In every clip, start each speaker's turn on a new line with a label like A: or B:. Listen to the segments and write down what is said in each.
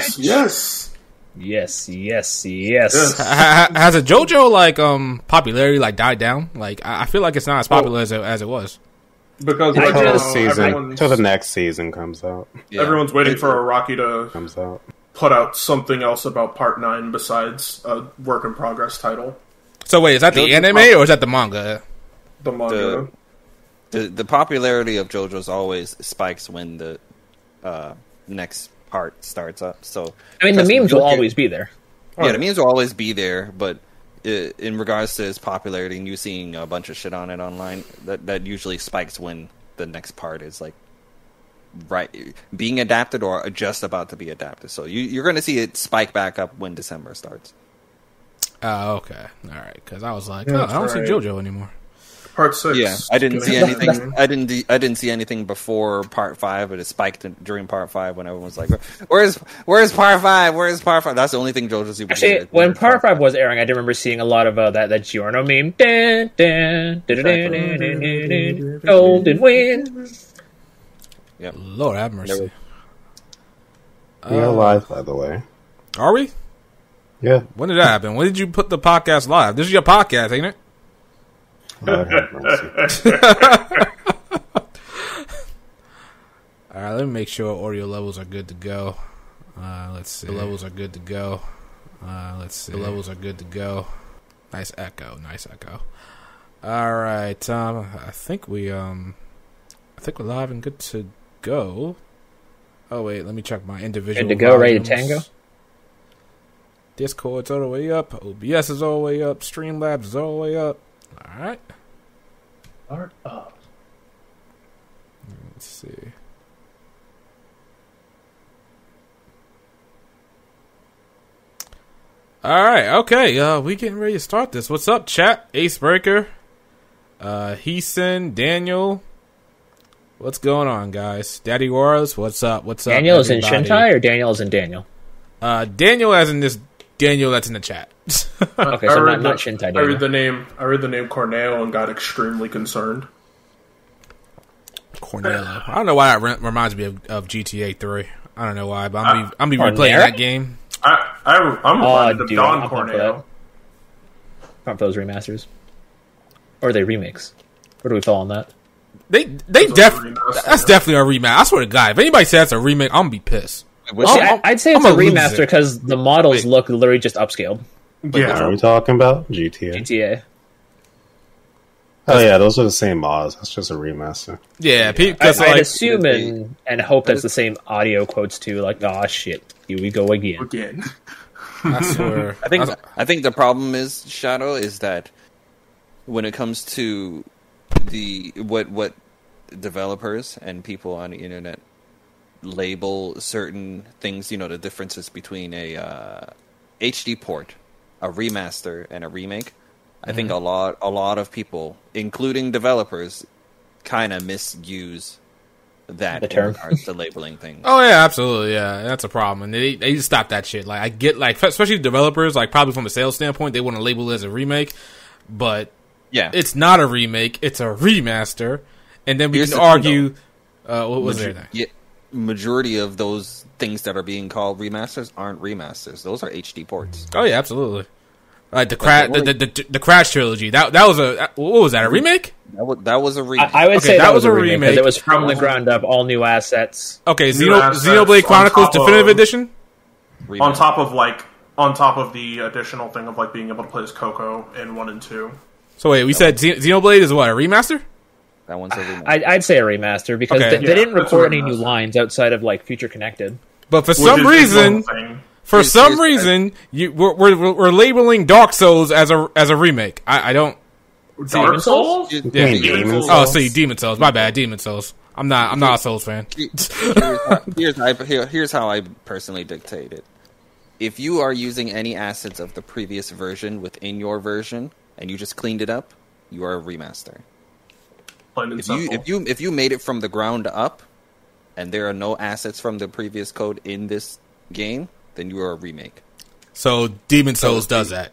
A: Yes, yes.
B: Yes, yes, yes.
A: Yes.
C: Ha- ha- Has a JoJo like um popularity like died down? Like I I feel like it's not as popular as it, as it was.
A: Because
B: I
A: right
D: Till
A: now,
D: the season,
A: everyone's,
D: till the next season comes out.
E: Yeah.
A: everyone's waiting
E: It-
A: for Araki to
D: Comes out.
A: put out something else about Part Nine besides a work in progress title.
C: So wait, is that the
E: JoJo
C: anime or is that the manga?
A: The manga.
E: the the popularity of JoJo's always spikes when the uh, next part starts up. So
B: I mean, the
E: trust me,
B: memes
E: you'll
B: always be there.
E: Yeah, the memes will always be there, but uh, in regards to its popularity and you seeing a bunch of shit on it online, that that usually spikes when the next part is like right being adapted or just about to be adapted. So you, you're going to see it spike back up when December starts.
C: Oh, okay, all right. Because I was like,
A: Yeah,
C: oh, I don't
A: that's
C: see. JoJo anymore
A: part six.
E: Yeah, I didn't see anything. I didn't. I didn't see anything before part five, but it spiked during part five when everyone was like, "Where's Where's part five? Where's part five? That's the only thing JoJo Super.
B: Actually,
E: did.
B: when part five was airing, I did remember seeing a lot of uh, that that Giorno meme. Dun, dun, golden wind.
C: Yeah, Lord have mercy.
D: We are live, by the way.
C: Are we?
D: Yeah.
C: When did that happen? When did you put the podcast live? This is your podcast, ain't it?
D: Lord have mercy.
C: All right, let me make sure audio levels are good to go. Uh, let's see. The levels are good to go. Uh, let's see. The levels are good to go. Nice echo. Nice echo. All right. Um, I think we um, I think we're live and good to go. Oh wait, let me check my individual.
B: Good to go, ready to tango?
C: Discord's all the way up. OBS is all the way up. Streamlabs is all the way up. All right.
A: Part up.
C: Let's see. All right, okay. Uh, we getting ready to start this. What's up, chat? Ace Breaker, uh, Heeson, Daniel. What's going on, guys? Daddy Wars, what's up? What's up?
B: Daniel is in
C: everybody?
B: Shintai or Daniel is in Daniel?
C: Uh, Daniel, as in this Daniel that's in the chat.
B: Okay,
A: I
B: so
A: read
B: not, not
A: the-
B: Shintai
A: I read the name. I read the name Corneo and got extremely concerned.
C: Cornello. I don't know why that re- reminds me of, of GTA Three. I don't know why, but I'm be, uh, I'm be replaying that game.
A: I, I I'm
B: oh,
A: reminded of
B: dude,
A: Don
B: I'm pumped
A: Corneo.
B: that. Pump those remasters, or are they remakes? Where do we fall on that?
C: They they
A: Those are
C: def
A: remastered.
C: that's definitely a rematch. I swear to God, if anybody says that's a remake, I'm gonna be pissed.
E: Which-
C: Oh,
B: See,
C: I'm-
B: I, I'd say it's
C: I'm
B: a
C: a
B: remaster because the models
E: Wait.
B: look literally just upscaled.
D: What are we talking about? GTA.
B: GTA.
D: Oh yeah, those are the same mods. That's just a remaster.
C: Yeah,
B: I,
C: because
B: I'd
C: like
B: assume and, and hope that's the same audio quotes too. Like, oh shit, here we go again.
A: again.
C: I swear,
E: I think
C: I-
E: I think the problem is Shadow is that when it comes to the what what developers and people on the internet label certain things, you know, the differences between a uh, HD port, a remaster, and a remake. I think a lot a lot of people, including developers, kind of misuse that
B: The term.
E: in regards to labeling things.
C: oh yeah, absolutely, yeah, that's a problem, and they they need to stop that shit. Like I get like especially developers, like probably from a sales standpoint, they want to label it as a remake, but
E: yeah,
C: it's not a remake; it's a remaster, and then we
E: Here's
C: can
E: the thing,
C: argue. Uh, what was
E: Major-
C: there?
E: yeah, majority of those things that are being called remasters aren't remasters. Those are HD ports.
C: Oh yeah, absolutely. Like the crash,
E: the
C: the, the, the, the crash trilogy. That that was a what was that? A remake?
E: That was, that was a remake.
B: I, I would
C: Okay,
B: say
C: that
B: that,
C: was
B: was
C: a
B: a remake. 'cause
C: remake.
B: It was from the ground up, all new assets.
C: Okay,
A: New
C: Xeno,
A: assets
C: Xenoblade Chronicles Definitive
A: of-
C: Edition.
E: Remake.
A: on top of like on top of the additional thing of like being able to play as Coco in one and two.
C: So wait, we said Xe- Xenoblade is what a remaster?
E: That one's a remake.
B: I'd, I'd say a remaster because
C: Okay.
B: they,
A: Yeah,
B: they didn't record any new lines outside of like Future Connected.
C: But for
A: which
C: some reason, for
E: Here's-
C: some
E: here's-
C: reason, you we're, we're we're labeling Dark Souls as a as a remake. I, I don't.
A: Dark
B: Souls?
A: Souls.
C: Yeah.
A: Demon
D: Demon's
A: Souls.
C: Oh, see, Demon's Souls. My bad, Demon's Souls. I'm not. I'm not a Souls fan.
E: here's, how, here's, how I, here's how I personally dictate it. If you are using any assets of the previous version within your version and you just cleaned it up, you are a remaster.
A: Plain and
E: If you if you if you made it from the ground up and there are no assets from the previous code in this game, then you are a remake.
C: So Demon's Souls does that.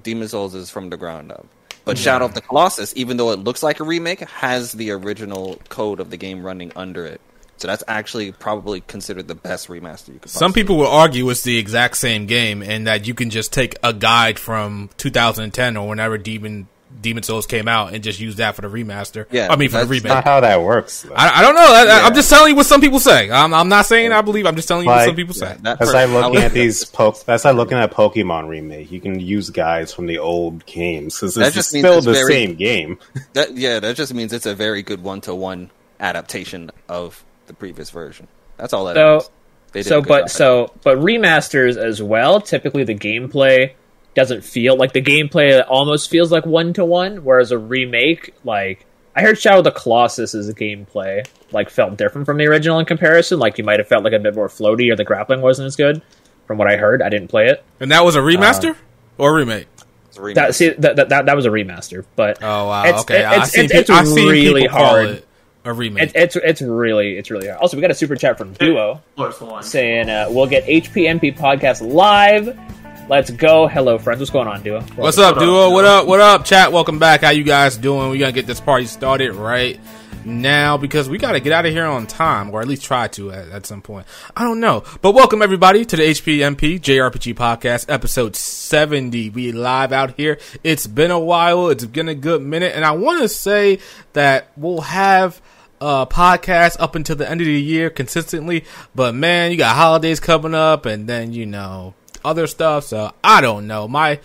E: Demon's Souls is from the ground up. But Shadow of the Colossus, even though it looks like a remake, has the original code of the game running under it. So that's actually probably considered the best remaster you could.
C: Some people will argue it's the exact same game and that you can just take a guide from 2010 or whenever Demon Demon's Souls came out and just used that for the remaster.
E: Yeah,
C: I mean for the
E: that's
C: remake.
D: Not how that works.
C: I, I don't know. I,
E: Yeah.
C: I'm just telling you what some people say. I'm, I'm not saying I believe. I'm just telling you what some people say.
E: That
D: That's
E: part-
D: like looking at these po- That's like looking at Pokemon remake. You can use guys from the old games because
E: That
D: it's
E: just
D: still
E: it's
D: the
E: very-
D: same game.
E: That yeah, that just means it's a very good one to one adaptation of the previous version. That's all that
B: So-
E: means. They did
B: so but so but remasters as well typically the gameplay doesn't feel like the gameplay almost feels like one to one whereas a remake like i heard shadow of the colossus's gameplay like felt different from the original in comparison like you might have felt like a bit more floaty or the grappling wasn't as good from what i heard i didn't play it
C: And that was a remaster or a remake.
E: It's a remake.
B: that see that that, that, that was a remaster but
C: Oh wow.
B: It's-
C: okay,
B: it's-
C: I've seen,
B: it's- it's
C: I've
B: really
C: people
B: hard.
C: it a remake.
B: it, it's it's really it's really hard also we got a super chat from duo
A: Close the line.
B: saying uh, we'll get hpmp podcast live let's go hello friends what's going on duo
C: What's up, duo? What up? What up, chat? Welcome back. How you guys doing? We're gonna get this party started right now because we gotta get out of here on time, or at least try to at, at some point. I don't know, but welcome everybody to the HPMP JRPG podcast, episode seventy. We live out here. It's been a while. It's been a good minute, and I want to say that we'll have uh podcast up until the end of the year consistently but man you got holidays coming up and then you know other stuff so i don't know my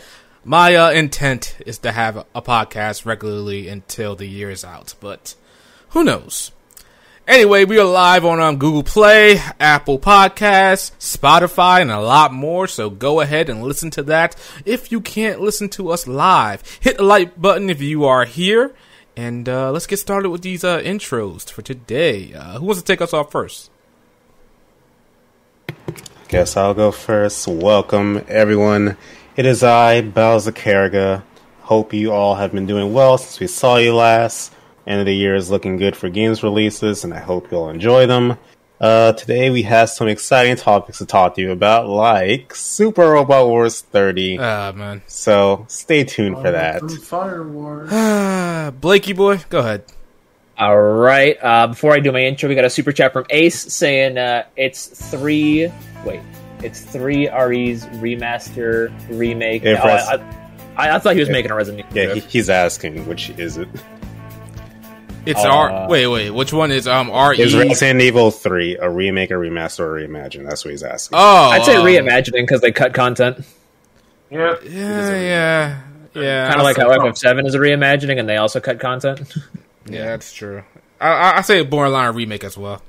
C: my uh, intent is to have a podcast regularly until the year is out but who knows anyway we are live on um, google play apple podcasts spotify and a lot more so go ahead and listen to that if you can't listen to us live hit the like button if you are here and uh, let's get started with these uh, intros for today. Uh, who wants to take us off first?
D: Guess I'll go first. Welcome, everyone. It is I, Bowser Carriga. Hope you all have been doing well since we saw you last. End of the year is looking good for games releases, and I hope you'll enjoy them. Uh, today we have some exciting topics to talk to you about, like Super Robot Wars 30.
C: Ah, man.
D: So stay tuned for that.
A: Fire War.
C: Ah, Blakey boy, go ahead.
B: All right. Uh, before I do my intro, we got a super chat from Ace saying uh, it's three. Wait, it's three RE's remaster remake.
D: Yeah,
B: Oh,
D: press-
B: I, I, I thought he was
D: Yeah.
B: making a Resident Evil.
D: Yeah, he, he's asking which is it.
C: It's
B: Uh,
C: R. Wait, wait. Which one is um R
D: Is? Resident Evil 3 a remake, a remaster, or a reimagine? That's what he's asking.
C: Oh,
B: I'd say
C: um,
B: reimagining because they cut content,
A: Yeah.
C: Yeah, yeah, yeah.
B: kind of like how
C: say-
B: FF7 is a reimagining, and they also cut content.
C: Yeah, that's true. I, I, I say borderline remake as well.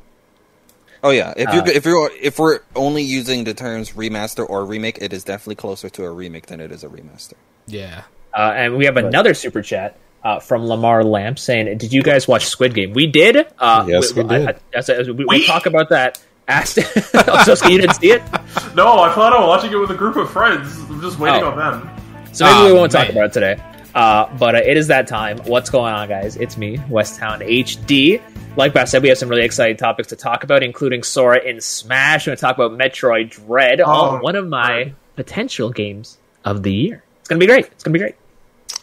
E: Oh yeah, if you
B: Uh,
E: if you're if we're only using the terms remaster or remake, it is definitely closer to a remake than it is a remaster.
C: Yeah.
B: Uh, and we have another super chat uh, from Lamar Lamp saying, "Did you guys watch Squid Game? We did. Uh,
D: Yes, we did.
B: I, I, that's it. we, we'll talk about that. Asked, so you didn't see it,
A: No, I plan on watching it with a group of friends. I'm just waiting
B: Oh.
A: on them.
B: so maybe
C: Oh,
B: we won't talk about it today. Uh, but uh, it is that time. What's going on, guys? It's me, Westtown HD. Like Bass said, we have some really exciting topics to talk about, including Sora in Smash. We're going to talk about Metroid Dread, all,
A: Oh,
B: one of my
A: right.
B: potential games of the year. It's going to be great. It's going to be great.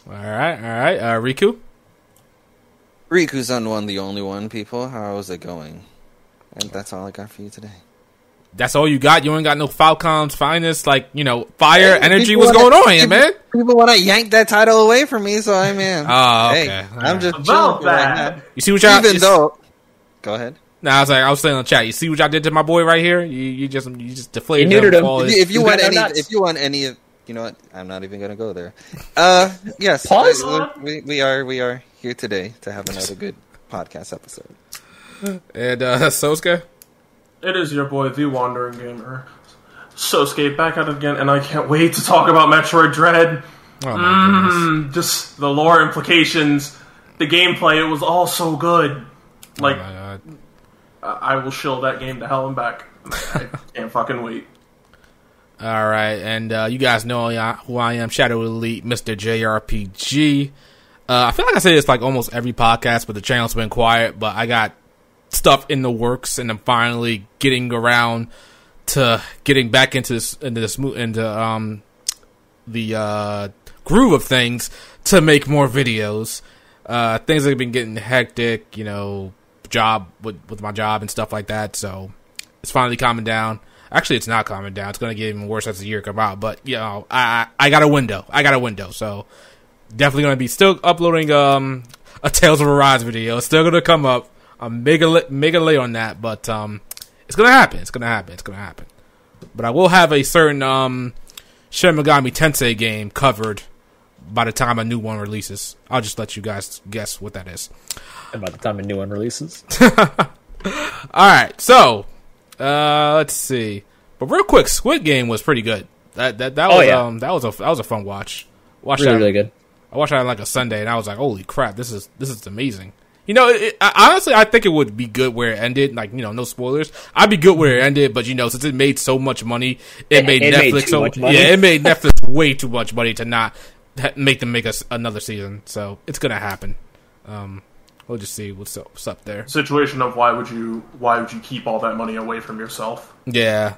C: All right, all right. Uh, Riku.
E: Riku's on one, the only one. People, how's it going? And that's all I got for you today.
C: That's all you got. You ain't got no Falcon's finest, like you know, fire
E: Hey,
C: energy.
E: people
C: What's
E: wanna-
C: going on here, man?
E: People want to yank that title away from me, so I'm in.
C: Oh,
E: Hey,
C: okay.
E: I'm just
A: About
E: chilling right
C: You see what y'all?
E: Even
C: you
E: though, go ahead.
C: Nah, I was like, I was saying on chat. You see what y'all did to my boy right here? You, you just, you just deflated
B: You neutered
C: him.
B: him.
E: If
C: his-
E: you, if you
B: You
E: want any,
B: nuts.
E: if you want any of, you know what? I'm not even gonna go there. Uh, yes.
B: Pause?
E: we, we are we are here today to have another good podcast episode.
C: and uh, Sosuke.
A: It is your boy, the Wandering Gamer. Sosuke back at it again, and I can't wait to talk about Metroid Dread.
C: Oh.
A: Mm, just the lore implications, the gameplay. It was all so good. Like
C: Oh.
A: I I will shill that game to hell and back. I can't fucking wait.
C: All right, and uh, you guys know who I am, Shadow Elite, Mr. JRPG. Uh, I feel like I say this like almost every podcast, but the channel's been quiet. But I got stuff in the works, and I'm finally getting around to getting back into this into this into um the uh, groove of things to make more videos. Uh, things have been getting hectic, you know. job with with my job and stuff like that. So it's finally calming down. Actually, it's not calming down. It's to get even worse as the year come out. But you know, I I got a window. I got a window. So definitely to be still uploading um a Tales of Arise video. It's still to come up. I'm mega mega late on that, but um, it's going to happen. It's going to happen. It's going to happen. But I will have a certain um Shin Megami Tensei game covered by the time a new one releases. I'll just let you guys guess what that is.
B: And by the time a new one releases,
C: All right, so uh, let's see. But real quick, Squid Game was pretty good. That that that
B: Oh,
C: was
B: yeah.
C: um that was a that was a fun watch. Watched
B: really
C: that,
B: really good.
C: I watched that on like a Sunday, and I was like, "Holy crap, this is this is amazing." You know, it, I, honestly, I think it would be good where it ended. Like, you know, no spoilers. I'd be good where it ended, but you know, since it made so much money, it,
B: It-
C: made
B: it made
C: Netflix
B: too
C: so
B: much money.
C: yeah, it made Netflix way too much money to not make them make us another season. So it's gonna happen. Um, we'll just see what's up, what's up there.
A: Situation of why would you why would you keep all that money away from yourself?
C: Yeah.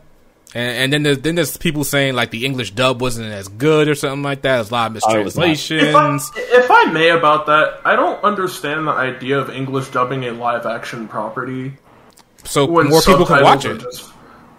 C: And, and then there's then there's people saying like the English dub wasn't as good or something like that. There's a lot of
B: Oh, it was not.
A: If I,
C: mistranslations.
A: if I may about that, I don't understand the idea of English dubbing a live action property
C: So
A: when
C: more people can watch it.
A: just-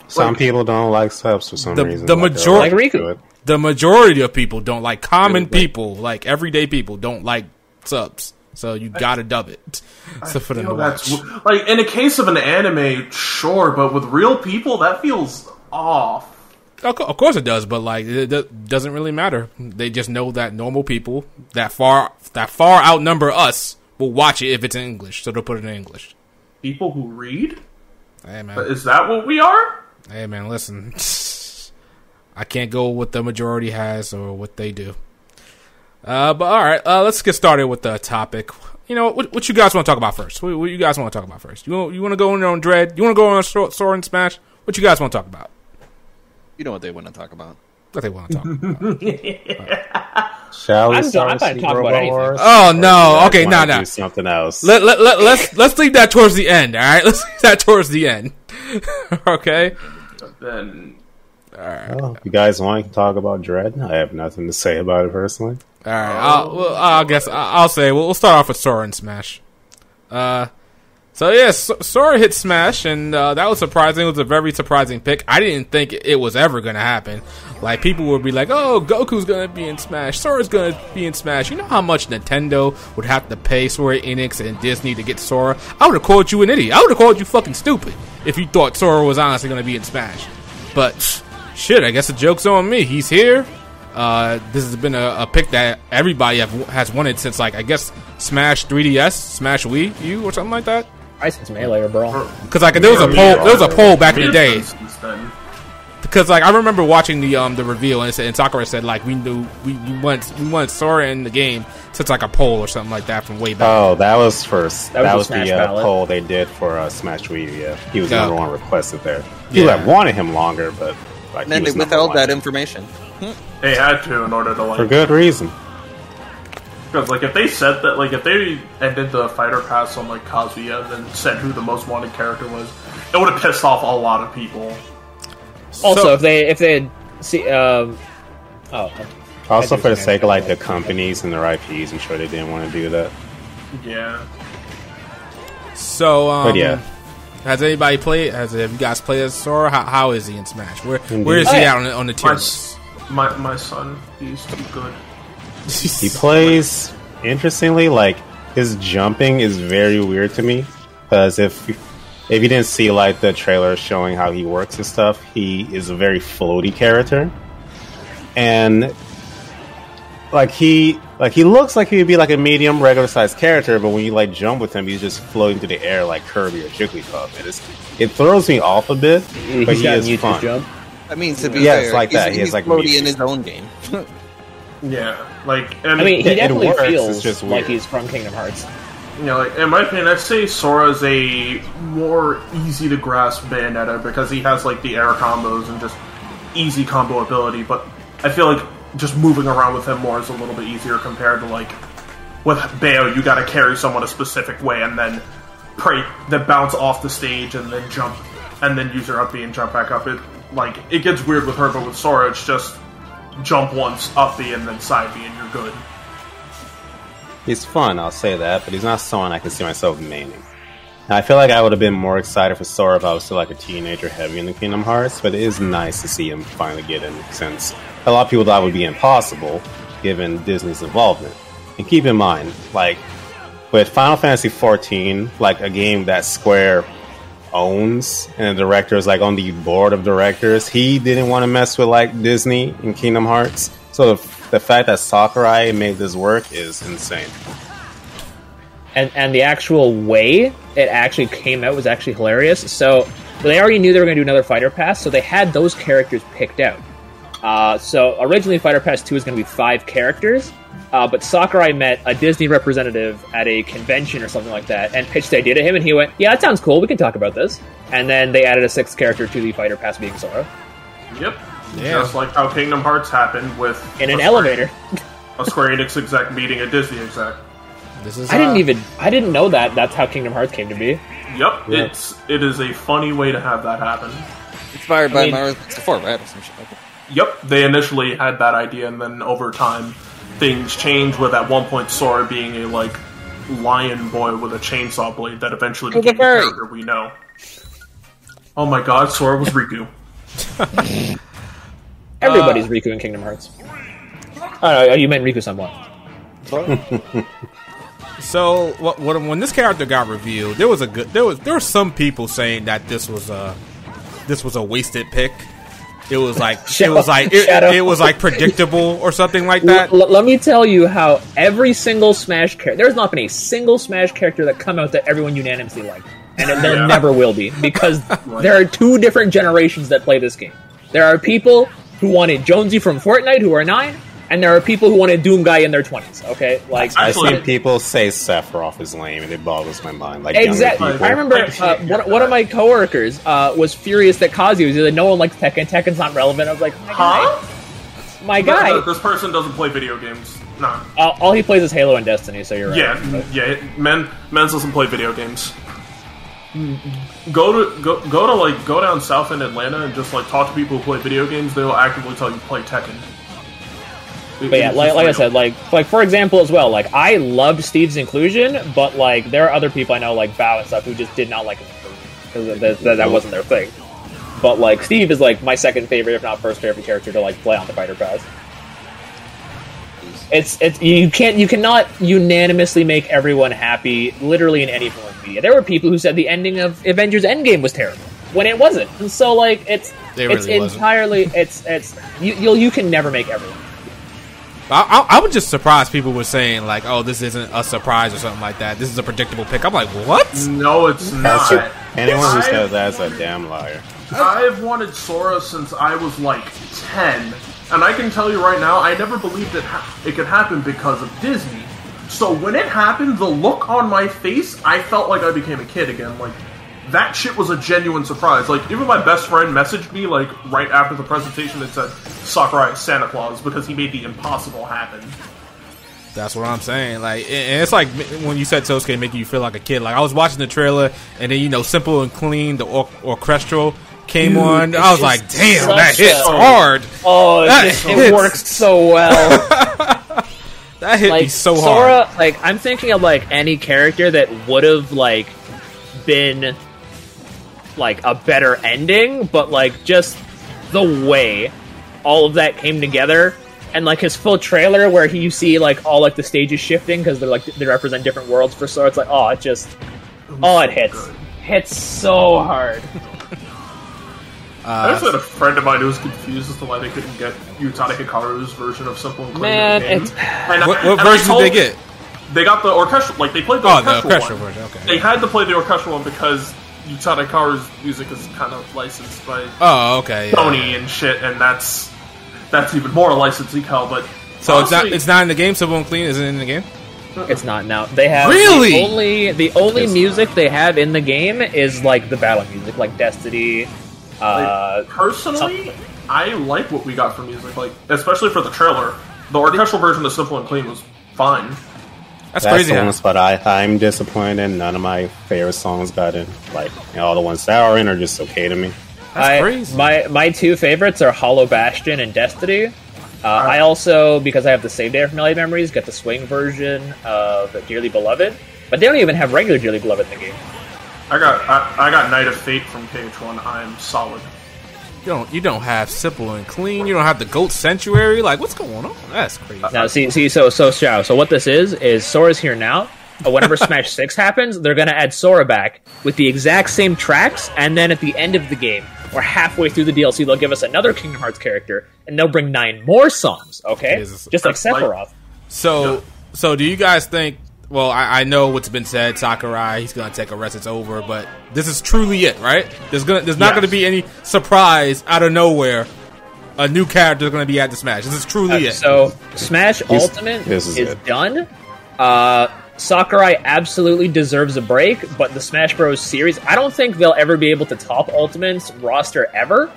D: Some
A: Like-
D: people don't like subs for some
C: The-
D: reason.
C: the
D: like, they're
B: Like Riku.
C: The majority of people don't like common
D: Like-
C: people, like everyday people don't like subs. So you gotta dub it. So for them to watch.
A: like in a case of an anime, sure, but with real people, that feels off.
C: Of course it does, but like it doesn't really matter. They just know that normal people that far that far outnumber us will watch it if it's in English. So they'll put it in English.
A: People who read
C: Hey man.
A: is that what we are?
C: Hey man, listen. I can't go what the majority has or what they do. Uh, but all right, uh, let's get started with the topic. You know, what, what you guys want to talk about first? What, what you guys want to talk about first? You want, you want to go in on Dread? You want to go on Sora and Smash? What you guys want to talk about?
E: You know what they want to talk about.
C: What they want to talk about?
D: Shall we
B: I'm
D: start
B: done- I'm
D: with
B: not
D: Super
B: talking about anything.
D: Wars?
C: Oh no! Okay,
D: wanna
C: no, no.
D: Something else.
C: Let, let, let, let's let's leave that towards the end. All right, let's leave that towards the end. okay.
A: Then
D: Well, if you guys want to talk about Dread? I have nothing to say about it personally.
C: All right. I'll, well, I guess I- I'll say we'll, we'll start off with Sora and Smash. Uh, so yeah, Sora hit Smash, and uh, that was surprising. It was a very surprising pick. I didn't think it was ever gonna happen. Like people would be like, "Oh, Goku's gonna be in Smash. Sora's gonna be in Smash." You know how much Nintendo would have to pay Sora Enix and Disney to get Sora? I would have called you an idiot. I would have called you fucking stupid if you thought Sora was honestly gonna be in Smash. But shit, I guess the joke's on me. He's here. Uh, this has been a, a pick that everybody have, has wanted since like I guess Smash 3DS, Smash Wii U, or something like that.
B: I since Melee or Brawl.
C: Because like there was a poll, there was a poll back in the day. Because like I remember watching the um the reveal and, it said, and Sakura said like we knew we, we want we want Sora in the game since like a poll or something like that from way back.
D: Oh, that was first.
B: That
D: That
B: was
D: was,
B: the
D: uh, poll they did for uh, Smash Wii. Yeah, he was the
C: Yeah.
D: number one requested there. People
C: Yeah.
D: have wanted him longer, but like
E: And then
D: he
E: they
D: was number
E: withheld that information.
A: They had to in order to like for
D: good reason.
A: Because like if they said that like if they ended the fighter pass on like Kazuya and then said who the most wanted character was, it would have pissed off a lot of people.
B: Also,
C: So-
B: if they if they had see um oh
D: Also, for the sake of like the companies and their IPs, I'm sure they didn't want to do that.
A: Yeah.
C: So um,
D: But yeah.
C: has anybody played? Has have you guys played as Sora? How, how is he in Smash? Where
D: Indeed.
C: where is
B: Oh,
C: he
B: yeah.
C: at on the, on the tier
A: My,
C: list?
A: my my son, he's too good.
D: He plays interestingly. Like his jumping is very weird to me because if if you didn't see like the trailer showing how he works and stuff, he is a very floaty character, and like he like he looks like he would be like a medium regular sized character, but when you like jump with him, he's just floating through the air like Kirby or Jigglypuff. It is it throws me off a bit, mm-hmm. but
B: he's
D: he
B: got a
D: is
B: Mewtwo
D: fun.
B: jump.
E: I mean, to be
D: Yeah,
E: fair,
D: it's like
E: he's,
D: that. He has,
E: he's
D: like,
E: floaty in his own game.
A: Yeah, like I mean,
B: I mean, he
D: it
B: definitely
D: works,
B: feels
D: just
B: like he's from Kingdom Hearts.
A: you know, like in my opinion, I'd say Sora's a more easy to grasp Bayonetta because he has like the air combos and just easy combo ability. But I feel like just moving around with him more is a little bit easier compared to like with Bayo, you got to carry someone a specific way and then pray then bounce off the stage and then jump and then use your up B and jump back up. It like it gets weird with her, but with Sora, it's just jump once, up B, and then side B, and you're good.
D: He's fun, I'll say that, but he's not someone I can see myself maining. I feel like I would have been more excited for Sora if I was still like a teenager heavy in the Kingdom Hearts, but it is nice to see him finally get in since a lot of people thought it would be impossible given Disney's involvement. And keep in mind, like with Final Fantasy XIV, like a game that Square owns and the director is like on the board of directors, he didn't want to mess with like Disney and Kingdom Hearts. So the, the fact that Sakurai made this work is insane.
B: and and the actual way it actually came out was actually hilarious. So they already knew they were going to do another Fighter Pass, so they had those characters picked out. Uh, so originally, Fighter Pass Two was going to be five characters, uh, but Sakurai met a Disney representative at a convention or something like that, and pitched the idea to him, and he went, "Yeah, that sounds cool. We can talk about this." And then they added a sixth character to the Fighter Pass, being Sora,
A: Yep.
C: Yeah.
A: Just like how Kingdom Hearts happened with
B: in an
A: Square-
B: elevator.
A: a Square Enix exec meeting a Disney exec.
C: This is
B: I didn't even I didn't know that. That's how Kingdom Hearts came to be.
A: Yep, it's it is a funny way to have that happen.
E: Inspired
B: I
E: by
B: mean-
E: Mario 64, right? Or some shit like that.
A: Yep, they initially had that idea, and then over time, things change With at one point Sora being a like lion boy with a chainsaw blade that eventually
E: He's a
A: became the character we know. Oh my God, Sora was Riku.
B: Everybody's Riku in Kingdom Hearts. Oh, no, you meant Riku somewhat.
C: So what, what, when this character got revealed, there was a good there was there were some people saying that this was a this was a wasted pick. It was like it was like it, it was like predictable or something like that.
B: L- let me tell you how every single Smash character. There's not been a single Smash character that come out that everyone unanimously liked, and it, there
A: Yeah.
B: never will be because there are two different generations that play this game. There are people who wanted Jonesy from Fortnite who are nine, and there are people who want a Doom Guy in their twenties. Okay, like
D: I've
A: Actually-
D: seen people say Sephiroth is lame, and it boggles my mind. Like
B: Exactly. I remember uh, one, one of my coworkers uh, was furious that Kazuya was like, no one likes Tekken. Tekken's not relevant. I was like, my
A: Huh?
B: guy, my guy.
A: This person doesn't play video games. No.
B: Uh, all he plays is Halo and Destiny. So you're right.
A: Yeah, yeah. Men, men's doesn't play video games. Go to go go to like go down south in Atlanta and just like talk to people who play video games. They'll actively tell you play Tekken.
B: But yeah, like, like I said, like like for example as well, like I loved Steve's inclusion, but like there are other people I know like Bow and stuff who just did not like him because that, that, that wasn't their thing. But like Steve is like my second favorite, if not first favorite character to like play on the Fighter Pass. It's it's you can't you cannot unanimously make everyone happy literally in any form of media. There were people who said the ending of Avengers Endgame was terrible when it wasn't. And so like it's
C: It
B: it's
C: wasn't.
B: entirely it's it's you you'll, you can never make everyone.
C: I, I, I was just surprised people were saying like, "Oh, this isn't a surprise" or something like that. This is a predictable pick. I'm like, what?
A: no, it's
D: That's
A: not.
D: Anyone who
A: I-
D: says that's a damn liar.
A: I've wanted Sora since I was like 10, and I can tell you right now, I never believed it, ha- it could happen because of Disney. So when it happened, the look on my face, I felt like I became a kid again. Like, that shit was a genuine surprise. Like, even my best friend messaged me, like, right after the presentation that said, Sakurai is Santa Claus, because he made the impossible happen.
C: That's what I'm saying. Like, and and it's like when you said Sosuke making you feel like a kid. Like I was watching the trailer, and then you know, simple and clean, the or- orchestral came on. I was like, damn, that
B: such
C: hits
B: a-
C: hard.
B: Oh, it,
C: That
B: just- it
C: hits.
B: works so well.
C: That hit me
B: like
C: so
B: Sora,
C: hard.
B: like I'm thinking of like any character that would have like been like a better ending, but like just the way all of that came together. And like his full trailer, where he, you see like all like the stages shifting because they're like they represent different worlds for Sora. It's like oh, it just oh, it hits hits so hard.
A: I uh, just had a friend of mine who was confused as to why they couldn't get Utada Hikaru's version of Simple and Clean.
B: Man,
A: game.
B: it's-
A: And I-
C: What, what
A: and I
C: version did they get?
A: They got the orchestral, like they played the
C: Oh, the
A: orchestral,
C: orchestral
A: one.
C: version, okay.
A: They had to play the orchestral one because Utada Hikaru's music is kind of licensed by
C: Oh, okay. yeah.
A: Sony and shit, and that's that's even more a licensing hell. But
C: So it's not it's not in the game. Simple and clean isn't in the game.
B: It's not now. They have
C: Really?
B: the only the only
D: It's
B: music they have in the game is like the battle music, like Destiny. Uh,
A: personally, I like what we got for music, like especially for the trailer. The orchestral version of Simple and Clean was fine.
C: That's,
D: That's
C: crazy.
D: the
C: how-
D: one spot I, I'm disappointed. None of my favorite songs got in. Like, you know, all the ones that are in are just okay to me.
C: That's
B: I,
C: crazy.
B: My my two favorites are Hollow Bastion and Destiny. Uh, I also, because I have the save data from LA Memories, get the swing version of Dearly Beloved. But they don't even have regular Dearly Beloved in the game.
A: I got I, I got Night of Fate from KH1. I'm solid.
C: You don't you don't have simple and clean. You don't have the goat sanctuary. Like what's going on? That's crazy.
B: Now, see, see, so, so, Shao. So, what this is is Sora's here now. But whenever Smash Six happens, they're gonna add Sora back with the exact same tracks, and then at the end of the game, or halfway through the DLC, they'll give us another Kingdom Hearts character, and they'll bring nine more songs. Okay,
C: Jesus.
B: just like- Sephiroth.
C: So so do you guys think? Well, I, I know what's been said. Sakurai, he's gonna take a rest. It's over. But this is truly it, right? There's gonna there's not
A: Yes.
C: gonna be any surprise out of nowhere. A new character is gonna be at the Smash. This is truly it.
B: So Smash Ultimate
D: this
B: is,
D: is
B: done. Uh, Sakurai absolutely deserves a break, but the Smash Bros. series, I don't think they'll ever be able to top Ultimate's roster ever.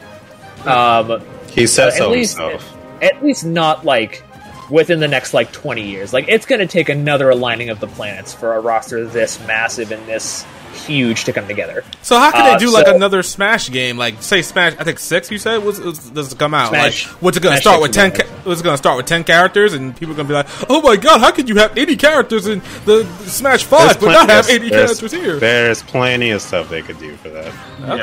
B: Um,
D: He said
B: at
D: so
B: least,
D: himself.
B: at least not like within the next like 20 years. Like it's going to take another aligning of the planets for a roster this massive and this huge to come together.
C: So how can
B: Uh,
C: they do like
B: so-
C: another Smash game? Like say Smash, I think six. You said was, was does it come out?
B: Smash-
C: like what's it going to start with ten?
B: gonna
C: Ca- what's it going to start with ten characters? And people are going to be like, oh my god, how could you have eighty characters in the Smash Five, but not have
D: there's-
C: eighty
D: there's-
C: characters here?
D: There's plenty of stuff they could do for that.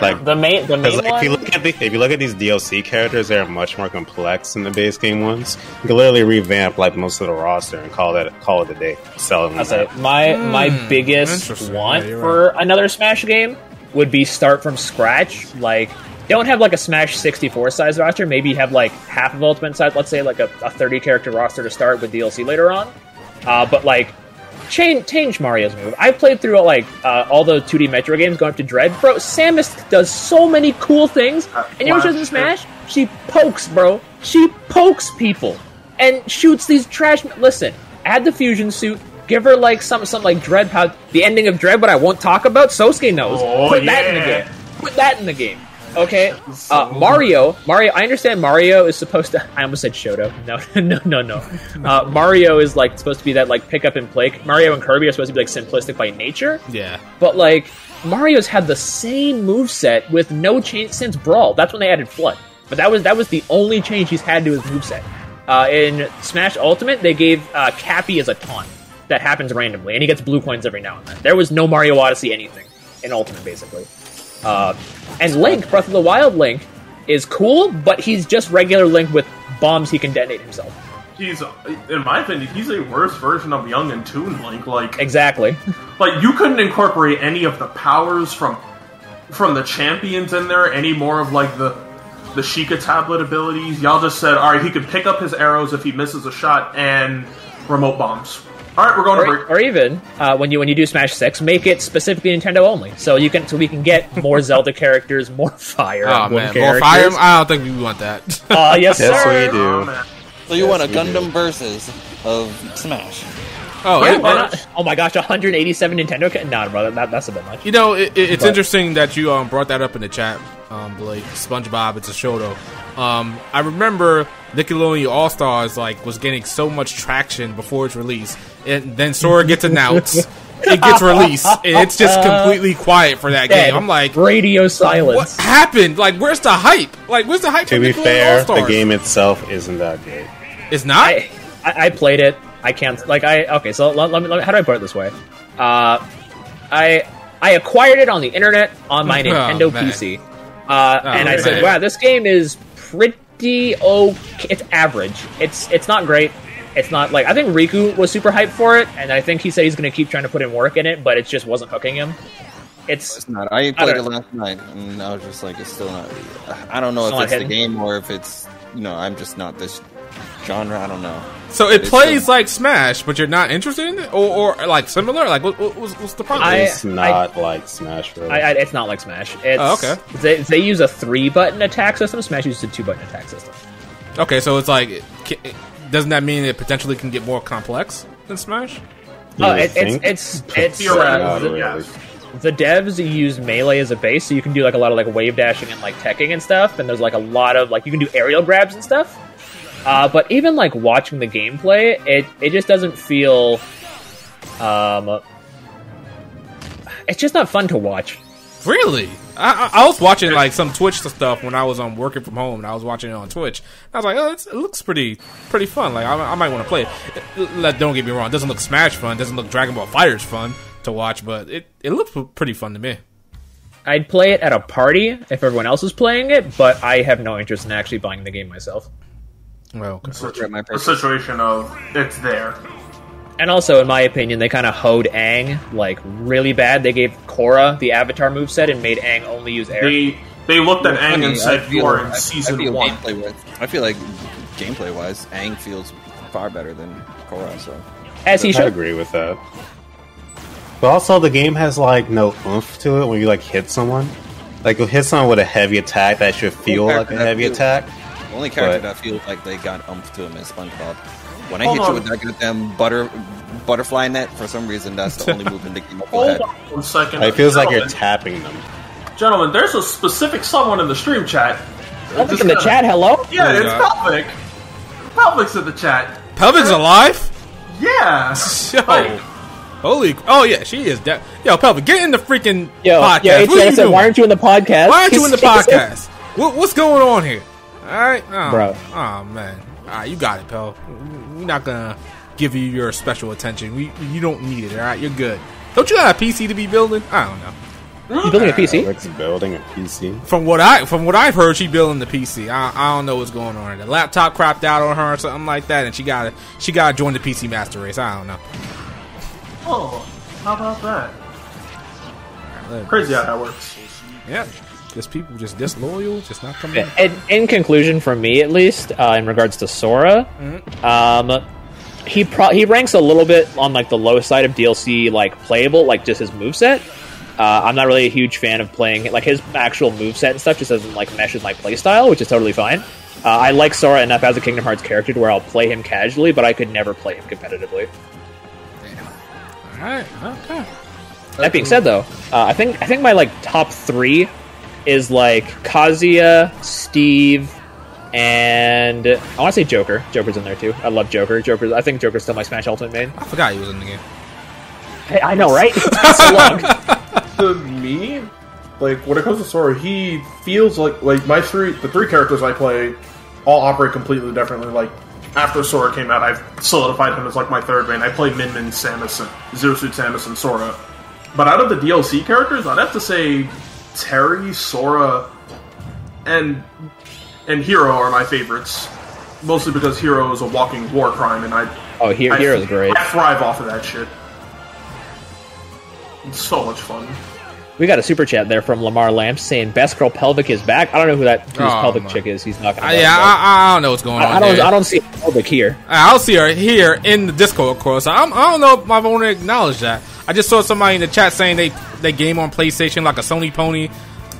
D: Like,
B: The main the main
D: Because like, if you look at the, if you look at these DLC characters, they're much more complex than the base game ones. You can literally revamp like most of the roster and call that call it a day. Sell them.
B: I'll say my my biggest
C: Hmm,
B: want
C: Yeah, you're
B: for another Smash game would be start from scratch. Like don't have like a Smash 64 size roster. Maybe have like half of Ultimate size. Let's say like a, a 30 character roster to start with DLC later on. Uh, but like change change Mario's move. I played through like uh, all the 2D Metroid games going up to Dread. Bro, Samus does so many cool things. And you know what she does in Smash? She pokes, bro. She pokes people and shoots these trash. Listen, add the fusion suit. Give her like some some like Dread power. The ending of Dread, but I won't talk about. Sosuke knows.
A: Oh,
B: Put that in the game. Put that in the game. Okay, uh, Mario. Mario. I understand Mario is supposed to. I almost said Shoto. No, no, no, no. Uh, Mario is like supposed to be that like pick up and play. Mario and Kirby are supposed to be like simplistic by nature.
C: Yeah.
B: But like Mario's had the same move set with no change since Brawl. That's when they added FLUDD. But that was that was the only change he's had to his moveset. Uh, in Smash Ultimate, they gave uh, Cappy as a taunt that happens randomly, and he gets blue coins every now and then. There was no Mario Odyssey anything in Ultimate, basically. Uh, and Link, Breath of the Wild Link, is cool, but he's just regular Link with bombs he can detonate himself.
A: He's, in my opinion, he's a worse version of Young and Toon Link. Like,
B: Exactly.
A: like you couldn't incorporate any of the powers from from the champions in there. Any more of like the the Sheikah tablet abilities. Y'all just said, all right, he could pick up his arrows if he misses a shot and remote bombs. All right, we're going to
B: or,
A: break.
B: or even uh, when you when you do Smash Six, make it specifically Nintendo only, so you can so we can get more Zelda characters, more Fire
C: Oh
B: Emblem
C: man, more. Fire I don't think we want that.
B: Uh, yes,
D: Yes,
B: sir.
D: we do.
A: Oh.
E: So you want a
D: we do.
E: Gundam versus of Smash?
C: Oh,
B: Yeah,
C: it-
B: not? Oh my gosh, 187 Nintendo. Ca- nah, brother, that, that's a bit much.
C: You know, it, it, it's
B: But-
C: interesting that you um, brought that up in the chat, um, Blake. SpongeBob, it's a show though. Um, I remember Nickelodeon All Stars like was getting so much traction before its release, and then Sora gets announced, it gets released, and it's just completely quiet for that
B: Dead.
C: game. I'm like,
B: radio silence.
C: what happened? Like, where's the hype? Like, where's the hype?
D: To be fair, the
C: All-Stars?
D: game itself isn't that great.
C: It's not.
B: I, I I played it. I can't like I okay. So let, let me, let me how do I put it this way? Uh, I I acquired it on the internet on my
C: Oh,
B: Nintendo
C: man.
B: PC, uh, and I
C: man.
B: said, "Wow, this game is pretty okay. It's average. It's it's not great. It's not like I think Riku was super hyped for it, and I think he said he's going to keep trying to put in work in it, but it just wasn't hooking him. It's
E: It's not. I played it last night, and I was just like, it's still not. I don't know
B: Still
E: if
B: not
E: it's the game or if it's you know, I'm just not this genre. I don't know.
C: So it
E: It's
C: plays
E: still-
C: like Smash, but you're not interested in it, or, or like similar. Like, what, what, what's, what's the problem?
B: I-
D: It's not like Smash Bros.
B: I, I, it's not like Smash. It's,
C: Oh, okay.
B: They, they use a three button attack system. Smash uses a two button attack system.
C: Okay, so it's like, doesn't that mean it potentially can get more complex than Smash?
D: You
B: Oh, it, it's it's it's
A: Theoretically,
B: uh, the,
D: really.
B: the devs use melee as a base, so you can do like a lot of like wave dashing and like teching and stuff. And there's like a lot of like you can do aerial grabs and stuff. Uh, but even like watching the gameplay, it it just doesn't feel. Um, it's just not fun to watch.
C: Really? I, I, was watching like some Twitch stuff when I was um, working from home, and I was watching it on Twitch. I was like, oh, it's, it looks pretty pretty fun. Like, I, I might want to play it. It- Don't get me wrong, it doesn't look Smash fun, it doesn't look Dragon Ball FighterZ fun to watch, but it, it looks pretty fun to me.
B: I'd play it at a party if everyone else is playing it, but I have no interest in actually buying the game myself.
C: Well, okay.
A: The situation of it's there.
B: And also, in my opinion, they kind of hoed Aang like really bad. They gave Korra the Avatar moveset and made Aang only use air.
A: They they looked at Aang
E: Funny,
A: and said, "You are in
E: I- I
A: season
E: feel
A: one."
E: Gameplay wise, I feel like gameplay wise, Aang feels far better than Korra. So
B: As he
D: I
B: should.
D: agree with that. But also, the game has like no oomph to it when you like hit someone. Like you hit someone with a heavy attack that should feel like a heavy
E: feels-
D: attack.
E: The only character
D: But-
E: that feels like they got umph to him is SpongeBob. When I hit
A: on.
E: you with that goddamn butter butterfly net, for some reason that's the only move in the game. I
A: Hold
E: had.
A: on one second.
D: It feels like you're tapping them.
A: Gentlemen, there's a specific someone in the stream chat.
B: Pelvic
A: Just
B: in the
A: kinda-
B: chat, hello?
A: Yeah,
C: Oh,
A: it's
C: God.
A: Pelvic. Pelvic's in the chat.
C: Pelvic's alive?
A: Yeah.
C: Yo.
A: Like,
C: Holy. Oh, yeah, she is. De- Yo, Pelvic, get in the freaking
B: Yo,
C: podcast.
B: yeah,
C: what are you
B: said,
C: doing?
B: why aren't you in the podcast?
C: Why aren't you in the podcast? What, what's going on here? All right, oh,
B: Bro.
C: Oh man, all right, you got it, Pel. We're not gonna give you your special attention. We you don't need it. All right, you're good. Don't you got a PC to be building? I don't know.
B: You building a PC?
D: Alex building a PC.
C: From what I from what I've heard, she building the PC. I, I don't know what's going on. The laptop crapped out on her or something like that, and she got to she got to join the PC master race. I don't know.
A: oh, how about that?
C: Let-
A: Crazy how that works.
C: Yeah, just people just disloyal, just not coming. in.
B: in, conclusion, for me at least, uh, in regards to Sora, um, he pro- he ranks a little bit on like the low side of DLC like playable, like just his moveset. Uh, I'm not really a huge fan of playing like his actual moveset and stuff. Just doesn't like mesh with my playstyle, which is totally fine. Uh, I like Sora enough as a Kingdom Hearts character to where I'll play him casually, but I could never play him competitively.
C: All right, okay.
B: That being said, though, uh, I think I think my like top three is like Kazuya, Steve, and I want to say Joker. Joker's in there too. I love Joker. Joker. I think Joker's still my Smash Ultimate main.
C: I forgot he was in the game.
B: Hey, I know, right? so long.
A: To me, like when it comes to Sora, he feels like like my three the three characters I play all operate completely differently. Like after Sora came out, I've solidified him as like my third main. I play Min Min, Samus, and Zero Suit Samus, and Sora. But out of the DLC characters, I'd have to say Terry, Sora, and and Hero are my favorites. Mostly because Hero is a walking war crime, and I
B: Oh, here,
A: I-
B: Hero's great.
A: I thrive off of that shit. It's so much fun.
B: We got a super chat there from Lamar Lamps saying "Best Girl Pelvic is back." I don't know who that whose
C: Oh,
B: pelvic
C: my.
B: chick is. He's not gonna.
C: Yeah, I, I don't know what's going on.
B: I, I don't.
C: there.
B: I don't see a pelvic here.
C: I'll see her here in the Discord, of course. I'm, I don't know if I want to acknowledge that. I just saw somebody in the chat saying they they game on PlayStation like a Sony pony,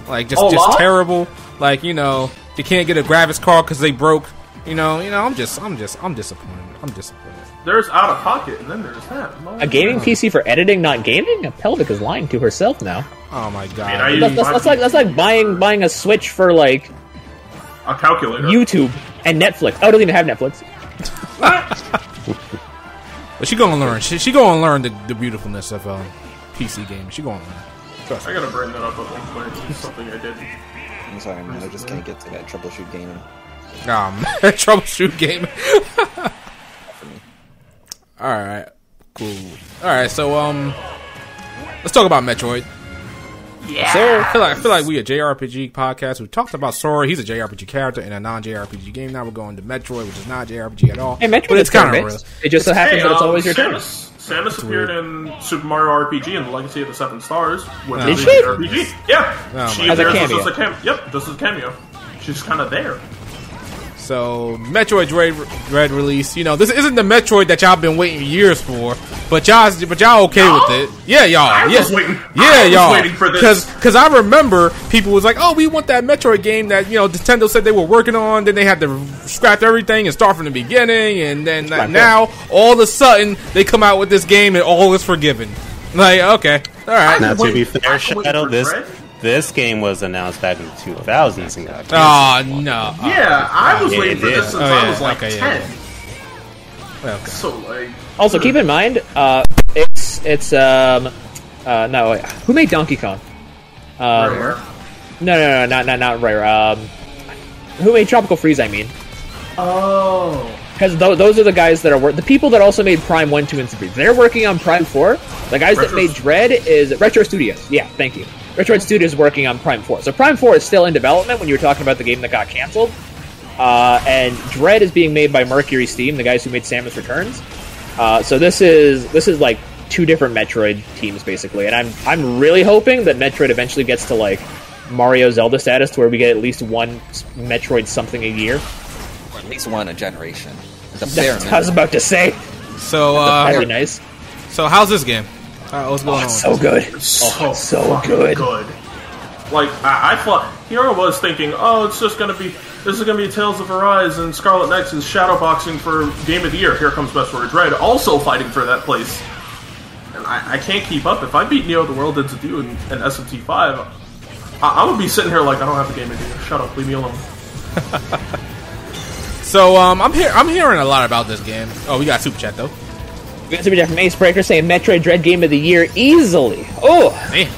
C: like just
A: Oh,
C: just terrible. Like you know they can't get a graphics card because they broke. You know, you know. I'm just I'm just I'm disappointed. I'm disappointed.
A: There's out of pocket, and then there's that.
B: A gaming PC for editing, not gaming. A pelvic is lying to herself now.
C: Oh my god.
A: I-
B: That's, that's, that's like that's like buying buying a Switch for like
A: a calculator.
B: YouTube and Netflix. Oh, it doesn't even have Netflix.
C: but she gonna learn. She, she gonna learn the, the beautifulness of um, PC gaming. She gonna learn.
A: I gotta bring that up at one point. It's something I did.
E: I'm sorry, man. I just can't get to that troubleshoot gaming.
C: Um, troubleshoot game. All right, cool. All right, so um, let's talk about Metroid.
A: Yeah.
B: Sir,
C: I feel like I feel like we a JRPG podcast. We talked about Sora. He's a JRPG character in a non-JRPG game. Now we're going to Metroid, which is not JRPG at all.
B: hey, Metroid
C: but it's kind of
B: turn-based. It just so happens
A: Hey,
B: that it's
A: um,
B: always your turn.
A: Samus, Samus appeared in Super Mario RPG and the Legacy of the Seven Stars. Which
C: Did
A: is
B: she?
A: a RPG. Yeah.
C: Oh,
A: she
C: my
B: As a
A: appears
B: cameo.
A: as a cam- Yep, just as a cameo. She's kind of there.
C: So Metroid Dread, Dread release. You know, this isn't the Metroid that y'all been waiting years for, but y'all but y'all okay
A: No.
C: with it? Yeah, y'all.
A: I
C: yeah,
A: was waiting-
C: Yeah,
A: I
C: y'all.
A: waiting for this.
C: Because because I remember people was like, oh, we want that Metroid game that you know Nintendo said they were working on. Then they had to scrap everything and start from the beginning, and then
B: my
C: now all of a sudden they come out with this game and all is forgiven. Like, okay, all right.
D: Now, to be fair,
A: can
D: Shadow, this
A: Dread?
D: This game was announced back in the 2000s and got
C: Oh no.
A: Yeah, I was
D: yeah,
A: waiting for
D: did.
A: this since
C: Oh,
A: I was like
C: Okay, yeah,
A: 10.
C: okay.
A: So, like.
B: Also, keep in mind, uh, it's it's um, uh, no, wait, who made Donkey Kong? Um,
A: Rare.
B: no, no, no, not not not Rare. Um, who made Tropical Freeze? I mean,
A: Oh.
B: because th- those are the guys that are wor- the people that also made Prime One, Two, and Three. They're working on Prime Four. The guys that made Dread is Retro Studios. Yeah, thank you. Retro Studios is working on Prime Four. So Prime Four is still in development when you were talking about the game that got canceled. Uh, and Dread is being made by Mercury Steam, the guys who made Samus Returns. Uh, so this is this is like two different Metroid teams basically, and I'm I'm really hoping that Metroid eventually gets to like Mario Zelda status, to where we get at least one Metroid something a year.
E: Or at least one a generation. The bare
B: That's what I was about to say.
C: So, uh,
B: That'd
C: uh,
B: be nice.
C: so how's this game? Uh, what's going on?
B: So good.
A: so,
B: Oh, so good.
A: good. Like I, I thought, here I was thinking, oh, it's just gonna be this is gonna be Tales of Arise and Scarlet Nexus shadowboxing for Game of the Year. Here comes Best Metroid Dread, also fighting for that place. And I, I can't keep up. If I beat Neo the World Ends with You and, and SMT five, I, I would be sitting here like I don't have the Game of the Year. Shut up, leave me alone.
C: So, um, I'm here. I'm hearing a lot about this game. Oh, we got super chat though.
B: We got somebody from Acebreaker saying Metroid Dread Game of the Year easily. Oh,
C: Man,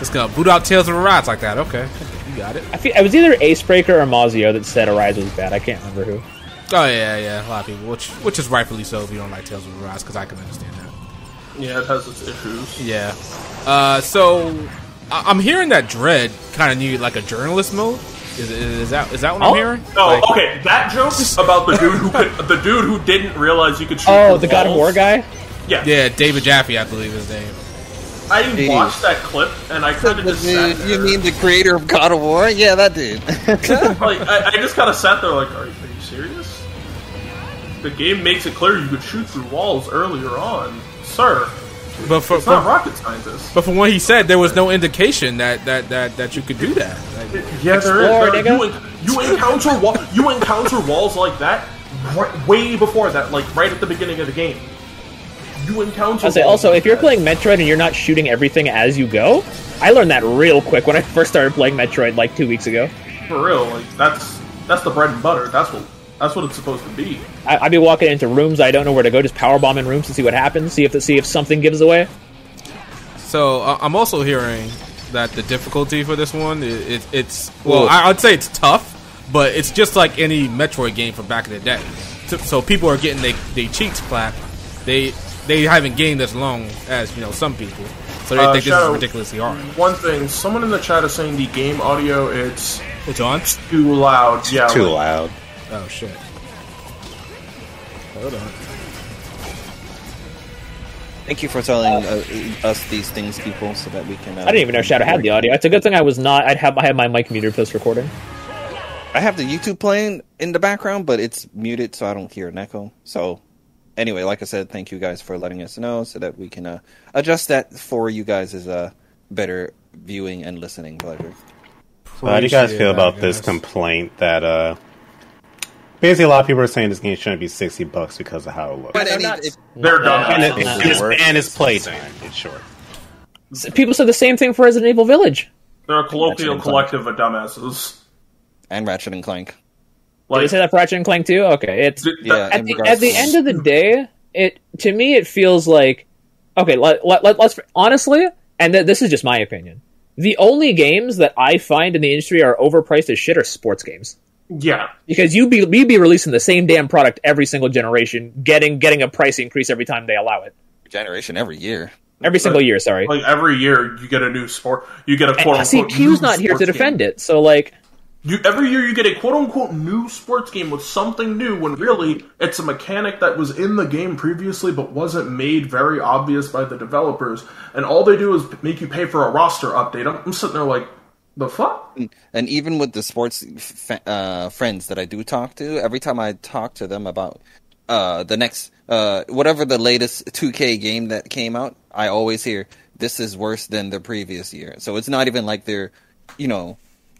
C: it's gonna boot out Tales of Arise like that. Okay, you got it.
B: I feel, it was either Acebreaker or Mazio that said Arise was bad. I can't remember who.
C: Oh yeah, yeah. A lot of people, which which is rightfully so if you don't like Tales of Arise, because I can understand that.
A: Yeah, it has its issues.
C: Yeah. Uh, so I- I'm hearing that Dread kind of needed like a journalist mode. Is, is that is that what I'm
B: Oh.
C: hearing?
A: No,
C: Like-
A: okay, that joke about the dude who could, the dude who didn't realize you could shoot.
B: Oh,
A: through
B: the God of. War guy.
A: Yeah,
C: Yeah, David Jaffe, I believe his name.
A: I
E: Hey.
A: watched that clip and I kind of
E: The
A: just sat
E: dude,
A: there.
E: you mean the creator of God of War? Yeah, that dude.
A: like I, I just kind of sat there like, are, are you serious? The game makes it clear you could shoot through walls earlier on, sir.
C: But for,
A: It's not
C: for
A: rocket scientists.
C: but from what he said, there was no indication that that that, that you could do that. Like,
A: Yeah,
B: Explore,
A: is. There- you, en- you encounter wa- you encounter walls like that right, way before that, like right at the beginning of the game. You encounter.
B: I say also,
A: like
B: if you're
A: that.
B: playing Metroid and you're not shooting everything as you go, I learned that real quick when I first started playing Metroid like two weeks ago.
A: for real, like that's that's the bread and butter. That's what that's what it's supposed to be.
B: I, I'd be walking into rooms I don't know where to go, just power bomb in rooms to see what happens, see if the, see if something gives away.
C: so uh, I'm also hearing that the difficulty for this one it, it, it's well, I, I'd say it's tough, but it's just like any Metroid game from back in the day. So, so people are getting they they cheeks clapped. They they haven't gained as long as you know some people, so they
A: Uh,
C: think this
A: Shadow-
C: is ridiculously hard.
A: One thing, someone in the chat is saying the game audio it's
C: It's on.
A: too loud. Yeah,
D: Too
A: like-
D: loud.
C: Oh shit. Hold on.
E: Thank you for telling uh, us these things, people, so that we can. Uh,
B: I didn't even know Shadow had the audio. It's a good thing I was not. I'd have I had my mic muted post recording.
E: I have the YouTube playing in the background, but it's muted, so I don't hear an echo. So, anyway, like I said, thank you guys for letting us know, so that we can uh, adjust that for you guys as a better viewing and listening pleasure.
D: So how do you guys feel
C: that,
D: about this complaint that uh basically a lot of people are saying this game shouldn't be sixty bucks because of how it looks.
E: But
B: I'm
E: any,
B: not-
E: if,
A: They're done.
D: and, it, it's,
E: work.
D: and it's playtime. It's short.
B: People said the same thing for Resident Evil Village.
A: They're a colloquial collective of dumbasses.
E: and Ratchet and Clank.
B: Did they say that for Ratchet and Clank too? Okay, it's
A: th-
E: Yeah,
B: at the,
E: regards
B: at the end of the day, it to me it feels like okay. Let, let, let, let's honestly, and th- this is just my opinion. The only games that I find in the industry are overpriced as shit are sports games
A: yeah,
B: because you be you be releasing the same damn product every single generation, getting getting a price increase every time they allow it.
E: Generation every year.
B: Every single year, sorry.
A: like every year you get a new sport. You get a
B: And,
A: quote
B: uh, see,
A: unquote.
B: Q's
A: new
B: not here to defend
A: game.
B: it, so like,
A: You every year you get a quote unquote new sports game with something new when really it's a mechanic that was in the game previously but wasn't made very obvious by the developers, and all they do is make you pay for a roster update. I'm, I'm sitting there like, the fuck?
E: And even with the sports uh, friends that I do talk to, every time I talk to them about uh, the next, uh, whatever the latest 2K game that came out, I always hear this is worse than the previous year. So it's not even like they're, you know,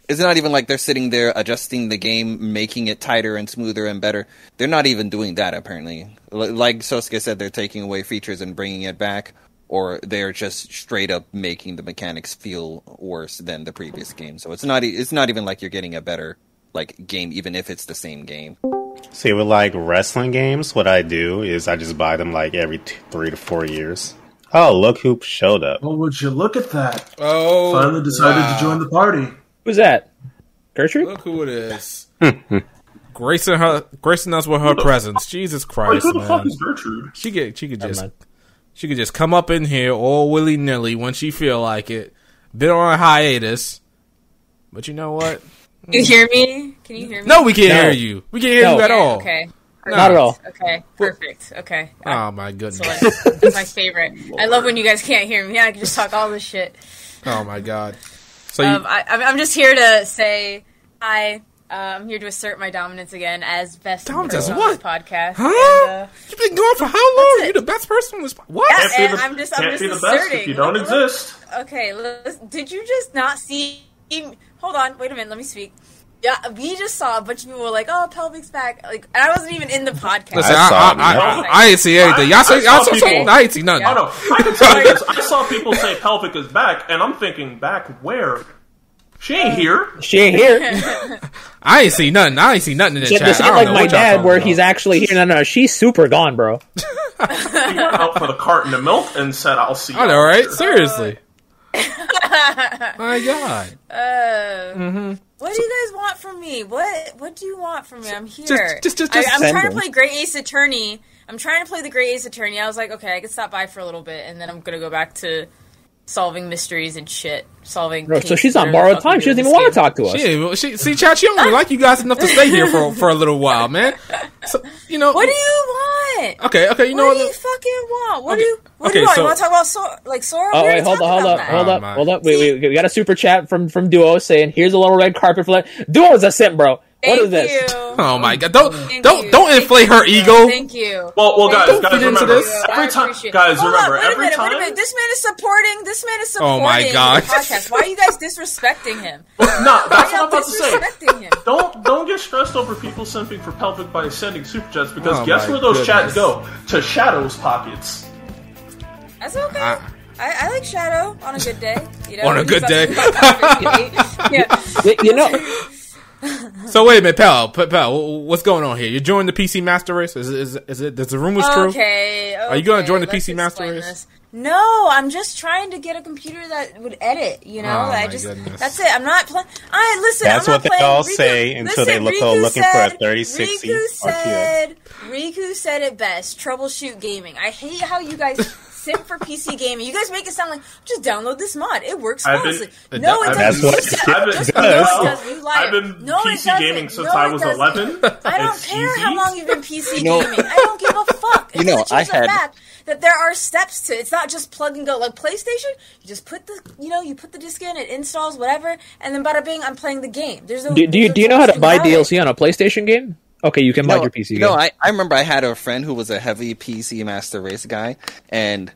E: it's not even like they're sitting there adjusting the game, making it tighter and smoother and better. They're not even doing that apparently. L- like Sosuke said, they're taking away features and bringing it back, or they're just straight up making the mechanics feel worse than the previous game. So it's not e- it's not even like you're getting a better like game, even if it's the same game.
D: See, with like wrestling games, what I do is I just buy them like every two, three to four years. Oh, look who showed up!
A: Well, would you look at that?
C: Oh,
A: Finally decided
C: wow.
A: to join the party.
B: who's that? Gertrude?
C: Look who it is. gracing her, gracing us with her presence. Jesus
A: Wait,
C: Christ, oh,
A: who the fuck is Gertrude?
C: She could, she could just,
B: mind.
C: She could just come up in here all willy nilly when she feel like it. been on a hiatus. But you know what?
F: You hear me? Can you hear me?
C: No, we can't
B: No.
C: hear you. We can't hear
B: No.
C: you at all.
F: Okay.
B: Not at all.
F: Okay. Perfect. Okay.
C: Oh my goodness.
F: Excellent. That's my favorite. I love when you guys can't hear me. I can just talk all this shit.
C: Oh my god. So you,
F: Um, I, I'm I'm just here to say hi. Uh, I'm here to assert my dominance again as best
C: Dominance
F: person
C: as
F: on this podcast.
C: huh?
F: And, uh,
C: You've been going for how long? You're the best person on this. What?
A: Can't be the,
F: I'm just- I'm just
A: be the best if
F: asserting.
A: you don't exist.
F: Okay, did you just not see? Hold on, wait a minute. Let me speak. Yeah, we just saw a bunch of people were like, "Oh, pelvic's back!" Like, and I wasn't even in the podcast.
C: Listen,
D: I
C: I,
D: saw
C: I,
D: it,
C: I. I, I ain't see anything. Y'all,
A: I-
C: see,
A: I
C: y'all
A: saw
C: saw
A: people-
C: something? I ain't see nothing.
A: Oh no, I can tell you this. I saw people say pelvic is back, and I'm thinking back where? She ain't here.
B: She ain't here.
C: I ain't see nothing. I ain't see nothing in the
B: This
C: chat. I
B: ain't like my dad, where
C: about.
B: he's actually here. No, no, she's super gone, bro.
A: He out for the carton of milk and said, "I'll see."
C: I know,
A: y'all
C: right?
A: later."
C: Seriously. my God.
F: Uh, What do you guys want from me? What What do you want from me? I'm here.
C: just- just- just
F: I, I'm trying
B: him.
F: to play Great Ace Attorney. I'm trying to play the Great Ace Attorney. I was like, okay, I could stop by for a little bit, and then I'm gonna go back to solving mysteries and shit. Solving.
B: Bro, so she's on
F: are
B: borrowed time. She doesn't even
F: in
B: want to talk to us.
C: She, she, see, Chat, she don't really like you guys enough to stay here for for a little while, man. So, you know.
F: What do you want?
C: Okay, okay, you know
F: what
C: what?
F: do you fucking want? What
C: Okay,
F: do you What
C: okay,
F: do you want?
C: so-
F: you want to talk about Sora? Like Sora?
B: Oh wait,
F: already
B: hold
F: talked
B: on, hold
F: about
B: up,
F: that.
B: hold
C: Oh,
B: up,
C: my.
B: hold up. Wait, wait, we got a super chat from from Duo saying, "Here's a little red carpet for that." Duo's a simp, bro.
F: Thank
B: what is this?
F: You.
C: Oh my God! Don't
F: Thank
C: don't
F: you.
C: don't inflate
F: you,
C: her
F: bro.
C: ego.
F: Thank you.
A: Well, well, guys,
C: Don't
A: guys,
C: feed into
A: remember
C: this.
A: every time, guys,
F: Hold
A: remember
F: on, wait a
A: every
F: minute,
A: time.
F: Wait a minute. This man is supporting. This man is
C: oh
F: supporting.
C: Oh supporting my God.
F: podcast. Why are you guys disrespecting him?
A: No, that's
F: Why
A: what I'm about to say.
F: disrespecting him?
A: Don't don't get stressed over people simping for pelvic by sending super jets because
C: Oh
A: guess where those chats go? To Shadow's pockets.
F: That's okay.
C: I-
F: I, I like Shadow on a good day. You know,
C: On a good day.
F: he's up to 58. yeah.
B: Y- You know,
C: So wait a minute, pal, P- pal, what's going on here? You joined the PC Master Race? Is is is it? Does the rumors true?
F: Okay,
C: Are you gonna join the PC Master Race?
F: this. No, I'm just trying to get a computer that would edit. You know,
C: Oh,
F: I
C: my
F: just
C: goodness.
F: that's it. I'm not playing. I listen.
D: That's
F: I'm
D: what
F: not
D: they
F: playing.
D: all
F: Riku-
D: say until they
F: listen,
D: look-
F: Riku
D: looking for a
F: said-
D: 3060
F: Riku
D: RTX.
F: said. Riku said it best. Troubleshoot gaming. I hate how you guys. Simp for PC gaming. You guys make it sound like just download this mod. It works
A: I've been-
F: flawlessly. no, it doesn't. Just-
A: I've been,
F: just-
D: does.
F: no, it doesn't.
A: I've been
F: No,
A: PC gaming since
F: No,
A: I was
F: doesn't.
A: 11.
F: I don't
A: It's
F: care
A: easy.
F: how long you've been PC
E: know-
F: gaming. I don't give a fuck.
E: You know,
F: it's
E: I
F: just
E: had-
F: the fact that there are steps to. It's not just plug and go like PlayStation. You just put the, you know, you put the disc in, it installs whatever, and then bada bing, I'm playing the game. There's no.
B: do, do you
F: there's
B: do you know how to buy
F: about it.
B: DLC on a PlayStation game? Okay, you can buy your PC game.
E: No, I, I remember I had a friend who was a heavy PC Master Race guy, and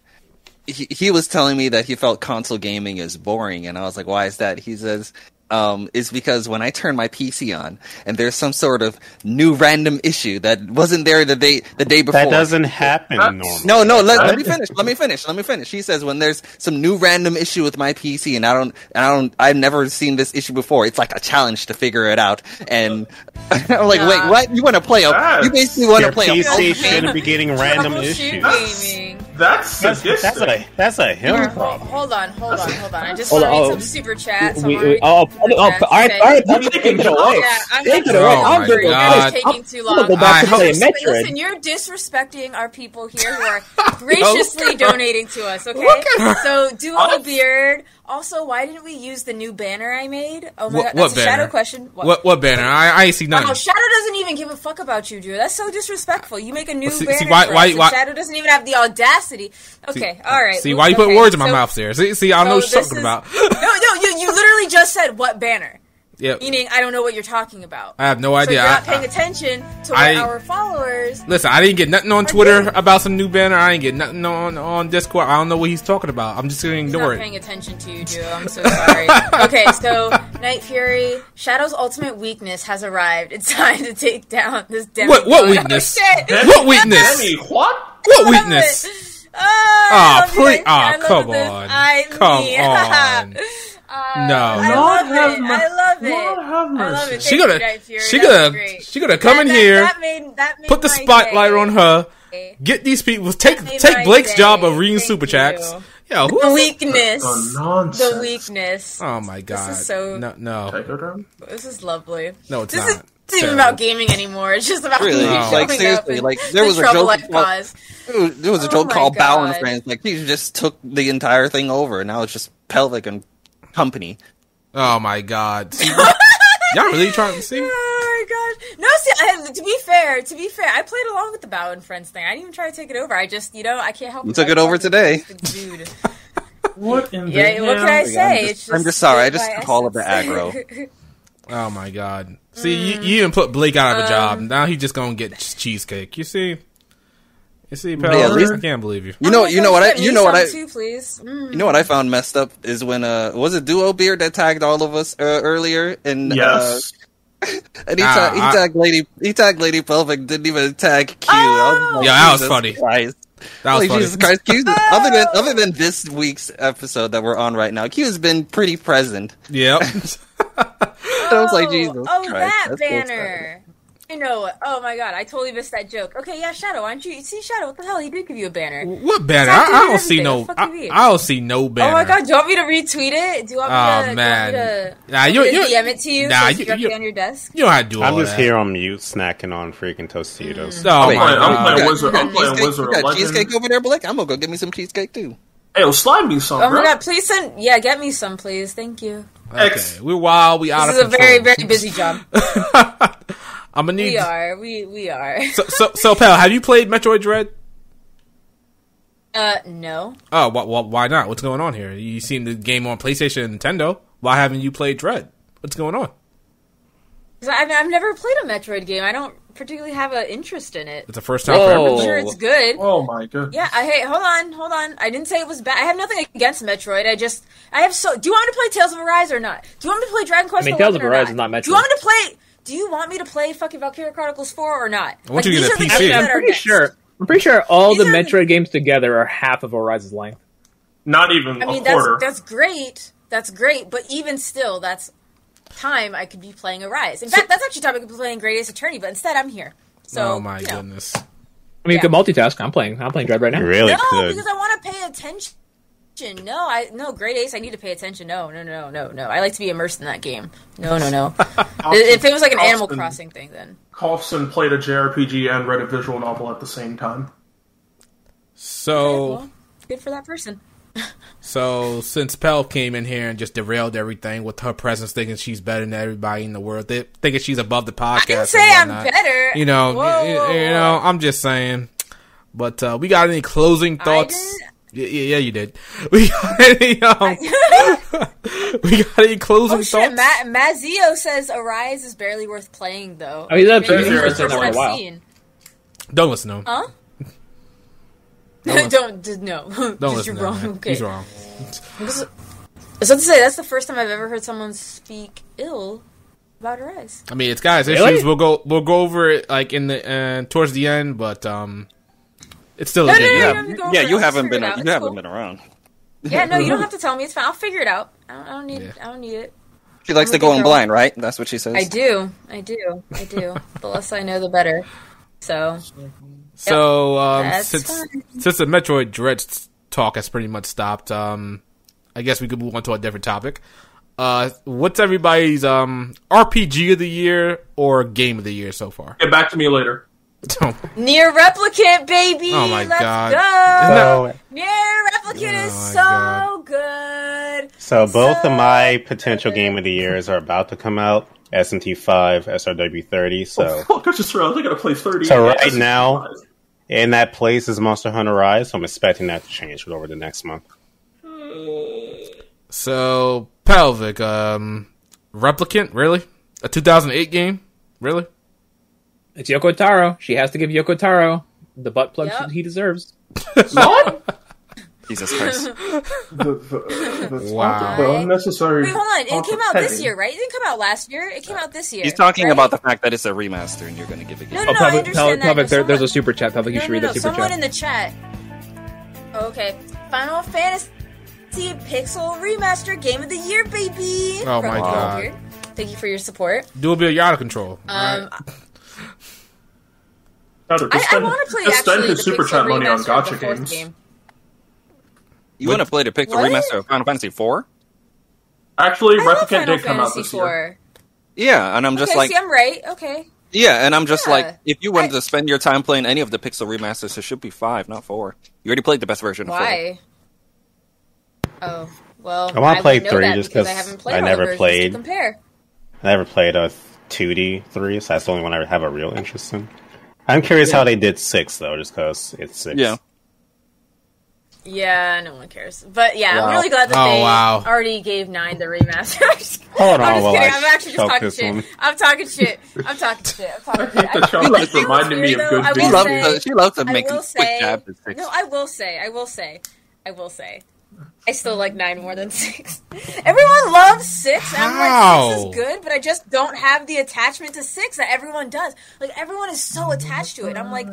E: he, he was telling me that he felt console gaming is boring, and I was like, why is that? He says, um, it's because when I turn my PC on and there's some sort of new random issue that wasn't there the day the day before.
D: That doesn't happen
A: That's-
D: normally.
E: No, no. Let, let me finish. Let me finish. Let me finish. He says when there's some new random issue with my PC, and I don't, and I don't, I've never seen this issue before. It's like a challenge to figure it out. And I'm like, wait, what? You want to play a? You basically want to
D: Your
E: play a?
D: PC shouldn't be getting random issues.
F: Gaming.
A: That's
D: That's,
A: sadistic.
D: that's a that's a him
F: Here, hold,
D: problem.
F: hold on, hold on, hold on. I just
B: Hold
F: want to
B: on,
F: read
B: oh.
F: some super chats.
B: We, we, oh,
F: some
B: oh,
F: super
B: oh,
F: chats,
B: all right,
F: okay?
B: all right, take it away.
F: Yeah, I'm
B: Take it
F: gonna-
B: away. I'm
C: my
B: good.
F: Taking too long.
B: I'm gonna
F: long.
B: go back to
C: I-
B: playing
F: Disres-
B: Metroid.
F: Listen, you're disrespecting our people here who are graciously donating to us. Okay, so Duo Beard. Also, why didn't we use the new banner I made? Oh my
C: What-
F: god,
C: what
F: that's a shadow question.
C: What what banner? I, I see nothing.
F: Oh, Shadow doesn't even give a fuck about you, Drew. That's so disrespectful. You make a new
C: Well, see-
F: banner
C: see, why- why- why-
F: Shadow doesn't even have the audacity. Okay, all right.
C: See why you put words in my
F: so-
C: mouth there? See, see I know what you're talking
F: is-
C: about.
F: no, no, you, you literally just said what banner.
C: Yeah,
F: Meaning, I don't know what you're talking about.
C: I have no
F: so
C: idea.
F: you're not
C: I-
F: paying
C: I-
F: attention to what
C: I-
F: our followers.
C: Listen, I didn't get nothing on Twitter
F: did.
C: about some new banner. I didn't get nothing on on Discord. I don't know what he's talking about. I'm just gonna
F: He's
C: ignore
F: not
C: it.
F: paying attention to you, Drew. I'm so sorry. okay, so Night Fury, Shadow's ultimate weakness has arrived. It's time to take down this demigod.
C: What- what
F: Oh,
C: weakness?
F: shit.
C: What weakness?
A: Demi, what?
C: What weakness?
F: it. Oh, I
C: please-
F: Night Fury. I ah, love
C: come
F: this.
C: on.
F: I
C: Come
F: mean,
C: on.
F: Uh,
C: No.
F: I
A: Lord
F: love
A: have
F: it.
A: mer-
F: I love it.
A: Lord have
F: I love
A: mercy.
F: it.
C: She
F: Thank
C: gonna
F: you, Night
C: she
F: That was
C: gonna she gonna come
F: That-
C: in
F: that-
C: here,
F: that made- that made
C: put the spotlight
F: day.
C: on her, get these people take take Blake's
F: day.
C: job of reading
F: Thank
C: super
F: you.
C: chats. Yeah, who
F: The
C: is
F: weakness.
A: The nonsense.
F: The weakness.
C: Oh my god!
F: is so-
C: no, no,
A: Take her down.
F: This is lovely.
C: no, it's
F: This
C: not.
F: is isn't even about gaming anymore. It's just about
E: Really?
F: me
C: No.
E: Like, seriously,
F: and
E: like, there
F: the
E: was a
F: trouble
E: joke
F: I've
E: about-
F: caused.
E: There was- a
F: Oh
E: joke
F: my
E: called Bao and Friends. Like he just took the entire thing over, and now it's just pelvic and company.
C: Oh my god. See, y'all really trying to see?
F: Oh my gosh! No, see, I, to be fair, to be fair, I played along with the Bao and Friends thing. I didn't even try to take it over. I just, you know, I can't help.
E: You took it over today.
F: dude.
A: What in the
F: Yeah, what can I say?
E: I'm just-
F: it's just
E: I'm just sorry, I just call it the
F: aggro.
C: Oh my god. See, you, mm. you even put Blake out of a job. Um, now he's just gonna get cheesecake. You see? You see, pal?
E: Yeah, at least-
C: I can't believe you.
E: You know, you know what I,
F: Get me
E: you know what I,
F: too, please. Mm.
E: you know what I found messed up is when uh was it Duo Beard that tagged all of us uh, earlier and
A: Yes.
E: uh, and he,
C: Ah,
E: ta- he
C: I-
E: tagged Lady he tagged Lady Pelvic didn't even tag Q. was like,
C: Yeah, that was funny.
E: Christ.
C: That was
E: Holy
C: funny.
E: Jesus Christ, Q. Other than other than this week's episode that we're on right now, Q has been pretty present.
C: Yep.
E: I was like,
F: Oh,
E: Jesus
F: Oh,
E: Christ,
F: that banner. I know. Oh my god, I totally missed that joke. Okay, yeah, Shadow. Why don't you see Shadow? What the hell? He did give you a banner.
C: what banner? I, I don't see no.
F: everything. What the fuck
C: I. I don't see no banner.
F: Oh my god, do you want me to retweet it? Do you want me
C: Oh,
F: to, do
C: man.
F: you want me to,
C: Nah, you you
F: DM it to you?
C: Nah,
F: so
C: you,
F: it's
C: you,
F: on your desk.
C: you don't have to do all
D: I'm just
C: that.
D: here on mute snacking on freaking Tostitos.
C: Oh
E: Wait,
C: my
A: I'm
C: god.
A: playing
E: you got-
A: Wizard- I'm
E: got
A: playing
E: cheesecake-
A: Wizard
E: you got cheesecake over there, Blake. I'm gonna go get me some cheesecake too.
A: Hey, well, slide me some,
F: Oh my god, please send. Yeah, get me some, please. Thank you.
C: Okay, we're wild. We out of
F: This
C: of
F: is a very, very busy job.
C: I'm gonna need.
F: We are. We we are.
C: So, so, so, pal, have you played Metroid Dread?
F: Uh, no.
C: Oh, wh- wh- why not? What's going on here? You seen the game on PlayStation and Nintendo. Why haven't you played Dread? What's going on?
F: I've, I've never played a Metroid game. I don't particularly have an interest in it.
C: It's the first time for
B: Whoa.
F: I'm
C: everyone.
F: sure it's good.
A: Oh my god.
F: Yeah, I hey, hold on, hold on. I didn't say it was bad. I have nothing against Metroid. I just I have so. Do you want me to play Tales of Arise or not? Do you want me to play Dragon Quest?
B: I mean, Tales of
F: or
B: Arise
F: not?
B: is not Metroid.
F: Do you want me to play? Do you want me to play fucking Valkyria Chronicles Four or not?
C: I want you to
F: these
C: get a
F: are the
C: PC.
F: games
B: Actually,
F: that
B: I'm pretty
F: next.
B: sure. I'm pretty sure all
F: These
B: the
F: are the-
B: Metroid games together are half of Arise's length.
A: Not even
F: I mean,
A: a
F: that's
A: quarter.
F: that's great. That's great, but even still, that's time I could be playing Arise. In fact, that's actually time I could be playing Great Ace Attorney, but instead I'm here. So,
C: oh my
F: you know.
C: goodness.
B: I mean,
F: Yeah.
B: you can multitask. I'm playing. I'm playing Dread right now.
D: You really
F: No,
D: could.
F: because I want to pay attention. No, I no Great Ace. I need to pay attention. No, no, no, no, no. I like to be immersed in that game. No, no, no. if it was like an Animal Crossing thing, then
A: Kaufson played a JRPG and read a visual novel at the same time.
C: So,
F: well, good for that person.
C: so since Pell came in here and just derailed everything with her presence, thinking she's better than everybody in the world, they, thinking she's above the podcast.
F: I didn't
C: and
F: say I'm better.
C: You know,
F: Whoa,
C: you,
F: whoa,
C: you
F: whoa.
C: know, I'm just saying. But uh, we got any closing
F: I
C: thoughts?
F: Didn't-
C: Yeah, yeah, yeah, you did. We got any? Um, we got any closing
F: Oh shit!
C: thoughts?
F: Ma- Mazio says Arise is barely worth playing, though.
B: Oh, he's up-
F: Maybe
A: he's
F: the
A: been
F: first
A: saying that
F: person
A: for a
F: I've
B: while.
F: seen.
C: Don't listen to him.
F: Huh?
C: listen.
F: don't, d- no.
C: Don't listen
F: you're
C: to him.
F: wrong.
C: man.
F: Okay.
C: He's wrong.
F: So to say, that's the first time I've ever heard someone speak ill about Arise.
C: I mean, it's guys'
B: Really?
C: issues. We'll go. We'll go over it like in the uh, towards the end, but um, it's still a
F: No,
C: good
F: no, no,
C: game.
F: you have to go over
E: Yeah, you haven't been you
F: It's
E: haven't
F: cool.
E: been around.
F: Yeah, no, you don't have to tell me. It's fine. I'll figure it out. I don't, I don't need.
C: Yeah.
F: I don't need it.
E: She likes
F: I'm
E: to go
F: good
E: in blind, right? That's what she says.
F: I do. I do. I do. the less I know, the better. So
C: So um, since
F: fine.
C: since the Metroid Dread talk has pretty much stopped, um, I guess we could move on to a different topic. Uh, what's everybody's um RPG of the year or game of the year so far?
A: Get back to me later.
F: Near replicant, baby.
C: Oh my
F: Let's
C: God.
F: go.
D: So,
F: NieR replicant is
C: Oh my
F: so
C: God.
F: good.
D: so both of my potential
F: good.
D: game of the years are about to come out. SMT five, SRW thirty. So
A: Fuck, I just realized I gotta play 30.
D: So right now- in that place is Monster Hunter Rise. So I'm expecting that to change over the next month.
C: So Pelvic, um, Replicant, really? A 2008 game, really?
B: It's Yoko Taro. She has to give Yoko Taro the butt plug
F: Yep.
B: he deserves.
A: What?
E: Jesus Christ.
A: the, the, the,
C: Wow.
A: the unnecessary.
F: Wait, hold on. It came out this year, right? It didn't come out last year. It came out this year.
E: He's talking
F: right?
E: about the fact that it's a remaster and you're going to give it.
F: No,
E: a
F: no,
B: Oh,
F: no. I
B: Pelvic,
F: understand that.
B: Pelvic,
F: No,
B: there, there's a super chat. Pelvic, you should
F: no,
B: read
F: no.
B: that super
F: Someone
B: chat.
F: Someone in the chat. Oh, okay. Final Fantasy Pixel Remaster Game of the Year, baby.
C: Oh
F: From
C: my God.
F: Thank you for your support.
C: Dual Bill, you're out of control.
F: Um,
C: alright?
A: Tyler,
F: I,
A: just
F: I
A: spend,
F: want to play
A: just spend
F: actually
A: his
F: the
A: super
F: Pixel
A: chat money on
F: remaster of
A: gotcha
F: the fourth
A: games.
F: game.
E: You want to play the Pixel
F: What?
E: remaster of Final Fantasy IV?
A: Actually,
F: I love
A: Replicant
F: Final
A: did come out
F: Fantasy
A: this year.
F: IV.
E: Yeah, and I'm just
F: okay,
E: like,
F: see, I'm right. Okay.
E: yeah, and I'm just
F: Yeah.
E: like, if you wanted
F: I-
E: to spend your time playing any of the Pixel remasters, it should be five, not four. You already played the best version of four.
F: Why? Oh, Well,
D: I wanna play three just
F: because I haven't played
D: I never played.
F: Compare.
D: I never played a 2D three, so that's the only one I have a real interest in. I'm curious how they did six though, just because it's six.
E: Yeah.
F: Yeah, no one cares. But yeah,
E: Wow.
F: I'm really glad that
C: Oh,
F: they
C: wow.
F: already gave nine the remaster. I'm just,
D: Hold on
F: I'm just
D: while
F: kidding.
D: I
F: I'm actually just talking shit.
D: one.
F: I'm talking shit. I'm talking shit. I'm talking shit.
A: The chocolate
F: I- I-
A: reminded me of good
F: I
E: She loves, to, she loves to make
F: will
E: quick
F: say,
E: jab
F: no, I will say, I will say, I will say, I still like nine more than six. Everyone loves six. and I'm like, six
C: How?
F: is good, but I just don't have the attachment to six that everyone does. Like everyone is so attached to it. I'm like,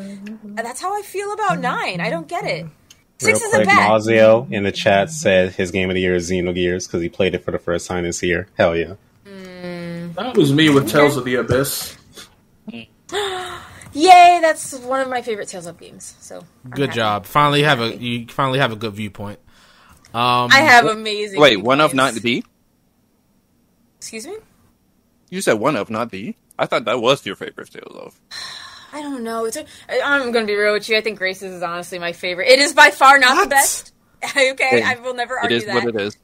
F: that's how I feel about nine. I don't get it. Six
D: Real
F: isn't
D: quick,
F: bad.
D: Mazio in the chat said his game of the year is Xenogears because he played it for the first time this year. Hell yeah. Mm.
A: That was me with Tales of the Abyss.
F: Yay! That's one of my favorite Tales of games. So I'm
C: Good
F: happy.
C: job. Finally have a you finally have a good viewpoint. Um,
F: I have amazing.
E: Wait, one of
F: viewpoints.
E: not B?
F: Excuse me.
E: You said one of not B? I thought that was your favorite Tales of.
F: I don't know. It's a, I- I'm going to be real with you. I think Graces is honestly my favorite. It is by far not
C: What?
F: the best. okay,
E: Hey,
F: I will never argue that.
E: It is what it is.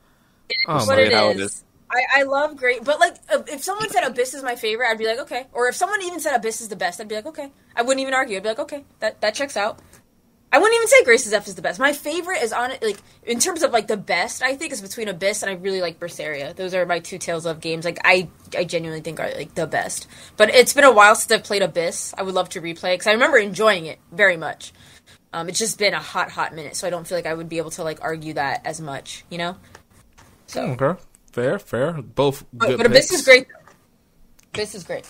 C: oh
F: What
C: my
E: Say
F: it
E: it how it
F: is.
E: is.
F: I, I love great, but like uh, if someone said Abyss is my favorite, I'd be like okay. Or if someone even said Abyss is the best, I'd be like okay. I wouldn't even argue. I'd be like okay, that that checks out. I wouldn't even say Graces f is the best. My favorite is on it like in terms of like the best. I think is between Abyss and I really like Berseria. Those are my two Tales of games. Like I I genuinely think are like the best. But it's been a while since I've played Abyss. I would love to replay because I remember enjoying it very much. Um, it's just been a hot hot minute, so I don't feel like I would be able to like argue that as much. You know. So.
C: Okay, fair, fair. Both
F: But,
C: good
F: but Abyss is great. This is great.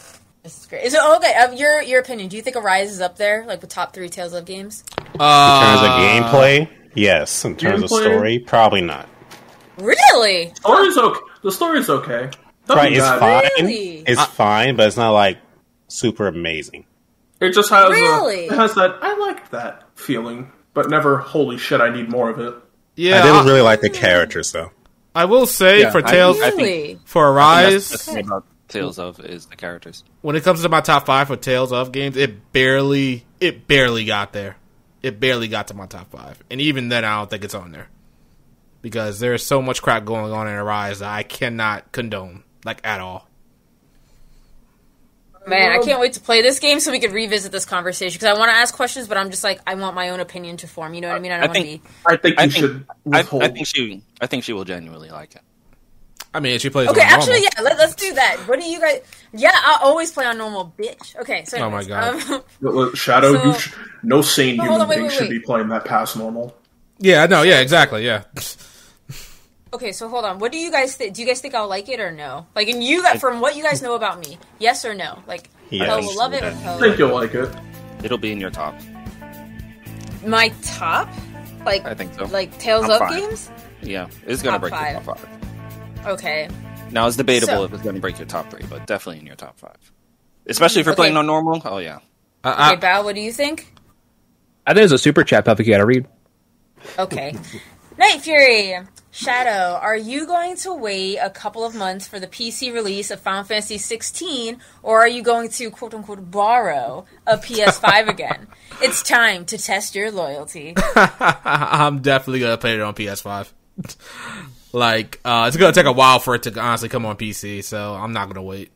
F: This is great. Is it oh, okay? Uh, your your opinion? Do you think Arise is up there, like with top three Tales of games?
D: In terms
C: Uh,
D: of gameplay, yes. In terms of story, probably not.
F: Really?
A: Story's okay. The story's okay. Nothing
D: Right, it's
A: bad.
D: fine.
F: Really?
D: It's fine, but it's not like super amazing.
A: It just has
F: Really?
A: a, it has that I liked that feeling, but never holy shit I need more of it.
C: yeah,
D: I didn't
C: I,
D: really like the characters though.
C: I will say
E: Yeah,
C: for
E: I-
C: Tales
E: I think-
F: Really?
C: for
E: I think
C: Arise,
E: That's the thing about Tales of is the characters.
C: when it comes to my top five for Tales of games, it barely it barely got there. It barely got to my top five, and even then, I don't think it's on there because there's so much crap going on in Arise that I cannot condone like at all.
F: Man, I can't wait to play this game so we could revisit this conversation because I want to ask questions, but I'm just like I want my own opinion to form. You know what I mean? I don't want to
E: think-
F: be.
A: I think you
E: I think,
A: should
E: I. I think she I think she will genuinely like it.
C: I mean, she plays
F: Okay,
C: on normal.
F: actually, yeah. Let, us do that. What do you guys? Yeah, I always play on normal, bitch. Okay, so
C: Oh my God.
F: um,
A: Shadow,
F: So-
A: you sh- no sane human
F: on, wait,
A: being
F: wait,
A: should
F: wait.
A: be playing that past normal.
C: Yeah, no, yeah, exactly, yeah.
F: Okay, so hold on. What do you guys think? Do you guys think I'll like it or no? Like, and you got from what you guys know about me, yes or no? Like,
D: Yes.
F: Poe will love it or
A: I think you'll like it.
E: It'll be in your top.
F: My top, like,
E: I think so.
F: like Tales
E: Top
F: of
E: five.
F: games.
E: Yeah, it's gonna
F: Top
E: break
F: five.
E: your top five.
F: Okay,
E: Now it's debatable
F: So-
E: if it's gonna break your top three, but definitely in your top five. Especially if you're mm,
F: Okay.
E: playing on normal. Oh yeah.
C: I,
F: okay,
C: I,
F: Bao, what do you think?
B: I think there's a super chat topic you gotta read.
F: Okay, Night Fury. Shadow, are you going to wait a couple of months for the PC release of Final Fantasy 16, or are you going to quote unquote borrow a PS5 again? It's time to test your loyalty.
C: I'm definitely gonna play it on PS5. Like, uh, it's gonna take a while for it to honestly come on PC, so I'm not gonna wait.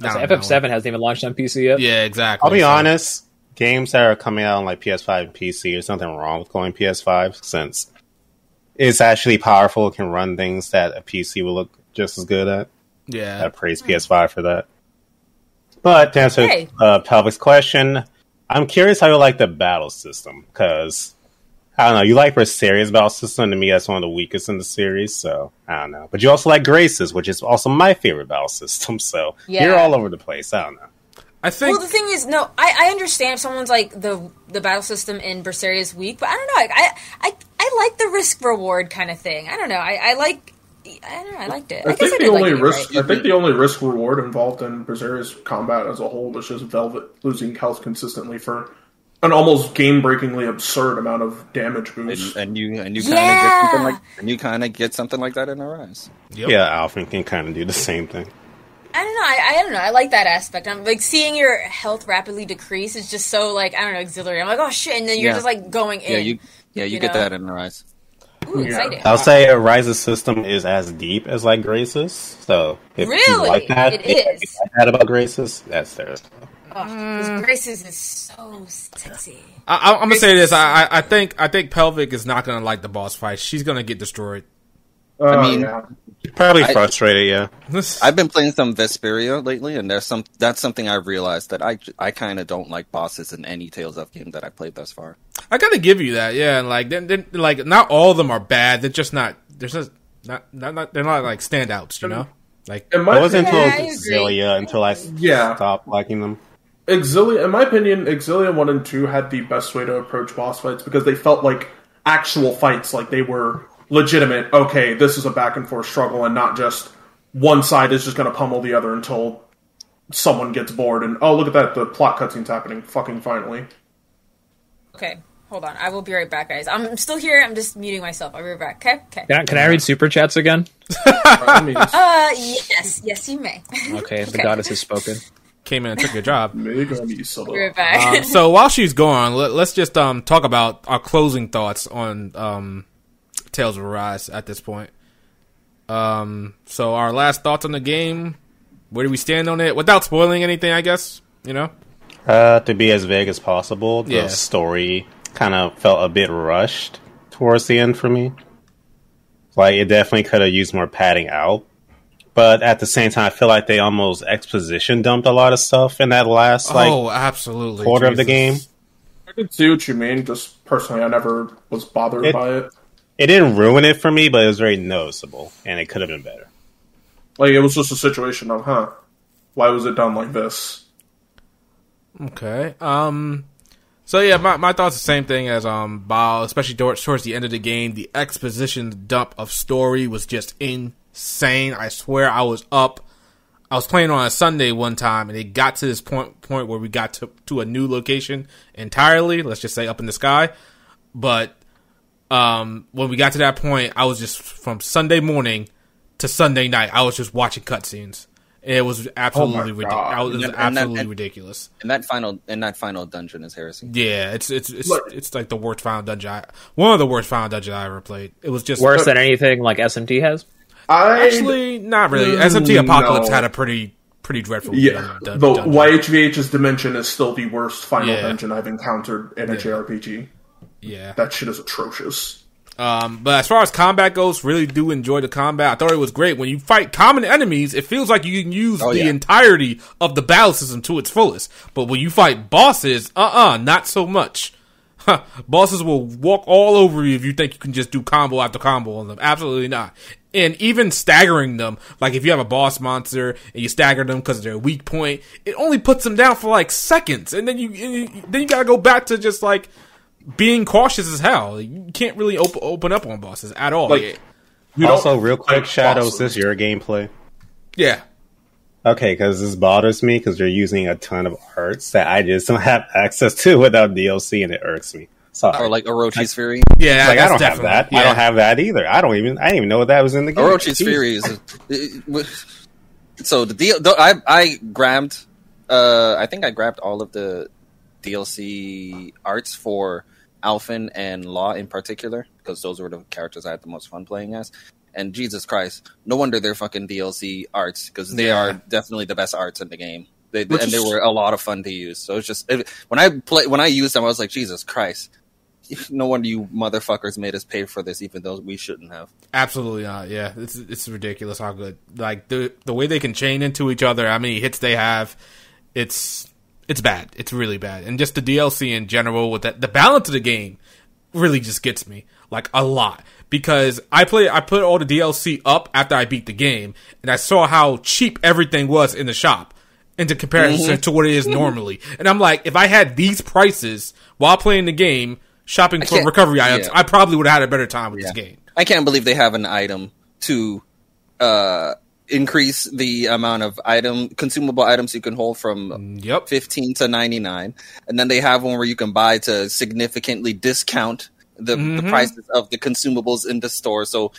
B: So
C: Not
B: FF7 hasn't even launched on PC yet.
C: Yeah, exactly.
D: I'll be
C: so-
D: honest. Games that are coming out on like PS5 and PC, there's nothing wrong with going PS5 since it's actually powerful. It can run things that a PC will look just as good at.
C: Yeah,
D: I praise PS5 for that. But to answer
F: Hey.
D: uh, Pelvic's question, I'm curious how you like the battle system because I don't know. You like Berseria's battle system. To me, that's one of the weakest in the series. So I don't know. But you also like Grace's, which is also my favorite battle system. So you're all over the place. I don't know.
C: I think
F: Well, the thing is, no, I, I understand if someone's like the the battle system in Berseria is weak, but I don't know. I I, I, I like the risk reward kind of thing. I don't know. I, I like. I don't know. I liked it. I,
A: I
F: guess
A: think
F: I
A: the
F: did like
A: only risk,
F: right?
A: I think the only risk reward involved in Berserk's combat as a whole was just Velvet losing health consistently for an almost game breakingly absurd amount of damage
E: And,
A: boost.
E: and you and you kind of
F: Yeah.
E: get something like and you kind of get something like that in Arise.
C: Yep.
D: Yeah, Alphen can kind of do the same thing.
F: I don't know. I, I don't know. I like that aspect. I'm like seeing your health rapidly decrease is just so like I don't know exhilarating. I'm like oh shit, and then you're
E: Yeah.
F: just like going in.
E: Yeah, you yeah you,
F: you
E: get
F: know?
E: that in Arise.
F: Ooh, Ooh,
A: Yeah.
D: I'll say Rise's system is as deep as like Grace's. So if you like that,
F: It
D: if you like that about Grace's, that's theirs.
F: Oh, this Graces mm. is so sexy.
C: I, I, I'm gonna say this. I, I- I think I think Pelvic is not gonna like the boss fight. She's gonna get destroyed.
A: Oh, I
E: mean-
A: yeah.
D: Probably
E: I-
D: frustrated, yeah.
E: I've been playing some Vesperia lately, and there's some that's something I've realized that I I kind of don't like bosses in any Tales of game that I played thus far.
C: I gotta give you that, yeah. And like, then, then, like, not all of them are bad. They're just not. They're just not. Not. not they're not like standouts, you know. Like,
A: In my
D: It wasn't
A: opinion,
D: until
F: Yeah, I agree.
D: Xillia until I s-
A: Yeah.
D: stopped liking them.
A: Xillia, in my opinion, Xillia 1 and 2 had the best way to approach boss fights because they felt like actual fights, like they were legitimate. Okay, this is a back and forth struggle and not just one side is just going to pummel the other until someone gets bored and, oh, look at that, the plot cutscene's happening. Fucking finally.
F: Okay, hold on. I will be right back, guys. I'm still here. I'm just muting myself. I'll be right back. Okay? Okay.
B: Can I, can I read super chats again?
F: Uh, yes. Yes, you may.
B: Okay, the
F: Okay.
B: goddess has spoken.
C: Came in and took your job.
A: Megami
F: Be
A: Soda.
F: right back.
C: Um, so while she's gone, let, let's just um talk about our closing thoughts on um Tales of Arise at this point. Um, so our last thoughts on the game. Where do we stand on it? Without spoiling anything, I guess. You know.
D: Uh, to be as vague as possible, the
C: Yeah.
D: story kind of felt a bit rushed towards the end for me. Like, it definitely could have used more padding out. But at the same time, I feel like they almost exposition dumped a lot of stuff in that last, like,
C: oh, absolutely.
D: quarter of the game.
A: I can see what you mean. Just personally, I never was bothered
D: It-
A: by it.
D: It didn't ruin it for me, but it was very noticeable, and it could have been better.
A: Like, it was just a situation of, huh, why was it done like this?
C: Okay. Um. So yeah, my my thoughts the same thing as um Bao, especially towards towards the end of the game. The exposition dump of story was just insane. I swear, I was up. I was playing on a Sunday one time, and it got to this point point where we got to to a new location entirely. Let's just say up in the sky, but um when we got to that point, I was just from Sunday morning to Sunday night. I was just watching cutscenes. It was absolutely
A: God.
C: ridiculous. It was
E: And that- that-
C: absolutely
E: and-
C: ridiculous.
E: And that final and that final dungeon is heresy.
C: Yeah, it's it's it's
A: Look-
C: it's like the worst final dungeon. I, one of the worst final dungeons I ever played. It was just
B: Worse than anything like SMT has.
A: I
C: Actually, not really.
A: Mm,
C: SMT Apocalypse
A: no.
C: had a pretty pretty dreadful
A: Yeah,
C: dun- dun-
A: the
C: dungeon.
A: YHVH's Dimension is still the worst final
C: Yeah.
A: dungeon I've encountered in a JRPG.
C: Yeah.
A: That shit is atrocious.
C: Um, but as far as combat goes, really do enjoy the combat. I thought it was great. When you fight common enemies, it feels like you can use
E: Oh,
C: the
E: yeah.
C: entirety of the battle system to its fullest. But when you fight bosses, uh-uh, not so much. Huh, bosses will walk all over you if you think you can just do combo after combo on them. Absolutely not. And even staggering them, like if you have a boss monster and you stagger them because they're a weak point, it only puts them down for like seconds, and then you, and you then you gotta go back to just like being cautious as hell. You can't really op- open up on bosses at all.
A: Like, You
D: also, real quick,
A: like
D: Shadow, is
A: bosses.
D: this your gameplay?
C: yeah.
D: Okay, because this bothers me because you're using a ton of arts that I just don't have access to without DLC, and it irks me. Sorry.
E: Or like Orochi's Fury.
C: Yeah,
D: like I don't have that.
C: Yeah.
D: I don't have that either. I don't even. I didn't even know that was in the game.
E: Orochi's
D: Jeez.
E: Fury is. so the deal. I I grabbed. Uh, I think I grabbed all of the DLC arts for Alphen and Law in particular because those were the characters I had the most fun playing as. And Jesus Christ, no wonder they're fucking DLC arts because they
C: Yeah.
E: are definitely the best arts in the game. They,
A: Which
E: and they were a lot of fun to use. So it's just it, when I play when I used them, I was like, Jesus Christ. No wonder you motherfuckers made us pay for this, even though we shouldn't have.
C: Absolutely not. Yeah, it's it's ridiculous how good. Like the the way they can chain into each other, how many hits they have, it's it's bad. It's really bad. And just the DLC in general with that the balance of the game really just gets me like a lot because I play I put all the DLC up after I beat the game and I saw how cheap everything was in the shop into comparison mm-hmm. to what it is normally. And I'm like, if I had these prices while playing the game, shopping for recovery items,
E: yeah.
C: I probably would have had a better time with this game.
E: I can't believe they have an item to uh, increase the amount of item consumable items you can hold from
C: Yep.
E: 15 to 99 and then they have one where you can buy to significantly discount the, the prices of the consumables in the store so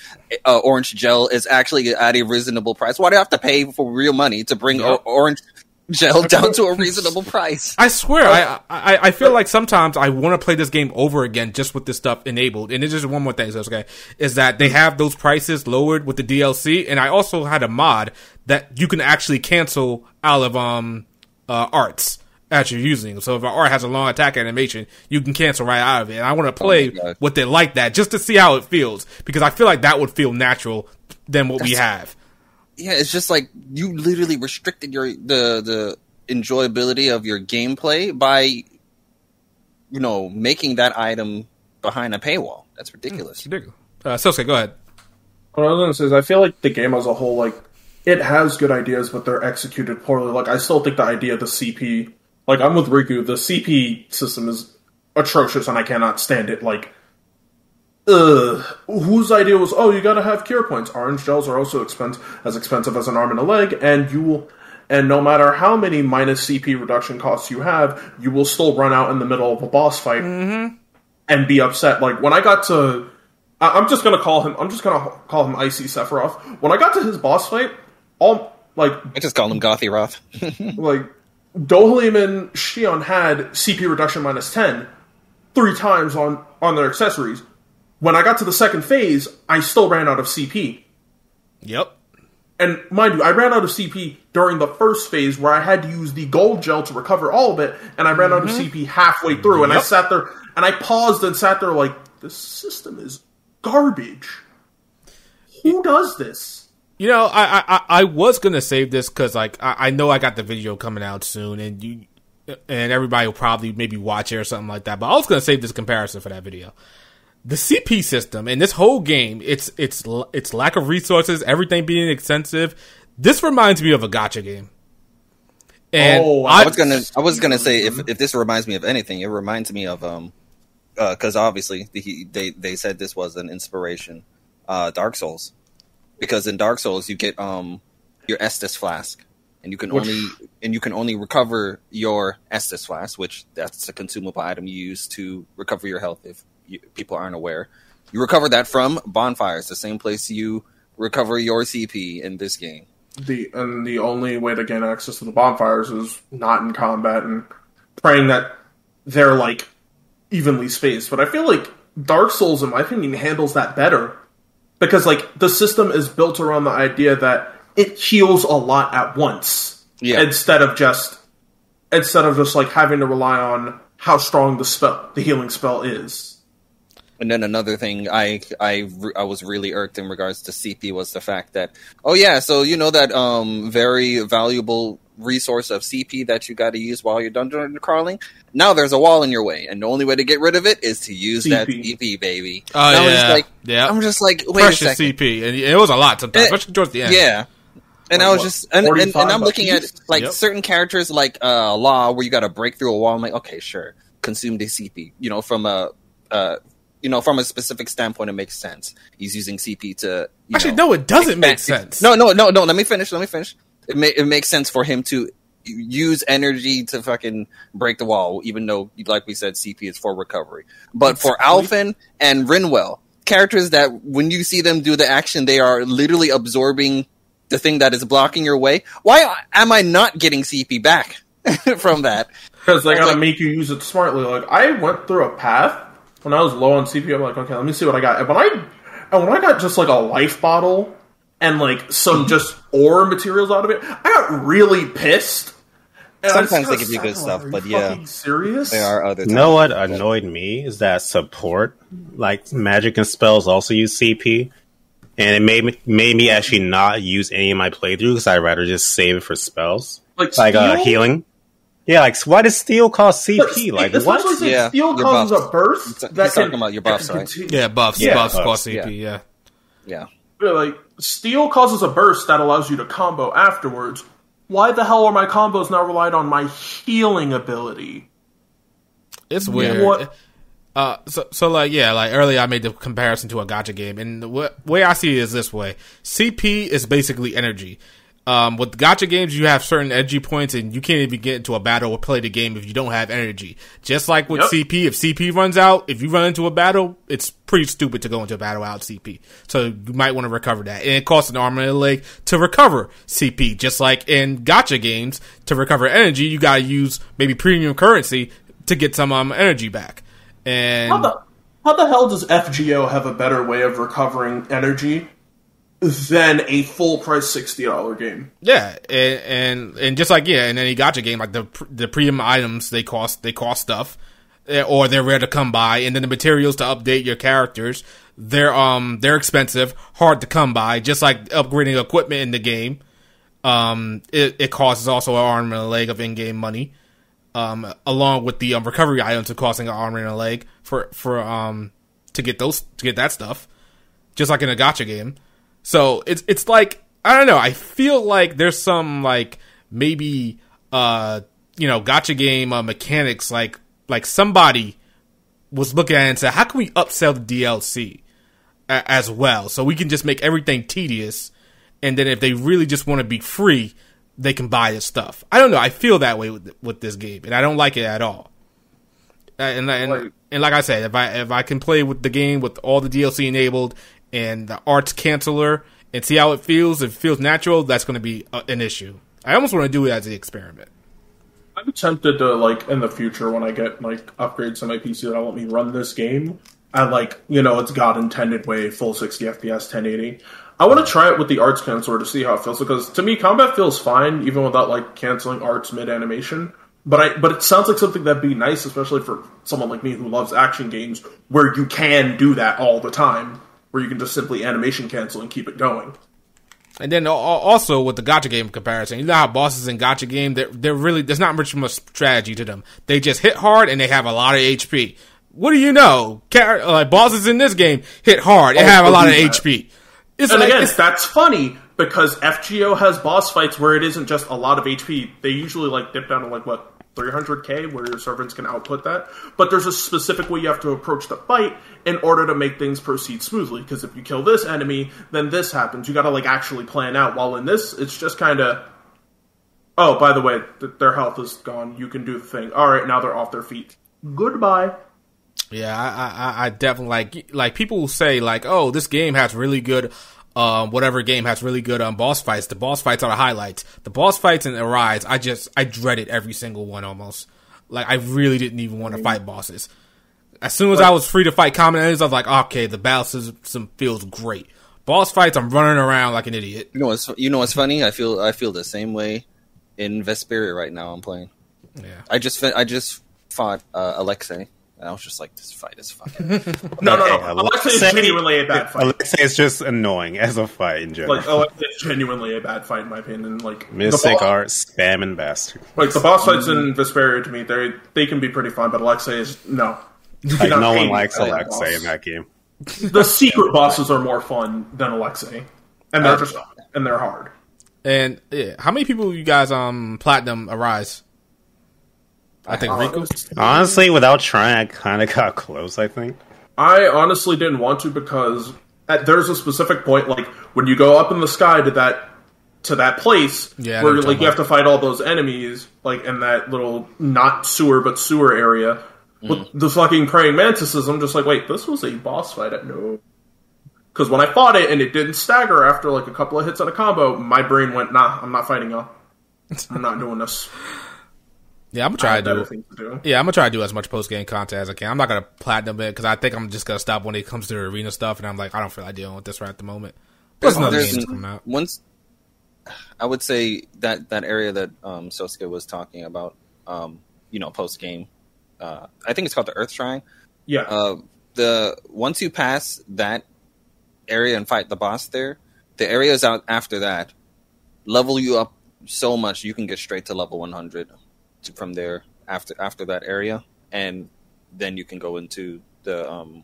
E: uh, orange gel is actually at a reasonable price why do i have to pay for real money to bring
C: Yep.
E: o- orange gel down to a reasonable price.
C: I swear, I, I I feel like sometimes I want to play this game over again just with this stuff enabled. And it's just one more thing, so okay, is that they have those prices lowered with the DLC, and I also had a mod that you can actually cancel out of um uh, arts that you're using. So if an art has a long attack animation, you can cancel right out of it. And I want to play
E: God.
C: with it like that just to see how it feels because I feel like that would feel natural than what we have.
E: Yeah, it's just like you literally restricted your the the enjoyability of your gameplay by you know making that item behind a paywall. That's ridiculous.
C: It's ridiculous. Uh, Sosuke, go ahead.
A: What I was gonna say is, I feel like the game as a whole, like, it has good ideas, but they're executed poorly. Like, I still think the idea of the CP, like, I'm with Riku. The CP system is atrocious, and I cannot stand it. Like, ugh. Whose idea was, oh, you gotta have cure points. Orange gels are also expensive, as expensive as an arm and a leg, and you will. And no matter how many minus CP reduction costs you have, you will still run out in the middle of a boss fight mm-hmm. and be upset. Like when I got to, I- I'm just gonna call him. I'm just gonna call him Icy Sephiroth. When I got to his boss fight, all like
E: I just called him Gothy Roth.
A: like Dohalim and Shionne had CP reduction minus ten three times on on their accessories. When I got to the second phase, I still ran out of CP.
C: Yep.
A: And mind you, I ran out of CP during the first phase where I had to use the gold gel to recover all of it, and I ran out of mm-hmm. CP halfway through, and I sat there and I paused and sat there like, this system is garbage. Who does this?
C: You know, I I, I- I was gonna save this because like I, I know I got the video coming out soon, and you and everybody will probably maybe watch it or something like that. But I was gonna save this comparison for that video. The CP system and this whole game, it's it's it's lack of resources, everything being expensive. This reminds me of a gacha game. And
A: Oh,
E: I
C: I,
E: was gonna I was gonna say if if this reminds me of anything, it reminds me of um because obviously the, they they said this was an inspiration, uh, Dark Souls, because in Dark Souls you get um your Estus flask, and you can
A: Which-
E: only and you can only recover your Estus flask, which that's a consumable item you use to recover your health. If you, people aren't aware, you recover that from bonfires, the same place you recover your CP in this game.
A: The and the only way to gain access to the bonfires is not in combat and praying that they're like evenly spaced. But I feel like Dark Souls, in my opinion, handles that better because like the system is built around the idea that it heals a lot at once
E: Yeah.
A: instead of just instead of just like having to rely on how strong the spell the healing spell is.
E: And then another thing I I I was really irked in regards to CP was the fact that oh yeah, so you know that um very valuable resource of CP that you got to use while you're dungeon crawling. Now there's a wall in your way, and the only way to get rid of it is to use that
A: CP.
E: CP, baby.
C: Oh,
E: And I was
C: yeah.
E: just like,
C: Yeah.
E: I'm just like, wait a second,
C: CP, and it was a lot sometimes,
E: Eh,
C: especially towards the end.
E: yeah. And
A: Like
E: I was
A: what,
E: just and, and, and I'm looking at like
C: Yep.
E: certain characters like uh Law where you got to break through a wall. I'm like, okay, sure, consume the CP. You know, from a uh you know from a specific standpoint, it makes sense. He's using CP to you
C: Actually,
E: know,
C: no, it doesn't make sense.
E: No, no, no, no. Let me finish. Let me finish. It ma- it makes sense for him to use energy to fucking break the wall, even though, like we said, CP is for recovery. But for Alphen and Rinwell, characters that when you see them do the action, they are literally absorbing the thing that is blocking your way. Why am I not getting CP back from that?
A: Because they
E: I
A: gotta
E: like-
A: make you use it smartly. Like I went through a path when I was low on CP. I'm like, okay, let me see what I got. And when I and when I got just like a life bottle and like some just ore materials out of it, I got really pissed. And
E: Sometimes they give you good stuff, but yeah.
A: fucking serious.
E: There are other
D: You know what annoyed me is that support, like magic and spells, also use CP, and it made me made me actually not use any of my playthroughs because I'd rather just save it for spells,
A: like
D: like uh, healing. Yeah, like why does steel cost
A: But
D: CP? Like
A: especially
D: what?
A: since
E: Yeah,
A: steel
E: your
A: causes
E: buffs.
A: a burst
E: He's
A: that
E: talking
A: can,
E: about your
A: that
E: buffs, right?
A: continue-
C: Yeah, buffs,
D: Yeah,
C: buffs,
D: buffs,
C: cost CP,
E: yeah.
C: yeah.
E: Yeah.
A: like steel causes a burst that allows you to combo afterwards. Why the hell are my combos now relied on my healing ability?
C: It's weird.
A: What-
C: Uh, so, so like, yeah, like earlier I made the comparison to a gacha game, and the w- way I see it is this way: CP is basically energy. Um, with gacha games, you have certain energy points, and you can't even get into a battle or play the game if you don't have energy. Just like with
A: Yep.
C: CP, if CP runs out, if you run into a battle, it's pretty stupid to go into a battle out CP. So you might want to recover that, and it costs an arm and a leg to recover CP. Just like in gacha games, to recover energy, you gotta use maybe premium currency to get some um, energy back. And
A: How the how the hell does FGO have a better way of recovering energy than a full price sixty dollar game?
C: Yeah, and, and and just like yeah, and any gacha game, like the the premium items, they cost they cost stuff, eh, or they're rare to come by, and then the materials to update your characters, they're um they're expensive, hard to come by. Just like upgrading equipment in the game, um it, it costs also an arm and a leg of in game money, um along with the um, recovery items of costing an arm and a leg for for um to get those to get that stuff, just like in a gacha game. So it's it's like I don't know. I feel like there's some like maybe uh you know gacha game uh, mechanics like like somebody was looking at it and said how can we upsell the DLC a- as well so we can just make everything tedious and then if they really just want to be free they can buy this stuff. I don't know. I feel that way with with this game and I don't like it at all. Uh, and and, and like I said, if I if I can play with the game with all the DLC enabled and the arts canceller and see how it feels, if it feels natural, that's going to be uh, an issue. I almost want to do it as an experiment.
A: I'm tempted to like in the future when I get like upgrades to my PC that'll let me run this game at like you know its God intended way, full 60 FPS, 1080. I want to try it with the arts canceller to see how it feels because to me combat feels fine even without like canceling arts mid animation. But I but it sounds like something that'd be nice, especially for someone like me who loves action games where you can do that all the time, where you can just simply animation cancel and keep it going.
C: And then al- al- also with the gacha game comparison, you know how bosses in gacha game, they're, they're really there's not much much strategy to them. They just hit hard and they have a lot of HP. What do you know? Uh, like bosses in this game hit hard and
A: Oh,
C: have a lot of
A: that.
C: HP. It's
A: And
C: like,
A: again, that's funny because FGO has boss fights where it isn't just a lot of HP. They usually like dip down to like what 300k, where your servants can output that. But there's a specific way you have to approach the fight in order to make things proceed smoothly. Because if you kill this enemy, then this happens. You got to like actually plan out. While in this, it's just kind of. Oh, by the way, th- their health is gone. You can do the thing. All right, now they're off their feet. Goodbye.
C: Yeah, I, I, I definitely like like people say like, oh, this game has really good, um, whatever game has really good um boss fights. The boss fights are the highlights. The boss fights in Arise, I just I dreaded every single one almost. Like I really didn't even want to fight bosses. As soon as I was free to fight common enemies, I was like, okay, the battle system feels great. Boss fights, I'm running around like an idiot.
E: You know what's you know what's funny? I feel I feel the same way in Vesperia right now. I'm playing.
C: Yeah.
E: I just I just fought uh, Alexei, and I was just like, this fight is fucking.
A: No, no,
D: Okay,
A: no. Alexei is genuinely a bad fight.
D: Alexei is just annoying as a fight in general.
A: Like Alexei is genuinely a bad fight in my opinion. Like the
D: Mystic
A: boss-
D: art spamming bastard.
A: Like the boss fights in Vesperia to me, they they can be pretty fun, but Alexei is no. You
D: Like,
A: cannot
D: no
A: pay
D: one likes Alexei
A: boss.
D: in that game.
A: The secret bosses are more fun than Alexei, and they're
C: Uh,
A: just and they're hard.
C: And yeah, how many people you guys um platinum Arise? I think uh, Riku.
D: Honestly, without trying, I kind of got close. I think.
A: I honestly didn't want to because at, there's a specific point, like when you go up in the sky to that to that place
C: Yeah,
A: where like you have to fight all those enemies, like in that little not sewer but sewer area. With mm. the fucking praying mantises, I'm just like, wait, this was a boss fight. at no. Because when I fought it and it didn't stagger after like a couple of hits on a combo, my brain went, nah, I'm not fighting y'all. I'm not doing this.
C: Yeah, I'm gonna
A: I
C: try
A: have
C: to do.
A: to do.
C: Yeah, I'm gonna try to do as much post game content as I can. I'm not gonna platinum it because I think I'm just gonna stop when it comes to arena stuff, and I'm like, I don't feel like dealing with this right at the moment. Plus, another
E: There's
C: game's
E: n-
C: coming out.
E: once I would say that that area that um, Sosuke was talking about, um, you know, post game. Uh, I think it's called the Earth Shrine.
A: Yeah.
E: Uh, the once you pass that area and fight the boss there, the areas out after that level you up so much you can get straight to level 100 to, from there after after that area, and then you can go into the um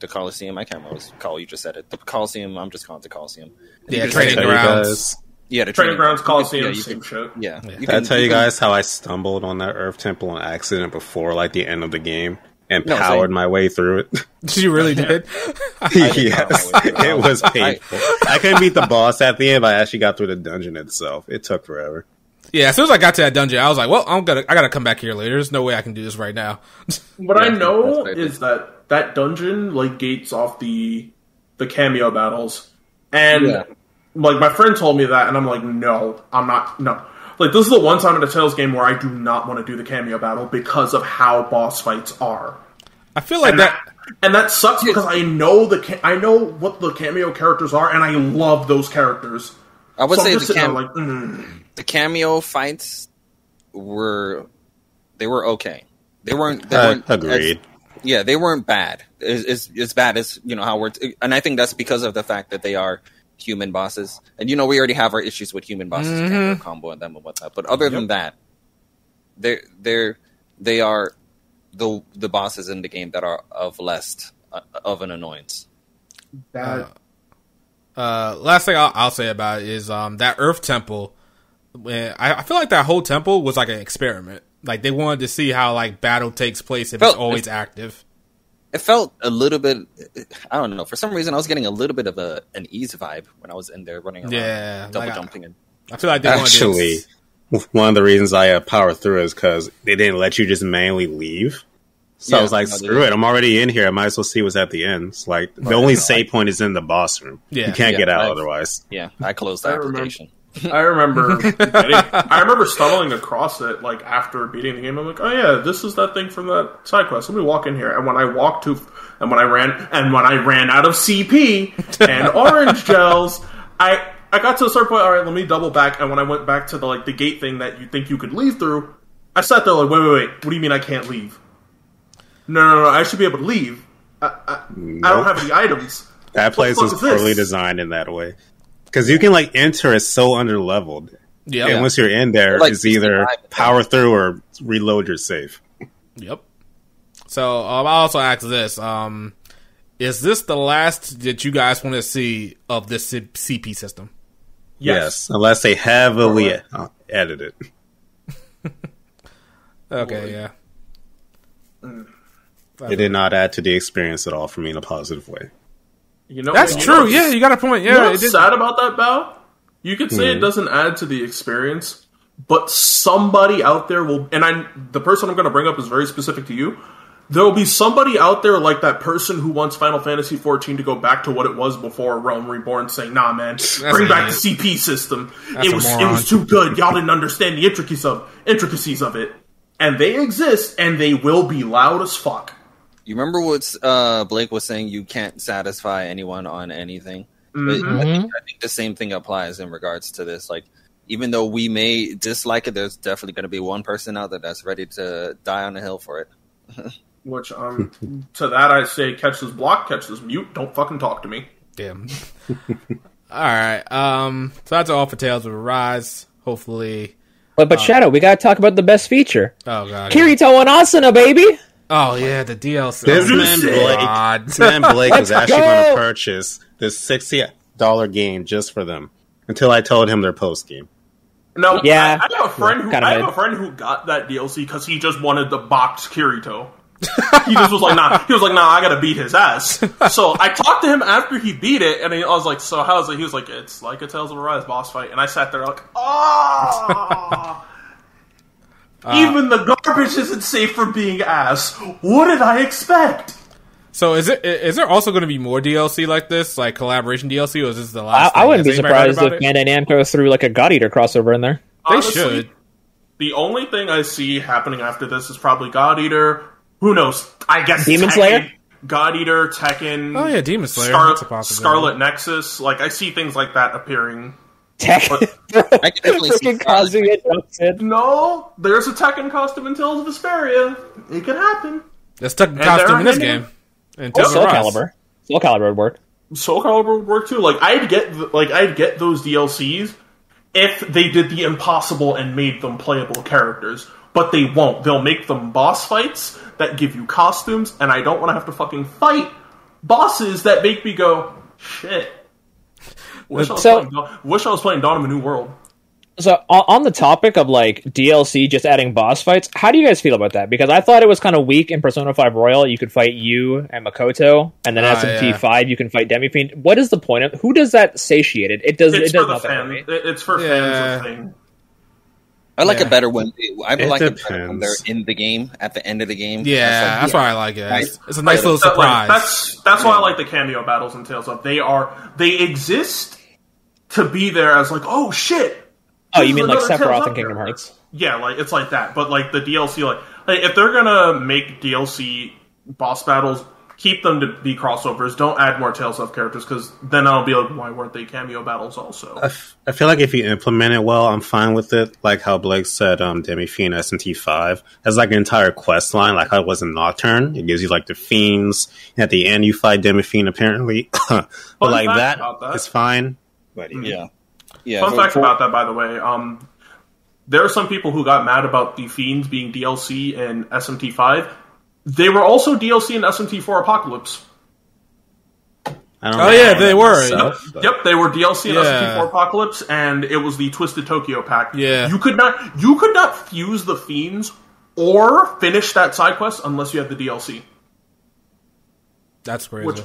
E: the Coliseum. I can't remember what it's called. You just said it. The Coliseum. I'm just calling it the Coliseum. And
C: Yeah, training
E: just-
D: Tell you
C: grounds.
E: Yeah, the
A: Training grounds,
E: you
A: Coliseum,
E: yeah,
A: same shit.
E: Yeah.
C: Yeah.
E: You
D: Did I tell you
E: can-
D: guys how I stumbled on that Earth Temple and accident before like the end of the game? and
E: No,
D: powered
E: same.
D: my way through it.
C: You really did.
D: yes,
E: power my way through
D: it was
E: I-
D: painful. I couldn't beat the boss at the end, but I actually got through the dungeon itself. It took forever.
C: Yeah, as soon as I got to that dungeon, I was like, "Well, I'm gonna, I gotta come back here later. There's no way I can do this right now."
A: What
E: Yeah,
A: I know
E: that's what I did.
A: is that that dungeon like gates off the the cameo battles, and
E: Yeah.
A: like my friend told me that, and I'm like, no, I'm not. No, like this is the one time in a Tales game where I do not want to do the cameo battle because of how boss fights are,
C: I feel like
A: and
C: that.
A: that and that sucks because I know the I know what the cameo characters are, and I love those characters.
E: I would
A: So
E: say
A: I'm
E: the,
A: just sitting
E: cam-
A: like, mm.
E: The cameo fights were they were okay. They weren't. They
D: Uh,
E: weren't as-
D: agreed.
E: yeah, they weren't bad. It's, it's, it's bad as you know how we're, and I think that's because of the fact that they are human bosses, and you know we already have our issues with human bosses,
C: Mm-hmm.
E: cameo combo and them and whatnot. But other than that, they're they're they are the the bosses in the game that are of less uh, of an annoyance.
A: that
C: Uh, last thing I'll, I'll say about it is um that Earth Temple. When I, I feel like that whole temple was like an experiment. Like they wanted to see how like battle takes place if
E: Well,
C: it's always active.
E: It felt a little bit. I don't know. For some reason, I was getting a little bit of a an ease vibe when I was in there running around,
C: Yeah,
E: double
C: like I-
E: jumping and
C: I feel like they wanted
D: Actually,
C: to,
D: one of the reasons I uh, powered through is because they didn't let you just manually leave. So I was like,
E: no,
D: screw it. I'm already in here. I might as well see what's at the end. It's like the only save point is in the boss room.
C: Yeah.
D: you can't
E: Yeah,
D: get out
E: I've-
D: otherwise.
E: yeah, I closed the
A: I remember-
E: application.
A: I remember, getting, I remember stumbling across it like after beating the game. I'm like, oh yeah, this is that thing from that side quest. Let me walk in here. And when I walked to, and when I ran, and when I ran out of CP and orange gels, I I got to a certain point. All right, let me double back. And when I went back to the like the gate thing that you think you could leave through, I sat there like, wait, wait, wait. What do you mean I can't leave? No, no, no. I should be able to leave. I, I, I don't have any items.
D: That place is poorly designed in that way. Because you can like enter it so under leveled.
C: yeah,
D: And once you're in there,
E: Like
D: it's either power through or reload your save.
C: Yep. So um, I also ask this: um, Is this the last that you guys want to see of this C- CP system?
D: Yes, unless they heavily uh, edit it.
C: Okay, yeah.
D: It did not add to the experience at all for me in a positive way.
A: You know,
C: That's
A: you
C: true.
A: know-
C: Yeah, you got a point.
A: You know
C: Yeah, it
A: what's
C: did.
A: sad about that, Bao? You could say it doesn't add to the experience, but somebody out there will, and I, the person I'm going to bring up is very specific to you. There will be somebody out there like that person who wants Final Fantasy XIV to go back to what it was before Realm Reborn, saying, "Nah, man, bring back
C: idiot.
A: the CP system.
C: That's
A: it was it was too good. Y'all didn't understand the intricacies of intricacies of it, and they exist, and they will be loud as fuck."
E: You remember what uh, Blake was saying? You can't satisfy anyone on anything.
A: Mm-hmm.
E: I, think, I think the same thing applies in regards to this. Like, even though we may dislike it, there's definitely going to be one person out there that's ready to die on the hill for it.
A: Which, um, to that I say, catch this block, catch this mute. Don't fucking talk to me.
C: Damn. all right. Um. So that's all for Tales of Arise. Hopefully.
B: But but Shadow, we gotta talk about the best feature.
C: Oh god.
B: Kirito and Asuna, baby.
C: Oh yeah, the DLC.
D: This
C: oh,
D: man Blake,
C: God.
D: this man Blake was actually going to purchase this sixty dollar game just for them. Until I told him their post game.
A: No,
B: Yeah.
A: I, I have a friend who
B: Kinda
A: I have
B: mid.
A: a friend who got that DLC because he just wanted the box Kirito. he just was like, nah. He was like, nah. I gotta beat his ass. So I talked to him after he beat it, and he, I was like, so how's it? He was like, it's like a Tales of Arise boss fight, and I sat there like, ah! Ah. Even the garbage isn't safe from being ass. What did I expect?
C: So is it is there also going to be more DLC like this, like collaboration DLC, or is this the last?
B: I
C: thing?
B: wouldn't be surprised if
C: about it?
B: Bandai Namco threw like a God Eater crossover in there.
C: They
A: Honestly,
C: should.
A: The only thing I see happening after this is probably God Eater. Who knows? I guess
B: Demon
A: Tekken,
B: Slayer?
A: God Eater, Tekken.
C: Oh yeah, Demon Slayer.
A: Scar-
C: That's a.
A: Scarlet Nexus. Like I see things like that appearing.
B: Tech.
E: I can definitely see
B: Freaking Kazuya.
A: No, there's a Tekken costume in Tales of Vesperia. It could happen.
C: Let's tuck the
A: there
C: costume in this
A: many-
C: game. And
B: Or oh,
C: Tales of
B: Soul
C: Arise.
B: Calibur. Soul Calibur would work.
A: Soul Calibur would work too. Like I'd get th- like I'd get those DLCs if they did the impossible and made them playable characters. But they won't. They'll make them boss fights that give you costumes, and I don't want to have to fucking fight bosses that make me go shit. Wish I was,
B: So-
A: playing, Dawn- wish I was playing Dawn of a New World.
B: So on on the topic of like DLC just adding boss fights, how do you guys feel about that? Because I thought it was kind of weak in Persona Five Royal. You could fight you and Makoto, and then
C: Ah,
B: SMT
C: yeah.
B: Five you can fight Demifiend. What is the point of? Who does that satiate it? It does.
A: It's
B: it does
A: for the
B: nothing
A: fan. It's for
C: Yeah.
A: fans of thing.
E: I like
C: Yeah.
E: it better when I
D: It
E: like it better when they're in the game at the end of the game.
C: Yeah, that's
E: like,
C: why I like it. It's, it's a nice
E: Right.
C: little
A: That, like,
C: surprise.
A: that's that's why I like the cameo battles in Tales of. They are they exist to be there as like oh shit.
B: Oh, you mean like Sephiroth
A: of
B: and Kingdom. Hearts?
A: Yeah, like it's like that. But like the DLC, like, like if they're gonna make DLC boss battles, keep them to be crossovers. Don't add more Tales of characters because then I'll be like, why weren't they cameo battles also?
D: I, f- I feel like if you implement it well, I'm fine with it. Like how Blake said, um, Demi Fiend SMT five has like an entire quest line, like how it was in Nocturne. It gives you like the fiends, and at the end you fight Demi Fiend apparently. but
A: Fun
D: like
A: fact
D: that,
A: about that.
D: is fine. But yeah.
E: yeah, yeah.
A: Fun
E: for-
A: fact
E: for-
A: about that, by the way, um, there are some people who got mad about the fiends being DLC in SMT five. They were also DLC in SMT four Apocalypse.
D: I don't
C: Oh,
D: know
C: yeah, they
D: that
C: were.
D: myself, but-
A: Yep, they were DLC in
C: Yeah.
A: SMT4 Apocalypse, and it was the Twisted Tokyo pack.
C: Yeah.
A: you could not you could not fuse the fiends or finish that side quest unless you had the DLC,
C: That's crazy.
A: which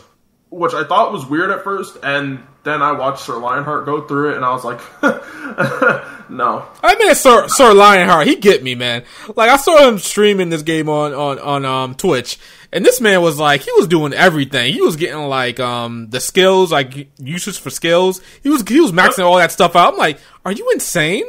A: which I thought was weird at first, and then I watched Sir Lionheart go through it, and I was like, no,
C: I mean, Sir Sir Lionheart, he get me, man. Like I saw him streaming this game on on on um Twitch, and this man was like, he was doing everything. He was getting like um the skills, like usage for skills. He was he was maxing all that stuff out. I'm like, are you insane?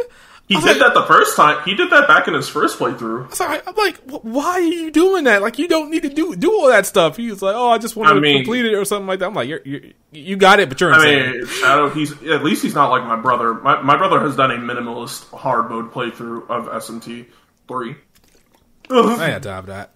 A: He
C: I
A: did
C: like-
A: that the first time. He did that back in his first playthrough.
C: So I, I'm like, why are you doing that? Like, you don't need to do do all that stuff. He was like, oh, I just want
A: I
C: to
A: mean-
C: complete it or something like that. I'm like, you're, you're you got it, but you're
A: I
C: insane.
A: mean, Shadow. He's at least he's not like my brother. My my brother has done a minimalist hard mode playthrough of SMT three.
C: I had time for that.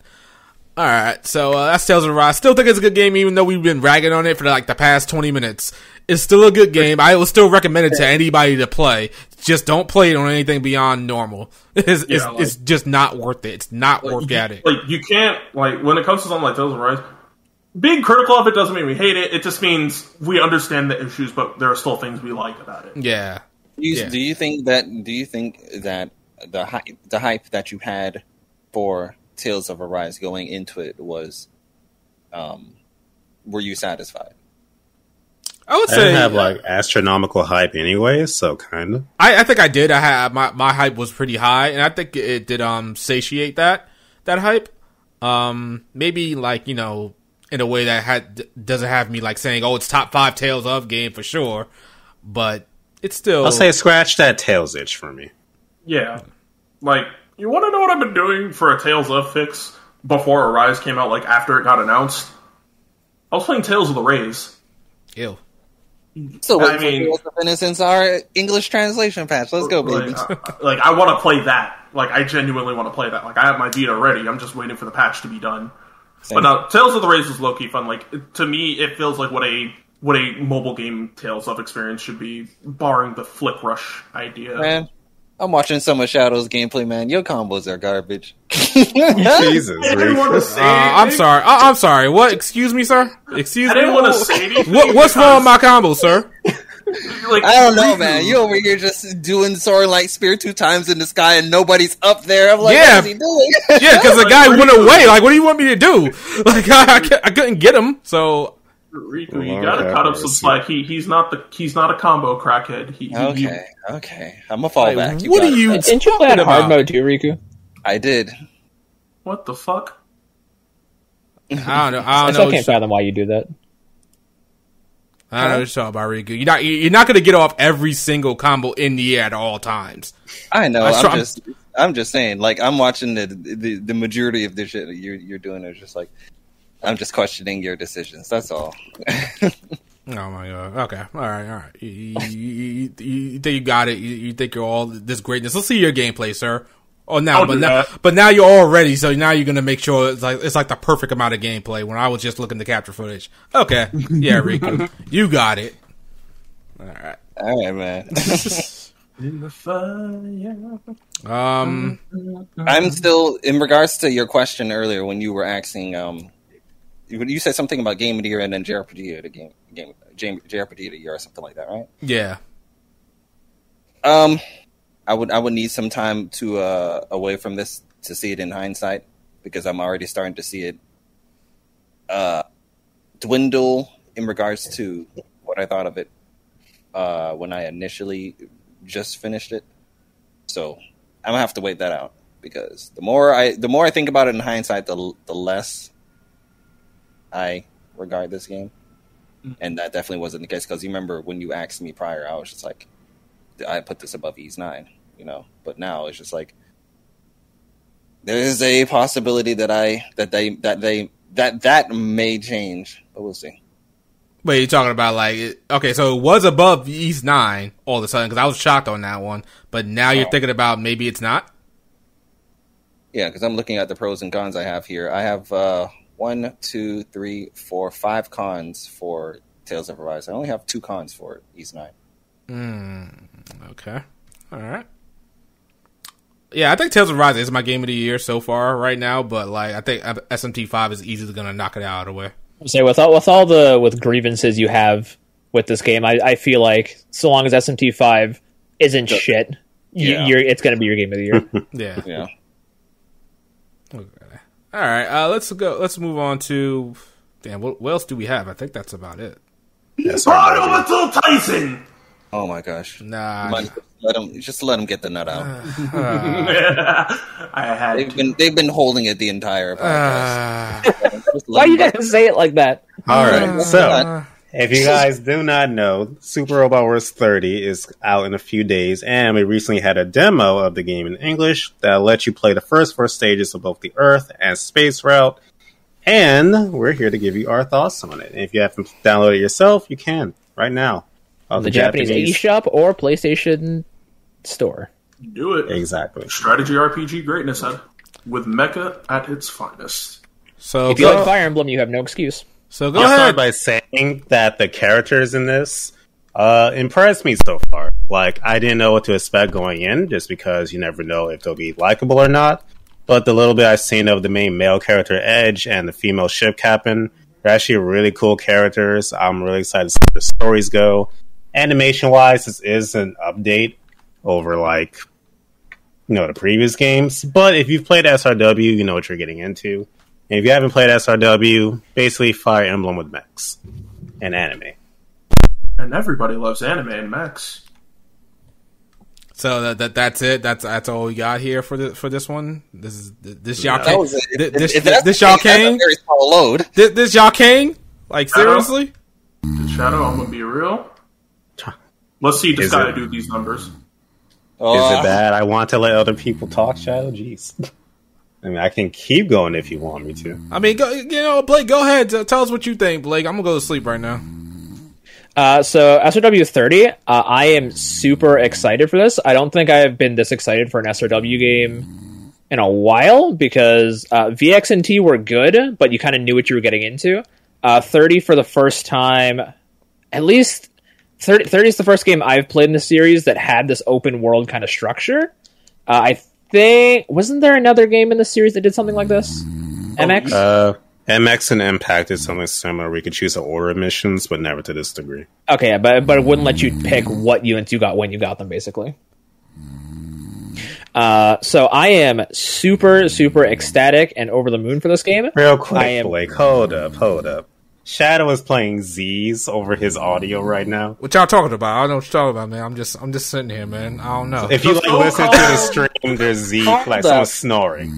C: All right, so uh, that's Tales of Arise. Still think it's a good game, even though we've been ragging on it for like the past twenty minutes. It's still a good game. I will still recommend it to anybody to play. Just don't play it on anything beyond normal. It's, it's,
A: like-
C: it's just not worth it. It's not worth
A: you,
C: at it.
A: Like you can't like when it comes to something like Tales of Arise, being critical of it doesn't mean we hate it. It just means we understand the issues, but there are still things we like about it.
C: Yeah,
E: Do you,
C: Yeah.
E: do you think that? Do you think that the hype, the hype that you had for Tales of Arise going into it was, um, were you satisfied?
C: I would
D: I
C: say
D: didn't have like astronomical hype anyway, so kind of.
C: I, I think I did. I had my my hype was pretty high, and I think it did um satiate that that hype. Um, maybe like you know in a way that had doesn't have me like saying, "Oh, it's top five Tales of game for sure," but it's still.
D: I'll say scratch that tails itch for me.
A: Yeah, like you want to know what I've been doing for a Tales of fix before Arise came out, like after it got announced. I was playing Tales of the Rays.
C: Ew.
E: Still
A: I
E: waiting
A: mean-
E: for Tales of Innocence, our English translation patch. Let's go, baby.
A: Uh, like, I, like I want to play that. Like I genuinely want to play that. Like I have my Vita ready. I'm just waiting for the patch to be done. But now, Tales of the Rays is low key fun. Like to me, it feels like what a what a mobile game Tales of experience should be, barring the flick rush idea.
E: man, I'm watching so much Shadows gameplay, man. Your combos are garbage.
D: Jesus,
A: I didn't want to say.
C: Uh, I'm sorry. I, I'm sorry. What? Excuse me, sir. Excuse
A: I
C: me.
A: didn't want to say anything.
C: What, what's wrong with my combo, sir?
A: Like,
E: I don't know, man. You over here just doing Soaring Light Spear two times in the sky and nobody's up there. I'm like,
C: Yeah.
E: what is he doing?
C: Yeah, because the guy went away. Like, what do you want me to do? Like, I, I, I couldn't get him. So
A: Riku, you
D: Lord
A: gotta cut up some slack. He he's not the he's not a combo crackhead. He, he- he-
E: okay, okay. I'm gonna fall
C: Like,
E: back.
C: what are
E: it.
C: you-
B: Didn't you play on
C: talking
B: hard
C: about?
B: mode too, Riku?
E: I did.
A: what the fuck?
C: I don't know. I
B: I
C: don't
B: still
C: know.
B: can't fathom why you do that.
C: I don't know what you're talking about, Riku. You're not. You're not going to get off every single combo in the air at all times.
E: I know.
C: I
E: I'm
C: I'm-
E: just. I'm just saying. Like I'm watching the the, the majority of this shit you're you're doing is just like. I'm just questioning your decisions. That's all.
C: Oh my god. Okay. All right. All right. You, you, you, you, you think you got it? You, you think you're all this greatness? Let's see your gameplay, sir. Oh, now,
A: I'll
C: but now,
A: that.
C: but now you're all ready. So now you're gonna make sure it's like it's like the perfect amount of gameplay. When I was just looking to capture footage. Okay. Yeah, Riku, you got it. All right.
E: All right, man.
A: In the fire.
C: Um.
E: I'm still in regards to your question earlier when you were asking. Um, you you said something about game of the year and then JRPG of the game game JRPG of the year or something like that, right?
C: Yeah.
E: Um, I would I would need some time to uh, away from this to see it in hindsight because I'm already starting to see it uh, dwindle in regards to what I thought of it uh, when I initially just finished it. So I'm gonna have to wait that out because the more I the more I think about it in hindsight, the the less I regard this game. And that definitely wasn't the case because you remember when you asked me prior, I was just like, I put this above Ys nine, you know. But now it's just like there is a possibility that I that they that they that that may change, but we'll see.
C: Wait, you're talking about like okay, so it was above Ys Nine all of a sudden because I was shocked on that one, but now you're
E: Oh.
C: thinking about maybe it's not.
E: Yeah, because I'm looking at the pros and cons I have here. I have uh, one, two, three, four, five cons for Tales of Arise. I only have two cons for Ys Nine.
C: Hmm, okay, all right. Yeah, I think Tales of Arise is my game of the year so far right now, but like I think SMT five is easily gonna knock it out of the way.
B: Say with all with all the with grievances you have with this game, I, I feel like so long as SMT five isn't shit, you,
E: Yeah.
B: you're it's going to be your game of the year.
C: Yeah.
E: Yeah.
C: Okay. All right. Uh, let's go. Let's move on to. Damn. What, what else do we have? I think that's about it.
D: Yes,
A: Bruno Matil Tyson!
E: Oh my gosh.
C: Nah.
E: Might- Let them just let them get the nut out.
A: I had
E: They've been they've been holding it the entire podcast.
C: Uh,
B: Why you
E: get-
B: gotta say it like that?
D: All right. So,
E: Uh,
D: if you guys do not know, Super Robot Wars 30 is out in a few days, and we recently had a demo of the game in English that lets you play the first four stages of both the Earth and Space route. And we're here to give you our thoughts on it. And if you haven't downloaded it yourself, you can right now. On
B: The Japanese eShop or PlayStation Store.
A: do it.
D: Exactly.
A: Strategy RPG greatness Ed. with Mecha at its finest.
C: so
B: If you
C: go.
B: like Fire Emblem, you have no excuse.
C: So go
D: I'll start
C: ahead.
D: by saying that the characters in this uh, impressed me so far. Like, I didn't know what to expect going in, just because you never know if they'll be likable or not. But the little bit I've seen of the main male character, Edge, and the female ship captain, they're actually really cool characters. I'm really excited to see where the stories go. Animation wise, this is an update over, like, you know, the previous games. But if you've played SRW, you know what you're getting into. And if you haven't played SRW, basically Fire Emblem with mechs and anime.
A: And everybody loves anime and mechs.
C: So that, that that's it. That's that's all we got here for the for this one. This is this y'all
D: No.
C: came.
E: that.
C: This
E: If-
C: this,
E: if that's
C: this y'all
E: case,
C: came.
E: Very small load.
C: This, this y'all came. Like seriously.
A: Shadow, I'm gonna be real. Let's see this
D: Is
A: guy
D: it-
A: do these numbers.
D: Is
E: Uh,
D: it bad? I want to let other people talk, Shadow? Jeez. I mean, I can keep going if you want me to.
C: I mean, go, you know, Blake, go ahead. Tell us what you think, Blake. I'm gonna go to sleep right now.
B: Uh, so SRW 30, uh, I am super excited for this. I don't think I have been this excited for an SRW game in a while because uh, VX and T were good, but you kind of knew what you were getting into. Uh, 30 for the first time, at least 30, 30 is the first game I've played in the series that had this open world kind of structure. Uh, I think wasn't there another game in the series that did something like this? MX.
D: Uh, MX and Impact is something similar. We could choose an order of missions, but never to this degree.
B: Okay, but but it wouldn't let you pick what units you got when you got them, basically. Uh, so I am super super ecstatic and over the moon for this game.
D: Real quick,
B: I am-
D: Blake, hold up, hold up. Shadow is playing Z's over his audio right now.
C: What y'all talking about? I don't know what you're talking about, man. I'm just I'm just sitting here, man. I don't know.
D: If you like listen to the stream, there's Z like
B: down.
D: someone snoring.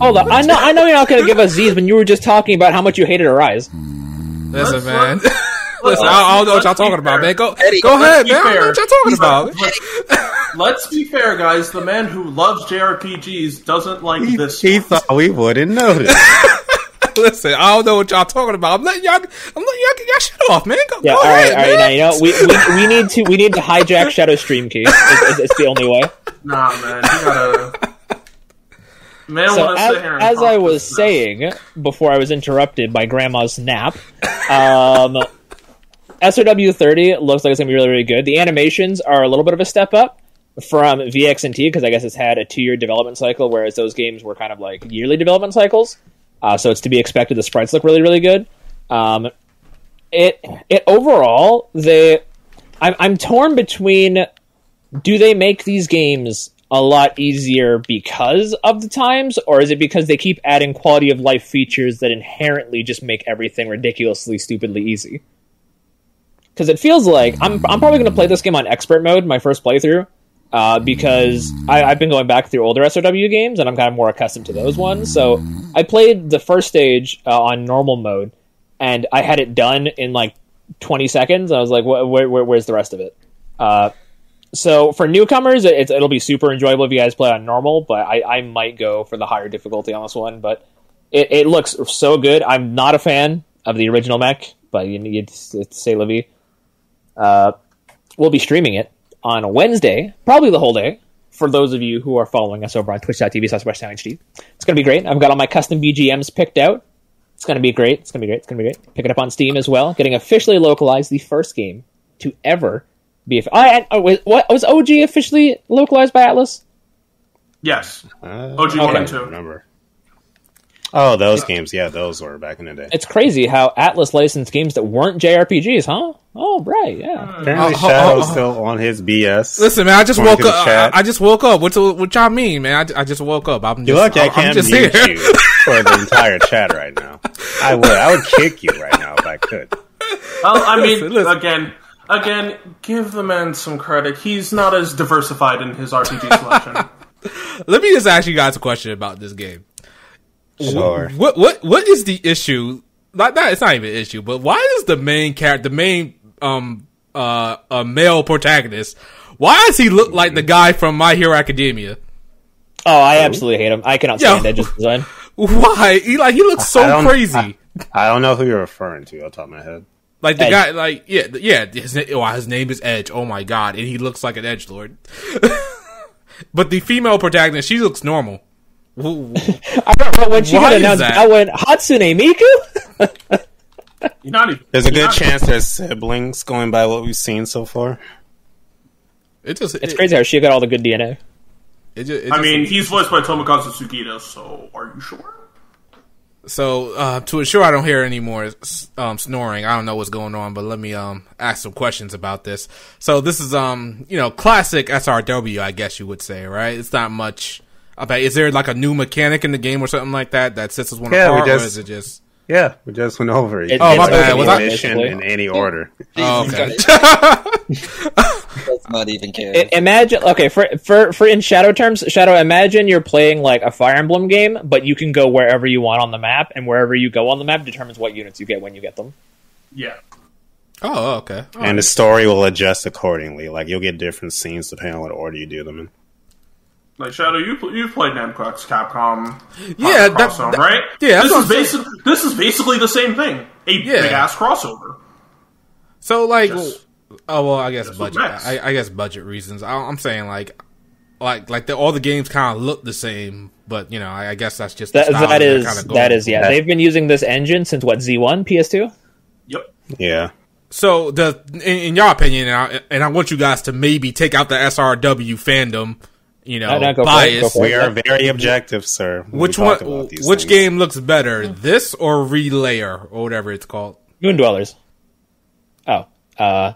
B: Hold on, I know I know you're not going to give us Z's when you were just talking about how much you hated Arise.
C: Listen,
A: Let's-
C: man. Listen, I, I don't know what y'all talking about,
A: fair.
C: man. Go
E: Eddie,
C: go ahead, man. I don't know what y'all talking about.
A: Let's be fair, guys. The man who loves JRPGs doesn't like
D: He,
A: this.
D: he thought we wouldn't notice.
C: Listen, I don't know what y'all talking about. I'm letting y'all. I'm letting y'all, y'all shut off, man. Go,
B: Yeah,
C: go
B: all right,
C: ahead,
B: all right.
C: man.
B: Now you know we, we, we need to we need to hijack Shadow Stream Key. It's, it's, it's the only way.
A: Nah, man, you gotta. Man,
B: So as,
A: sit here and
B: as I was
A: mess.
B: saying before I was interrupted by Grandma's nap, um, SRW 30 looks like it's gonna be really really good. The animations are a little bit of a step up from VX and T because I guess it's had a two year development cycle, whereas those games were kind of like yearly development cycles. Uh, so it's to be expected. The sprites look really really good. Um, it it overall they I'm, I'm torn between do they make these games a lot easier because of the times, or is it because they keep adding quality of life features that inherently just make everything ridiculously, stupidly easy? Because it feels like I'm, I'm probably going to play this game on expert mode, my first playthrough, uh, because I, I've been going back through older SRW games and I'm kind of more accustomed to those ones. So I played the first stage uh, on normal mode, and I had it done in like 20 seconds. I was like, wh- where, where, where's the rest of it? Uh, so for newcomers, it, it'll be super enjoyable if you guys play on normal. But I, I might go for the higher difficulty on this one. But it, it looks so good. I'm not a fan of the original mech, but you need to say Livy. Uh, we'll be streaming it on Wednesday, probably the whole day. For those of you who are following us over on twitch.tv slash HD. It's going to be great. I've got all my custom BGMs picked out. It's going to be great. It's going to be great. It's going to be great. Pick it up on Steam as well. Getting officially localized, the first game to ever be. Oh, and, oh, what was OG officially localized by Atlus?
A: Yes.
D: Uh,
A: OG one
B: Okay.
A: and two.
D: Remember? Oh, those games. Yeah, those were back in the day.
B: It's crazy how Atlus licensed games that weren't JRPGs, huh? Oh, right, yeah.
D: Apparently,
C: oh, oh,
D: Shadow's
C: oh, oh.
D: still on his BS.
C: Listen, man, I just woke up. I, I just woke up. What's what y'all mean, man? I, I just woke up. I'm
D: You
C: just,
D: lucky I
C: I'm
D: can't
C: just
D: mute
C: here.
D: you for the entire chat right now. I would. I would kick you right now if I could.
A: Well, I mean,
C: Listen, listen.
A: again, again, give the man some credit. He's not as diversified in his RPG selection.
C: Let me just ask you guys a question about this game.
D: Sure.
C: What what what is the issue? Like that it's not even an issue, but why is the main character, the main um uh, uh male protagonist, why does he look like the guy from My Hero Academia?
B: Oh, I absolutely hate him. I cannot stand
C: Yo.
B: Edge's design.
C: Why he like he looks so
D: don't-
C: crazy.
D: I, I don't know who you're referring to. Off the top of my head.
C: like the
B: Edge.
C: guy, like yeah, yeah. His, na- well, his name is Edge. Oh my god, and he looks like an Edge Lord. but the female protagonist, she looks normal. Wh- wh-
B: I remember when she
C: Why
B: got announced,
C: that?
B: I went, Hatsune Miku?
A: You're not even.
D: There's a good chance they're siblings, going by what we've seen so far.
C: It just
B: It's
C: it,
B: crazy how she got all the good DNA.
C: It just, it
A: I
C: just-
A: mean, he's voiced by Tomokazu Sugita, so are you sure?
C: So uh, to ensure I don't hear any more um, snoring, I don't know what's going on, but let me um, ask some questions about this. So this is um you know classic SRW, I guess you would say, right? It's not much. About, is there like a new mechanic in the game or something like that that sets us one
D: Yeah, we
C: apart, or
D: just-
C: is it just?
D: Yeah, we just went over it.
B: It-
C: Oh, my
B: it's
C: bad. Was
B: world,
C: I-
D: mission in any order?
C: Oh,
E: Jesus
C: okay.
E: Christ. Let's not even care.
B: I- imagine okay for for for in shadow terms shadow imagine you're playing like a fire emblem game but you can go wherever you want on the map and wherever you go on the map determines what units you get when you get them
A: Yeah.
C: oh, okay. Oh,
D: And the story will adjust accordingly. Like you'll get different scenes depending on what order you do them in.
A: Like Shadow, you you've played Namco's Capcom.
C: Yeah,
A: uh,
C: that-
A: crossover,
C: that-
A: right?
C: yeah, that's
A: this
C: what
A: is
C: I'm saying.
A: basically this is basically the same thing. A
C: Yeah.
A: big ass crossover.
C: so like,
A: Just-
C: oh well, I guess budget. I, I guess budget reasons. I, I'm saying like, like like the, all the games kind of look the same, but you know, I, I guess that's just the
B: that,
C: style
B: that
C: they're
B: is
C: kinda
B: that
C: going
B: is yeah
D: That-
B: they've been using this engine since what z1 ps2
A: Yep.
D: Yeah.
C: So, the in, in your opinion, and I, and I want you guys to maybe take out the SRW fandom, you know,
B: No, no, go it,
C: bias.
D: We are very objective, sir.
C: Which one? Which
D: things.
C: game looks better, this or Relayer or whatever it's called?
B: moon dwellers oh uh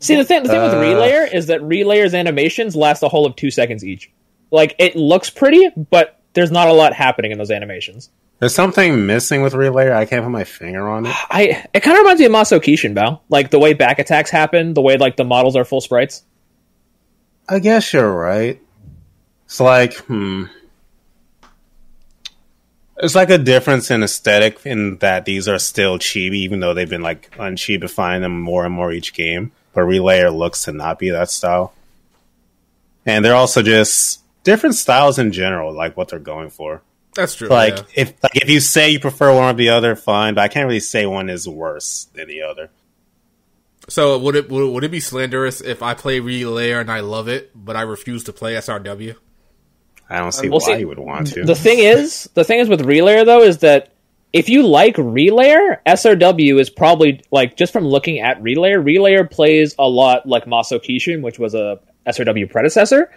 B: see the thing the thing with
D: Uh.
B: relayer is that relayer's animations last a whole of two seconds each like it looks pretty but there's not a lot happening in those animations
D: There's something missing with Relayer. I can't put my finger on it.
B: I it kind of reminds me of Maso Kishin, Bao. Like the way back attacks happen, the way like the models are full sprites.
D: I guess you're right. It's like, hmm. It's like a difference in aesthetic in that these are still chibi, even though they've been like unchibifying them more and more each game. But Relayer looks to not be that style. And they're also just different styles in general, like what they're going for.
C: That's true.
D: Like
C: yeah.
D: if like if you say you prefer one or the other, fine, but I can't really say one is worse than the other.
C: So would it would, would it be slanderous if I play Relayer and I love it, but I refuse to play SRW?
D: I don't see
B: Well,
D: why
B: see,
D: you would want to.
B: The thing is, the thing is with Relayer though is that if you like Relayer, SRW is probably like just from looking at Relayer, Relayer plays a lot like Maso Kishin, which was a SRW predecessor.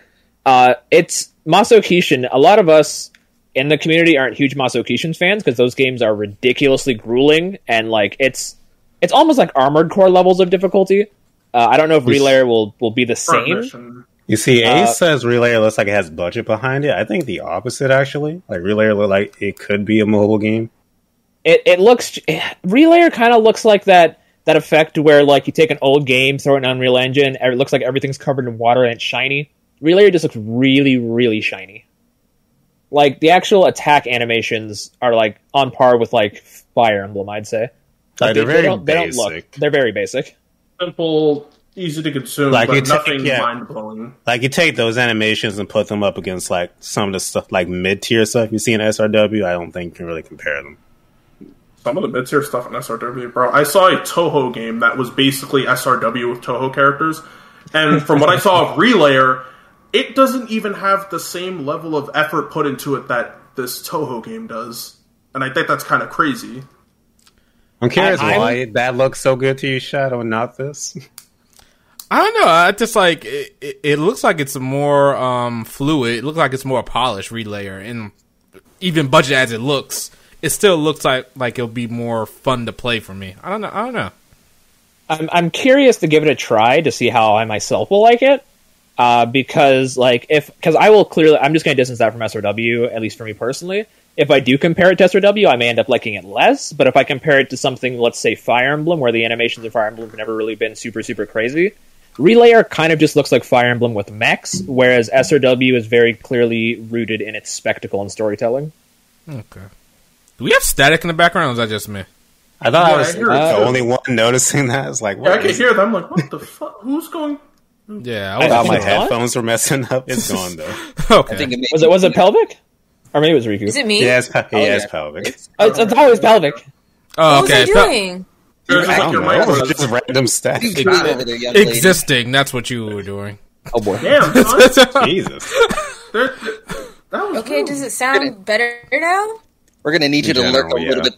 B: Uh, it's Maso Kishin. A lot of us in the community aren't huge Maso Kishin fans because those games are ridiculously grueling and like it's it's almost like Armored Core levels of difficulty. Uh, I don't know if Relayer will will be the
A: For a
B: same.
A: Mission.
D: You see, Ace
B: Uh,
D: says Relayer looks like it has budget behind it. I think the opposite, actually. Like Relayer look like it could be a mobile game.
B: It it looks Relayer kind of looks like that that effect where like you take an old game, throw it in Unreal Engine, and it looks like everything's covered in water and it's shiny. Relayer just looks really really shiny. Like the actual attack animations are like on par with like Fire Emblem, I'd say.
D: Like,
B: they,
D: they're very
B: they don't, they don't look.
D: basic.
B: They're very basic.
A: Simple, easy to consume,
D: Like,
A: but
D: it's-
A: nothing
D: yeah.
A: mind blowing.
D: Like you take those animations and put them up against like some of the stuff like mid tier stuff you see in SRW. I don't think you can really compare them.
A: Some of the mid tier stuff in SRW, bro. I saw a Toho game that was basically SRW with Toho characters, and from what I saw of Relayer, it doesn't even have the same level of effort put into it that this Toho game does, and I think that's kind of crazy.
D: I'm curious
B: I- I'm-
D: why that looks so good to you, Shadow, and not this.
C: I don't know. I just like it, it, looks like it's more um, fluid. It looks like it's more polished relayer, and even budget as it looks, it still looks like like it'll be more fun to play for me. I don't know. I don't know.
B: I'm I'm curious to give it a try to see how I myself will like it. Uh, because like if because I will clearly I'm just going to distance that from SRW at least for me personally. If I do compare it to SRW, I may end up liking it less. But if I compare it to something, let's say Fire Emblem, where the animations of Fire Emblem have never really been super super crazy, Relayer kind of just looks like Fire Emblem with mechs, whereas SRW is very clearly rooted in its spectacle and storytelling.
C: Okay. Do we have static in the background? Or is that just me?
D: I thought
A: Yeah,
D: I was
A: I hear uh,
D: the
A: it
D: only one noticing that. It's like,
A: Yeah,
D: what
A: I can
D: is-
A: hear them. Like, what the fuck? Who's going?
C: Yeah.
D: I
C: I
D: thought my
B: it's gone?
D: headphones were messing up. It's gone though.
C: okay.
E: I think it
B: Was it was it pelvic, or maybe it was Riku?
F: Is it me?
D: Oh, yeah, it's, pe- yeah,
E: yeah.
D: it's pelvic.
B: Oh, it's, it's always pelvic.
C: oh,
F: What was
C: okay.
F: I
C: Pel-
F: doing?
A: It's
D: I
A: like
D: don't know.
A: mic
D: It was
A: was-
D: just random static.
E: Ex- there, young lady.
C: existing. That's what you were doing.
B: Oh boy.
A: Damn.
D: Jesus.
A: That was
F: Okay,
A: rude.
F: does it sound better now?
E: We're gonna need you
D: In
E: to lurk a
D: general,
E: little bit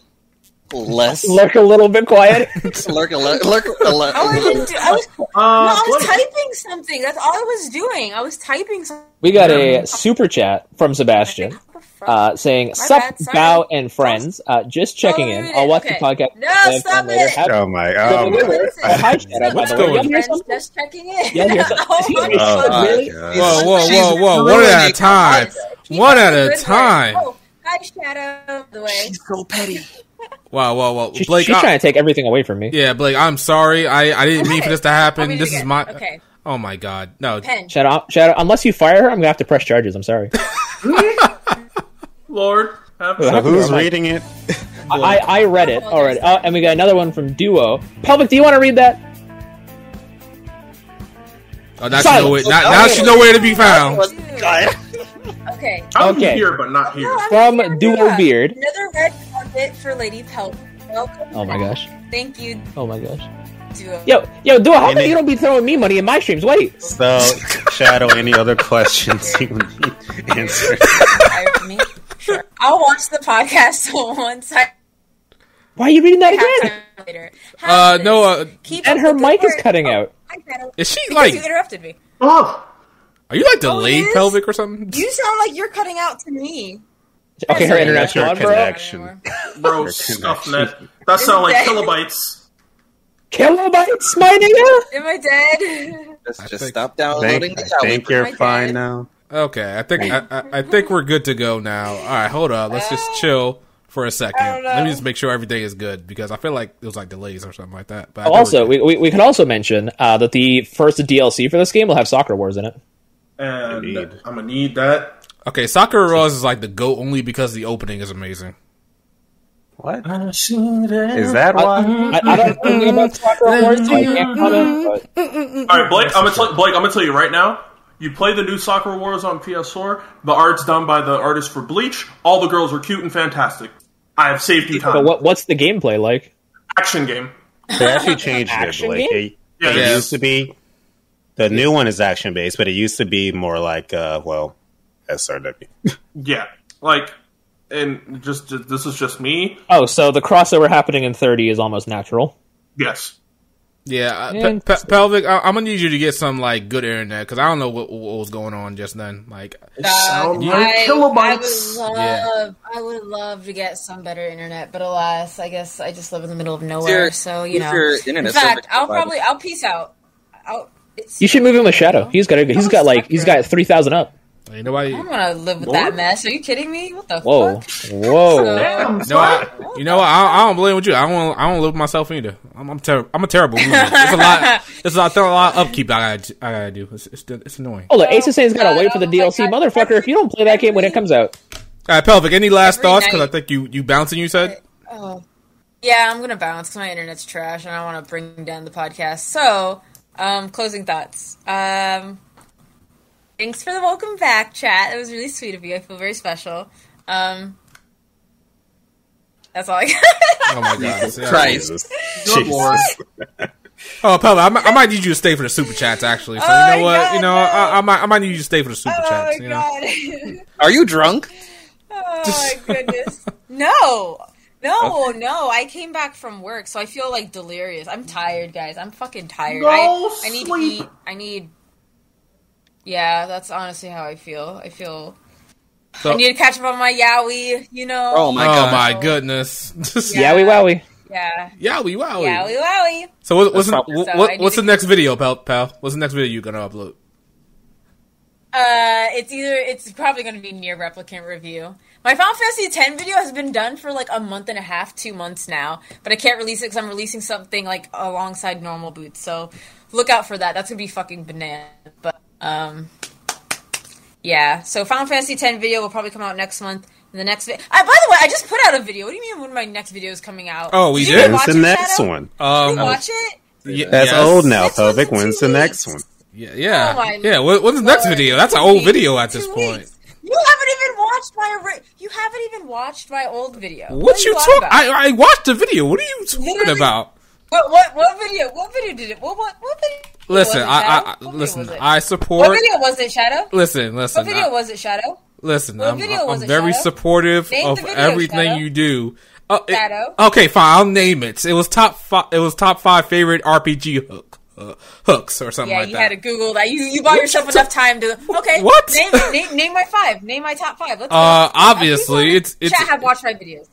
E: less.
B: Look a little bit quiet.
E: lurk a le- lurk a le-
F: Oh, I didn't do. I was, no,
A: Uh,
F: I was
A: Blake,
F: typing something. That's all I was doing. I was typing something.
B: We got a super chat from Sebastian uh, saying, "Sup,
F: bad.
B: Bow and friends. Uh, just checking
F: Oh,
B: in. I'll watch
F: okay.
B: the podcast
F: No, stop it.
B: Have-
D: Oh my.
B: Wait,
D: Oh
B: wait, wait,
D: my.
B: wait. Oh, hi, Shadow,
C: What's
B: by the way.
C: going on?
B: hear
F: Friends,
B: something?
F: just checking in.
B: Y'all hear
F: oh,
D: Oh my
B: Really?
C: Whoa, whoa, whoa, whoa! One
E: ruining
C: at a time. One
F: up
C: at
F: the
C: a
F: good work.
C: time.
F: Oh, hi, Shadow. The way.
E: she's so petty.
C: Wow, whoa, whoa!
B: She's,
C: Blake,
B: she's
C: I-
B: trying to take everything away from me.
C: yeah, Blake. I'm sorry. I, I didn't mean for this to happen. This is my.
F: Okay.
C: Oh my god! No.
F: Pen.
B: Shadow, Shadow. Unless you fire her, I'm gonna have to press charges. I'm sorry.
A: Lord,
B: So
D: So who's reading it?
B: I, I read it already. Oh, and we got another one from Duo. Public, do you want to read that?
C: Oh, now she
B: Silence.
C: know where. Now, now she know where to be found.
F: Okay.
A: I'm
B: Okay.
A: here, but not here.
F: No,
B: From
F: here.
B: Duo
F: Yeah.
B: Beard.
F: Another red carpet for Lady Pelt. Welcome.
B: Oh my gosh.
F: Thank you,
B: Oh my gosh.
F: Duo.
B: Yo, yo, Duo. How
D: And
B: come you don't be throwing me money in my streams? Wait.
D: So, Shadow, any other questions you need answered?
F: Fire for me. Sure. I'll watch the podcast once I
B: Why are you reading that
F: have
B: again?
F: time later.
C: Uh,
F: Have
C: no. Uh,
F: Keep
B: And her
F: the good
B: mic is cutting
F: Oh,
B: out.
F: hi,
C: is she
F: Because
C: like?
F: you interrupted me.
A: Oh,
C: Are you like delayed
F: it is?
C: pelvic or something?
F: You sound like you're cutting out to me.
B: Okay, her
F: That's
B: internet's
D: your
B: gone,
D: connection.
A: bro,
D: Your
A: stuff net. That sound like
F: Is
A: kilobytes.
B: Kilobytes, my nigga.
F: Am I dead?
E: Just, just
C: think-
E: stop downloading
D: think,
E: the
D: I think you're fine
F: dad.
D: now.
C: Okay, I think I, I, I think we're good to go now. All right, hold up. Let's just chill for a second.
F: I don't know.
C: Let me just make sure everything is good because I feel like it was like delays or something like that. But
B: Also,
C: we're
B: we,
C: good.
B: we, we could also mention uh, that the first DLC for this game will have Sakura Wars in it.
A: And
D: Indeed.
A: I'm gonna need that.
C: Okay. Sakura Wars is like the goat only because the opening is amazing.
D: What?
A: I
D: Is that
B: I,
D: why?
B: I, I don't know anything about Sakura Wars, so I can't comment.
A: All right, Blake. I'm gonna tell, Blake. I'm gonna tell you right now. You play the new Sakura Wars on PS4. The art's done by the artist for Bleach. All the girls are cute and fantastic. I have saved you
B: but
A: time.
B: what, what's the gameplay like?
A: Action game.
D: They actually changed it,
B: Action
D: Blake.
B: game?
D: It,
A: Yeah,
D: it
A: yeah.
D: used to be the new one is action based, but it used to be more like uh well SRW.
A: Yeah, like, and just this is just me.
B: Oh, so the crossover happening in 30 is almost natural.
A: Yes.
C: Yeah, uh, Pe- Pe- pelvic. I, I'm gonna need you to get some like good internet because I don't know what, what was going on just then. Like,
A: Sound
F: Uh,
A: like
F: I,
A: kilobytes.
F: I would
C: Yeah.
F: love, I would love to get some better internet, but alas, I guess I just live in the middle of nowhere,
E: your-
F: so you know. In fact,
E: service
F: I'll probably, I'll peace out. I'll, It's-
B: You should move in with Shadow. He's got a, he's got like he's got three thousand up.
C: You know why?
F: I don't want to live with that mess. Are you kidding me? What the
B: Whoa,
F: fuck?
B: whoa.
A: Damn,
C: No, I, you know what? I, I don't blame with you. I don't. I don't live with myself either. I'm. I'm, ter- I'm a terrible loser. There's a lot. There's a lot, there's a lot of upkeep I gotta. I gotta do. It's. It's, it's annoying.
B: Oh, look, Ace is saying he's gotta wait for the DLC,
F: God.
B: motherfucker. If you don't play that game when it comes out,
C: All right, Pelvic. Any last
F: Every
C: thoughts? Because I think you you bouncing. You said.
F: Oh. Yeah, I'm gonna bounce because my internet's trash and I want to bring down the podcast. So, um, closing thoughts. Um, thanks for the welcome back, chat. It was really sweet of you. I feel very special. Um, that's all I got.
C: Oh my god.
E: Christ.
D: Jesus.
C: Oh, Pelvic. I might, I might need you to stay for the super chats. Actually, so
F: Oh
C: you know what?
F: God,
C: you know,
F: no.
C: I, I might. I might need you to stay for the super
F: oh
C: chats.
F: my
C: You know.
F: god.
E: Are you drunk?
F: oh my goodness. No. No, no. I came back from work, so I feel like delirious. I'm tired, guys. I'm fucking tired.
A: Go
F: I, I need
A: sleep.
F: to eat. I need. Yeah, that's honestly how I feel. I feel.
C: So-
F: I need to catch up on my yaoi. You know.
E: Oh my
C: oh
E: god.
C: my goodness.
F: Yeah.
B: yowie wowie.
F: Yeah.
C: Yowie wowie.
F: Yaoi wowie.
C: So what, what's the,
E: That's
C: what,
F: So
C: what-
F: I need
C: what's the next video, pal? Pal, what's the next video you're gonna upload?
F: Uh, it's either it's probably going to be NieR Replicant review. My Final Fantasy X video has been done for like a month and a half, two months now, but I can't release it because I'm releasing something like alongside normal boots. So look out for that. That's gonna be fucking banana. But um, yeah. So Final Fantasy X video will probably come out next month. And the next, vi- I, by the way, I just put out a video. What do you mean when my next video is coming out?
C: Oh, we
F: you
C: did?
F: even
D: When's
F: watch
D: the next
F: Shadow?
D: one?
F: Did
C: Um,
F: you watch it?
C: y-
D: That's
C: yes.
D: old now,
F: Next
D: Pelvic. When's the next one?
C: Yeah, yeah,
F: Oh
C: yeah. What, what's the next video? That's an old video at this point.
F: weeks. You haven't even watched my. You haven't even watched my old video.
C: What
F: are
C: you
F: on
C: talk?
F: about?
C: I, I watched the video. What are you talking
F: Literally-
C: about?
F: What what what video? What video did it? What what what video?
C: Listen,
F: it,
C: I? I,
F: What video
C: listen.
F: was it? What video was it, Shadow?
C: Listen, listen.
F: What video
C: I-
F: was it, Shadow?
C: listen,
F: what
C: I'm, I'm
F: was it,
C: very
F: Shadow?
C: supportive
F: Name
C: of
F: video,
C: everything
F: Shadow.
C: you do. Uh, it-
F: Shadow.
C: okay, fine. I'll name it. It was top five. It was top five favorite RPG hook, uh, hooks or something
F: Yeah,
C: like
F: you
C: that.
F: had to Google that. You you bought yourself
C: you
F: enough time to. Okay,
C: What?
F: Name, name name my five. Name my top five. Let's go.
C: Uh,
F: People-
C: obviously,
F: people
C: it's- it's-
F: chat have watched my videos.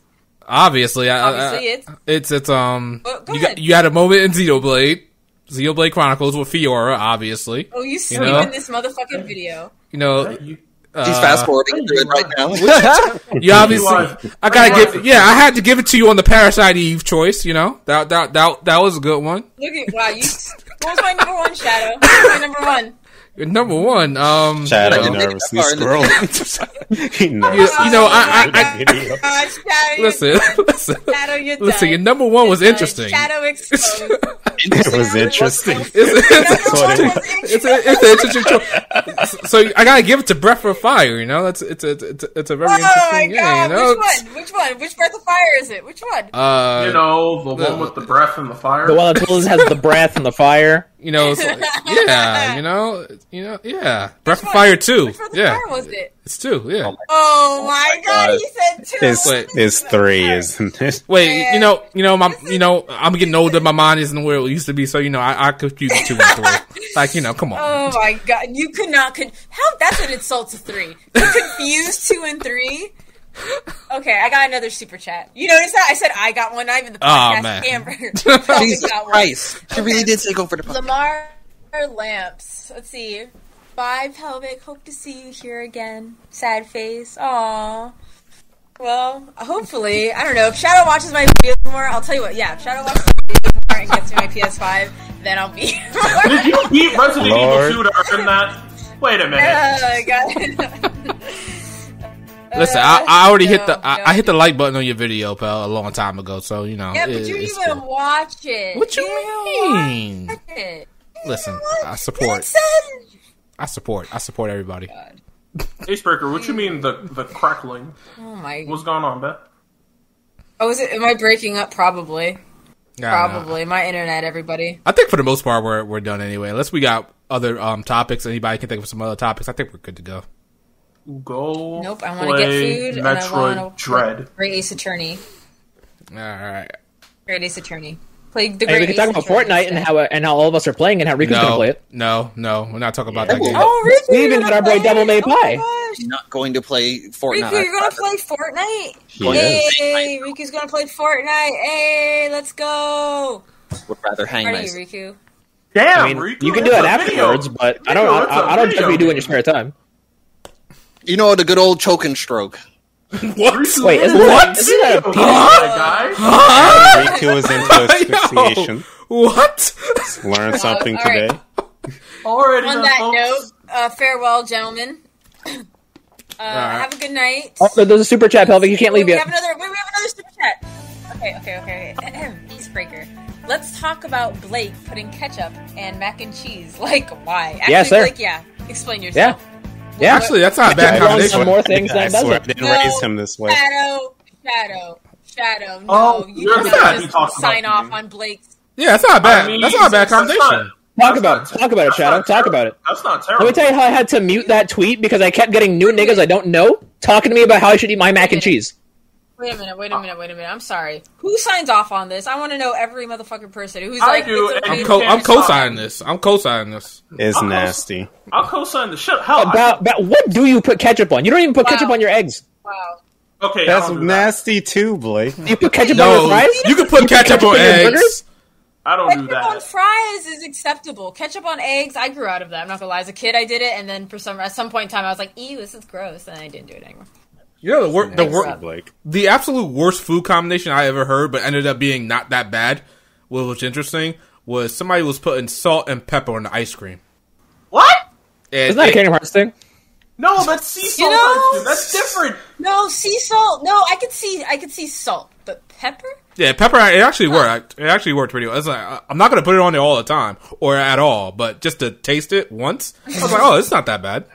C: Obviously, I,
F: Obviously,
C: I,
F: it's-
C: it's it's um.
F: Go
C: you
F: ahead.
C: got you had a moment in Xenoblade, Xenoblade Chronicles with Fiora. Obviously,
F: Oh, you scream
C: know?
F: in this motherfucking video.
C: you know.
A: You-
C: Uh,
E: She's fast forwarding through it right now.
C: You obviously, I gotta give. Yeah, I had to give it to you on the Parasite Eve choice. You know that that that that was a good one.
F: Look at wow. You. What was my number one, Shadow? What was my number one?
C: Number one, um,
D: Shadow
E: I didn't make it
D: nervously
E: that far in the
D: scrolling. he
C: you,
D: nervously
C: you know, I, I, I
D: scrolled the.
F: Uh,
C: listen, listen,
F: Shadow, you're
C: listen. Your number one was interesting.
F: Shadow exposed.
D: It was interesting.
C: It's, it's,
D: what
C: it's, it's, it's an interesting choice. So I gotta give it to Breath of Fire. You know, that's it's a, it's a, it's a very
F: Oh my
C: interesting game.
F: god!
C: you know?
F: Which one? Which one? Which Breath of Fire is it? Which one?
C: Uh,
A: you know, the
C: the-
A: one with the breath and the fire.
B: The one that has the breath and the fire.
C: You know, it's like- yeah, you know, you know, yeah. Breath of? Fire two,
F: Which Breath
C: yeah,
F: Fire was it?
C: it's two, yeah.
F: Oh my oh oh god!
D: God.
F: You said two.
D: It's,
C: Wait.
D: it's three, isn't it?
C: Wait, you know, you know, my, you know, I'm getting older. My mind isn't where it used to be, so you know, I, I confuse two and three. Like, you know, come on.
F: Oh my god! You could not. Con- How? That's an insult to three. You confused two and three. Okay, I got another super chat. You notice that I said I got one. Not even the
C: Oh,
F: podcast.
C: man.
F: Amber probably
E: Jesus
F: got one.
E: Christ. She really did take over the podcast.
F: Lamar Lamps. Let's see. Bye, Pelvic. Hope to see you here again. Sad face. Aww. Well, hopefully, I don't know. If Shadow watches my videos more, I'll tell you what. Yeah, if Shadow watches my videos more and gets me my PS5, then I'll be.
A: Did you beat Resident
D: Lord.
A: Evil 2 to earn that? Wait a minute.
F: Oh, God.
C: Listen, I, I already hit the,
F: no,
C: I,
F: no.
C: I hit the like button on your video, pal, a long time ago. So you know,
F: Yeah, but
C: it-
F: you didn't
C: it's
F: even
C: cool.
F: watch it.
C: What you
F: didn't
C: mean?
F: watch it.
C: Listen, I support,
F: said-
C: I support, I support everybody.
A: Acebreaker, what you mean the the crackling?
F: Oh my.
A: What's going on, Beth?
F: Oh, is it? Am I breaking up? Probably.
C: Yeah,
F: Probably. My internet, everybody.
C: I think for the most part we're we're done anyway. Unless we got other um topics. Anybody can think of some other topics. I think we're good to go.
A: Go.
F: Nope. I want to get
A: play
F: food and I want to
A: Dread.
F: Great Ace Attorney.
C: All right.
F: Great Ace Attorney. Play the
B: Hey, we can talk about
F: Attorney
B: Fortnite and how uh, and how all of us are playing and how Riku's gonna play it.
C: no, no. We're not talking about that game.
F: Oh, Riku,
B: We even
F: gonna
B: got our boy
F: play
B: Devil May
F: it? Oh
B: Pie.
F: my.
E: Not going to play Fortnite.
F: Riku, you're gonna play Fortnite?
D: He is.
F: Hey, Riku's gonna play Fortnite. Hey, let's go.
E: Would rather hang
F: How are
E: nice.
F: you, Riku?
A: Damn,
B: I mean,
A: Riku,
B: you can do
A: it's
B: that
A: a video.
B: afterwards, but I don't.
A: Riku, it's
B: I,
A: a
B: I don't judge
A: video
B: what you do in your spare time.
E: You know the good old choking stroke.
C: What?
B: Wait,
A: is
B: isn't
A: a
B: that- isn't that a penis?
A: game, my guy.
D: Riku is into asphyxiation.
C: What?
D: Learn something
F: all right.
D: today.
A: Alrighty
F: On that
A: folks.
F: note, uh, farewell, gentlemen. Uh, Have a good night.
B: Oh, there's a super chat, Pelvic. You can't
F: Wait,
B: leave
F: we
B: yet.
F: have another. Wait, we have another super chat. Okay, okay, okay. okay. Icebreaker. Let's talk about Blake putting ketchup and mac and cheese. Like, why? Actually,
B: Yeah, sir.
F: Blake, yeah. Explain yourself.
B: Yeah.
C: Actually, that's not a bad
B: I've learned
C: combination.
B: some more things
D: I
B: than does
D: swear, I didn't
F: No.
D: raise him this way.
F: Shadow, shadow, shadow. No,
A: Oh,
F: you
A: you're
F: cannot just sign off
A: me.
F: on Blake's.
C: Yeah, that's not bad.
A: I mean,
C: that's not a bad
A: that's not-
C: combination.
B: Talk about it. Talk about it, Shadow. Talk about it.
A: That's not terrible.
B: Let me tell you how I had to mute that tweet because I kept getting new niggas I don't know talking to me about how I should eat my mac and cheese.
F: Wait a minute, wait a uh, minute, wait a minute. I'm sorry. Who signs off on this? I want to know every motherfucking person who's
A: I
F: like,
A: do,
F: okay
C: I'm, co- I'm co-signing this. I'm co-signing this.
D: It's
A: I'll-
D: nasty.
A: I'll co-sign the shit. How
B: About, about what do you put ketchup on? You don't even put
F: Wow.
B: ketchup on your eggs.
F: Wow.
A: okay,
D: That's
A: I don't that.
D: nasty too, Blake.
B: Do you put ketchup on your fries?
C: you can put ketchup on
B: on
C: eggs.
B: burgers?
A: I don't do that.
F: Ketchup on fries is acceptable. Ketchup on eggs, I grew out of that. I'm not gonna lie. As a kid, I did it, and then for some at some point in time, I was like, "Ew, this is gross," and I didn't do it anymore.
C: You know the wor- the, wor-
F: Thanks,
D: Blake.
C: the absolute worst food combination I ever heard, but ended up being not that bad. What was interesting was somebody was putting salt and pepper on the ice cream.
A: What?
C: And
B: Isn't that a
C: it-
B: Kingdom Hearts thing?
A: No, that's sea salt.
F: You know,
A: that's different.
F: No, sea salt. No, I could see, I could see salt, but pepper.
C: yeah, pepper. It actually worked. It actually worked pretty well. It's like, I'm not gonna put it on there all the time or at all, but just to taste it once, I was like, oh, it's not that bad.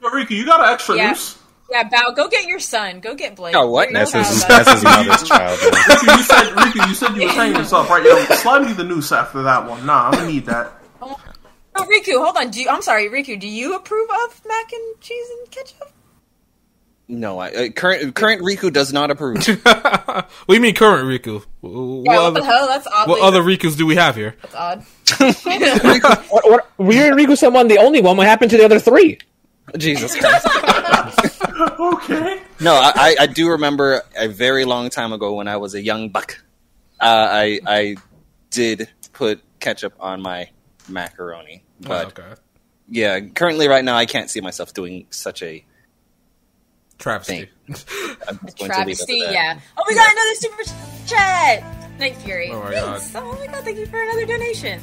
A: But Riku, you got an extra
F: Yeah.
A: noose?
F: Yeah, Bao, go get your son. Go get Blake.
E: Oh, what?
D: That's his, that's his mother's child. man.
A: Riku, you said Riku, you said you were hanging yourself, right? Yo, slide me the noose after that one. Nah, I'm gonna need that.
F: Oh, Riku, hold on. Do you, I'm sorry, Riku. Do you approve of mac and cheese and ketchup?
E: No, I, uh, current current Riku does not approve.
C: what do you mean current Riku? What,
F: Yeah, what,
C: other,
F: the hell? That's oddly.
C: what other Rikus do we have here?
F: That's odd.
B: What, what, we and Riku someone the only one. What happened to the other three?
E: Jesus Christ.
A: Okay.
E: No, I, I- I do remember a very long time ago when I was a young buck. Uh, I I did put ketchup on my macaroni, but
C: oh, okay.
E: yeah, currently right now I can't see myself doing such a.
C: Travesty.
E: I'm just going to leave it at
F: Travesty, yeah. Oh, we got another super chat. Night Fury.
C: Oh my
F: Thanks. Oh my god, thank you for another donation.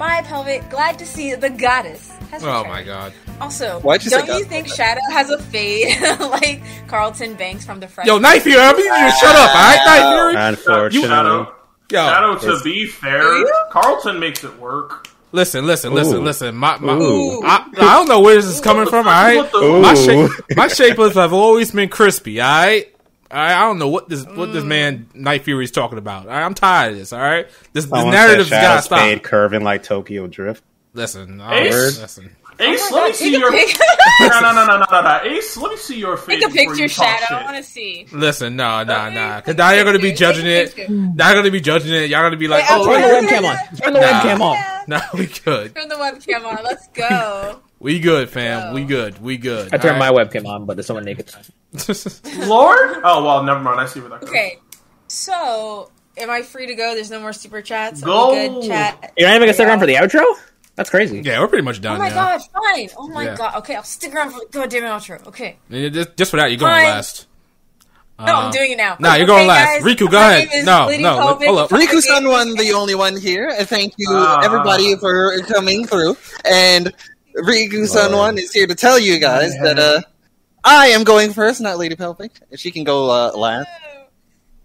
F: Bye, Pelvic. Glad to see the goddess. Has
C: Oh
F: returned.
C: my god.
F: Also,
E: Why'd you
F: don't you
E: goddess?
F: think Shadow has a fade like Carlton Banks from the Fresh?
C: Yo, Knife Fury, I mean, you shut up, alright, Knife Fury?
D: Unfortunately,
A: Shadow.
C: Yo,
A: Shadow, to be fair, Carlton makes it work.
C: listen, listen, listen,
D: Ooh.
C: listen. My, my,
D: Ooh.
C: I, I don't know where this is coming from, alright?
A: What the-
D: Ooh.
C: My, shape, my shapers have always been crispy, alright? I, I don't know what this what this mm. man Night Fury is talking about. All right, I'm tired of this. All right, this, this
D: Someone
C: narrative's
D: said
C: gotta stop.
D: curving like Tokyo Drift.
C: Listen,
A: Ace?
C: listen.
A: Ace,
F: Oh my
A: let me see your.
F: pic-
A: no, no, no, no, no, no, no. Ace, let me see your face.
F: Take a picture,
A: you talk
F: Shadow. I want to see.
C: Listen, no, no,
F: Okay,
C: nah.
F: take
C: Cause now you're gonna be judging it. Now you're gonna be judging it. Y'all gonna be like,
F: Wait,
C: oh,
B: Turn the webcam on. Turn the
C: Nah.
B: webcam on.
C: No, we good.
F: Turn the webcam on. Let's go.
C: We good, fam.
F: Go.
C: We good. We good.
B: I turned my webcam on, but there's someone naked.
C: right?
A: Lord? Oh, well, never mind. I see where that goes.
F: Okay, so am I free to go? There's no more super chats. Are
A: Go.
F: we good, chat?
B: You're not even gonna stick around for the outro? That's crazy.
C: yeah, we're pretty much done
F: Oh my
C: now.
F: god, fine. Oh my
C: Yeah.
F: god. Okay, I'll stick around for the goddamn outro. Okay.
C: And Just, just for that, you're going
F: Fine.
C: last.
F: No,
C: Uh,
F: I'm doing it now.
C: Nah, you're
F: Okay,
C: going last.
F: guys,
C: Riku, go
F: my
C: ahead.
F: name is
C: No,
F: Lady
C: no,
F: Kovic.
C: hold up.
E: Riku San one, the only one here. And Thank you,
A: Ah.
E: everybody, for coming through. And Riku San
D: Lord.
E: one is here to tell you guys that uh, I am going first, not Lady Pelvic. She can go uh, last.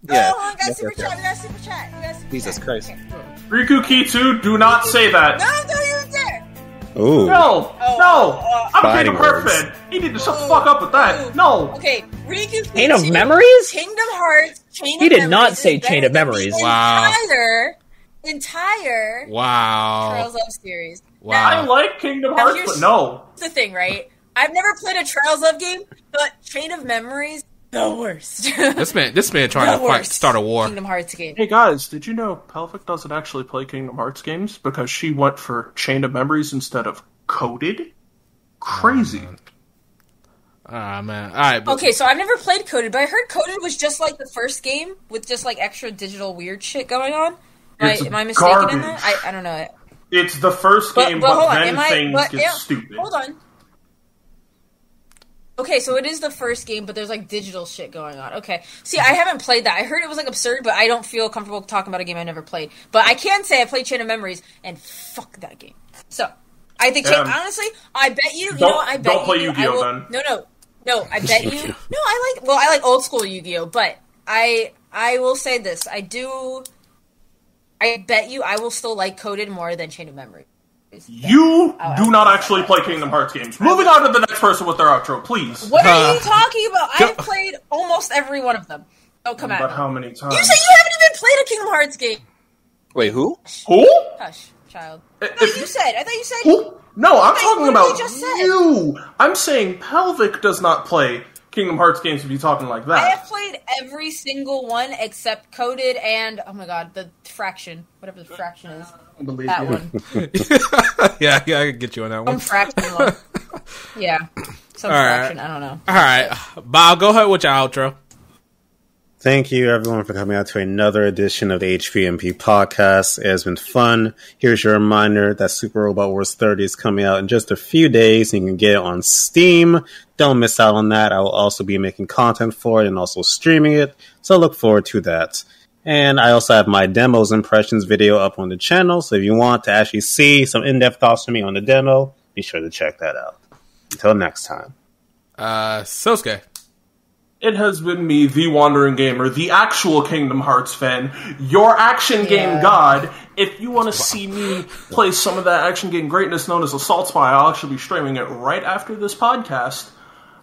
E: Yeah.
F: Oh, we got
E: Yes,
F: super
E: yes,
F: chat. We got super chat. We got super
E: Jesus
F: chat.
E: Christ.
F: Okay.
A: Riku Kitu, do not say that.
F: No, don't you dare.
D: Ooh.
A: No,
F: Oh,
A: no.
F: oh,
A: I'm
D: Fighting
A: Kingdom Heart
D: words.
A: fan. You need to shut the fuck up with that. No.
F: Okay, Riku.
B: Chain of Memories?
F: Kingdom Hearts. Chain
B: He
F: of
B: did not say
F: better
B: Chain of Memories.
C: Wow.
F: Entire, entire
C: Wow.
F: Trails of series.
C: Wow.
A: I like Kingdom Hearts, but no.
F: That's the thing, right? I've never played a Trails of game, but Chain of Memories, the worst.
C: This man, this man trying
F: The
C: to fight, start a war.
F: Kingdom Hearts game.
A: Hey guys, did you know Pelvic doesn't actually play Kingdom Hearts games because she went for Chain of Memories instead of Coded? Crazy.
C: Ah man. All right. But,
F: Okay, so I've never played Coded, but I heard Coded was just like the first game with just like extra digital weird shit going on. Am I, am I mistaken in that? I, I don't know.
A: It's the first game,
F: but
A: but,
F: hold on,
A: then
F: am I?
A: things
F: But,
A: get
F: yeah,
A: stupid.
F: Hold on. Okay, so it is the first game, but there's like digital shit going on. Okay, see, I haven't played that. I heard it was like absurd, but I don't feel comfortable talking about a game I never played. But I can say I played Chain of Memories, and fuck that game. So I think, Chain,
A: Um,
F: honestly, I bet you. You know, what, I bet
A: don't play
F: you.
A: Yu-Gi-Oh!
F: Will,
A: then.
F: No, no, no. I bet you. No, I like. Well, I like old school Yu-Gi-Oh, but I I will say this. I do. I bet you I will still like Coded more than Chain of Memory.
A: You
F: Oh,
A: do
F: I-
A: not actually play Kingdom Hearts games. Moving on to the next person with their outro, please.
F: What are
C: Uh,
F: you talking about? I've played almost every one of them. Oh, come
A: But
F: at
A: how
F: me.
A: many times?
F: You say you haven't even played a Kingdom Hearts game.
E: Wait, who?
A: Who?
F: Hush, child.
A: If-
F: I thought you said. I thought you said.
A: Who? No, I'm talking about
F: did you just say?
A: you. I'm saying Pelvic does not play Kingdom Hearts games if you're talking like that.
F: I have played every single one except Coded and oh my god, the Fraction, whatever the Fraction is.
A: I believe
F: That
A: you.
F: one,
C: yeah, yeah, I could get you on that
F: some
C: one.
F: Fraction one. Yeah, some
C: All right.
F: Fraction. I don't know.
C: All right, Bob, go ahead with your outro.
D: Thank you, everyone, for coming out to another edition of the HVMP podcast. It has been fun. Here's your reminder that Super Robot Wars 30 is coming out in just a few days. You can get it on Steam. Don't miss out on that. I will also be making content for it and also streaming it. So look forward to that. And I also have my demos impressions video up on the channel. So if you want to actually see some in-depth thoughts from me on the demo, be sure to check that out. Until next time.
C: Uh, Sosuke.
A: It has been me, the Wandering Gamer, the actual Kingdom Hearts fan, your action game
F: Yeah.
A: god. If you want to see me play some of that action game greatness known as Assault Spy, I'll actually be streaming it right after this podcast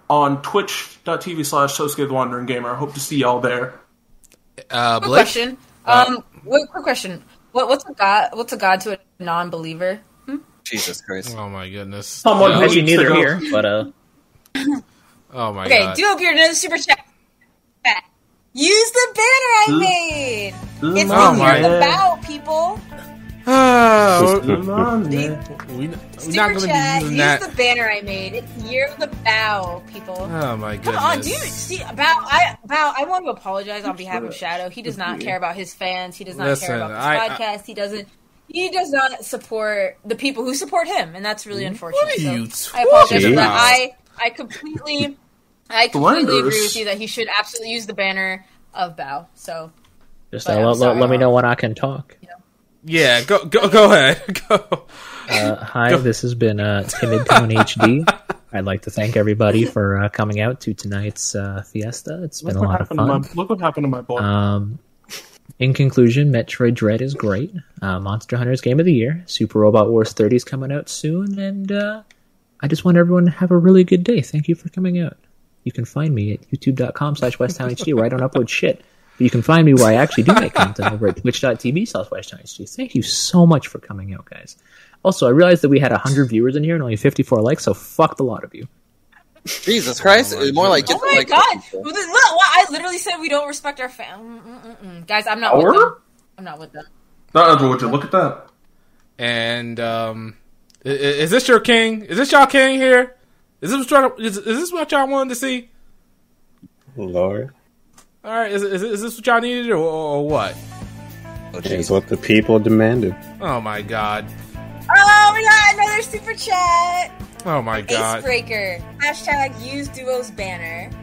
A: on twitch.tv slash Sosuke the Wandering Gamer. I hope to see y'all there.
C: Uh,
F: Quick
C: Blake.
F: question. Um, wait, quick question. What, what's a god? What's a god to a non-believer?
E: Jesus Christ.
C: Oh my goodness.
A: Someone
C: Yeah.
A: who-
B: Actually, neither here, but uh,
C: Oh my
F: Okay,
C: god.
F: Okay, do up your another super chat. Use the banner I made. It's
C: Oh
F: the
C: my-
F: year of the Bao, people.
C: Oh, we,
F: Super
C: we're not gonna
F: chat.
C: be using
F: Use
C: that.
F: the banner I made. It's year of the Bao, people.
C: Oh my god!
F: Come on, dude. See, Bao, I Bao, I want to apologize on behalf of Shadow. He does not care about his fans. He does not
C: Listen,
F: care about this
C: I- I-
F: podcast. he doesn't. He does not support the people who support him, and that's really unfortunate.
C: What are
F: So
C: you
F: I apologize for
D: talking about?
F: I I completely, I completely
A: Blinders.
F: agree with you that he should absolutely use the banner of Bao. So
B: just
F: But I'm
B: let, let me know when I can talk.
C: Yeah, go go go ahead. Go.
B: Uh, hi, this has been uh, Timid Tone HD. I'd like to thank everybody for uh, coming out to tonight's uh, fiesta. It's been
A: Look
B: a
A: what,
B: lot of
A: happened to
B: fun.
A: my, look what happened to my boy.
B: Um, in conclusion, Metroid Dread is great. Uh, Monster Hunter's Game of the Year. Super Robot Wars 30 is coming out soon, and uh, I just want everyone to have a really good day. Thank you for coming out. You can find me at youtube.com slash westtownhd where I don't upload shit. But you can find me where I actually do make content over at twitch.tv slash westtownhd. Thank you so much for coming out, guys. Also, I realized that we had 100 viewers in here and only 54 likes, so fuck the lot of you.
E: Jesus Christ.
C: Oh my
E: More like
F: Oh my
E: like,
F: god! Well, then, Look, well, I literally said we don't respect our fans. Mm, mm, mm, guys, I'm not with them. I'm not with them.
A: Not Andrew, would you look at that?
C: And um, i- i- is this your king? Is this y'all king here? Is this what y'all, is, is this what y'all wanted to see?
D: Lord.
C: All right, is, is, is this what y'all needed or, or what?
E: Oh,
D: It's what the people demanded.
C: Oh my god!
F: Oh, we got another super chat.
C: Oh my god!
F: Icebreaker. Hashtag use Duo's banner.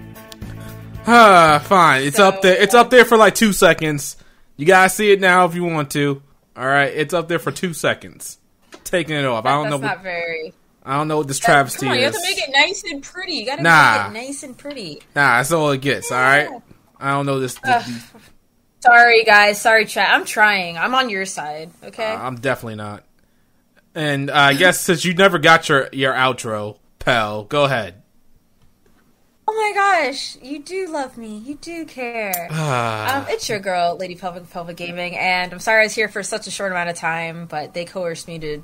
C: Ah, fine. It's
F: So-
C: up there. It's up there for like two seconds. You guys see it now if you want to. All right, it's up there for two seconds. Taking it off. I don't
F: That's
C: know.
F: not
C: What,
F: very.
C: I don't know what this travesty
F: Come on, you have to make it nice and pretty. You gotta
C: Nah.
F: make it nice and pretty.
C: Nah, that's all it gets. All right. I don't know this.
F: Ugh. Sorry, guys. Sorry, chat. I'm trying. I'm on your side. Okay.
C: I'm definitely not. And uh, I guess since you never got your your outro, pal, go ahead.
F: oh my gosh, you do love me. You do care. Um, it's your girl, Lady Pelvic Pelvic Gaming, and I'm sorry I was here for such a short amount of time, but they coerced me to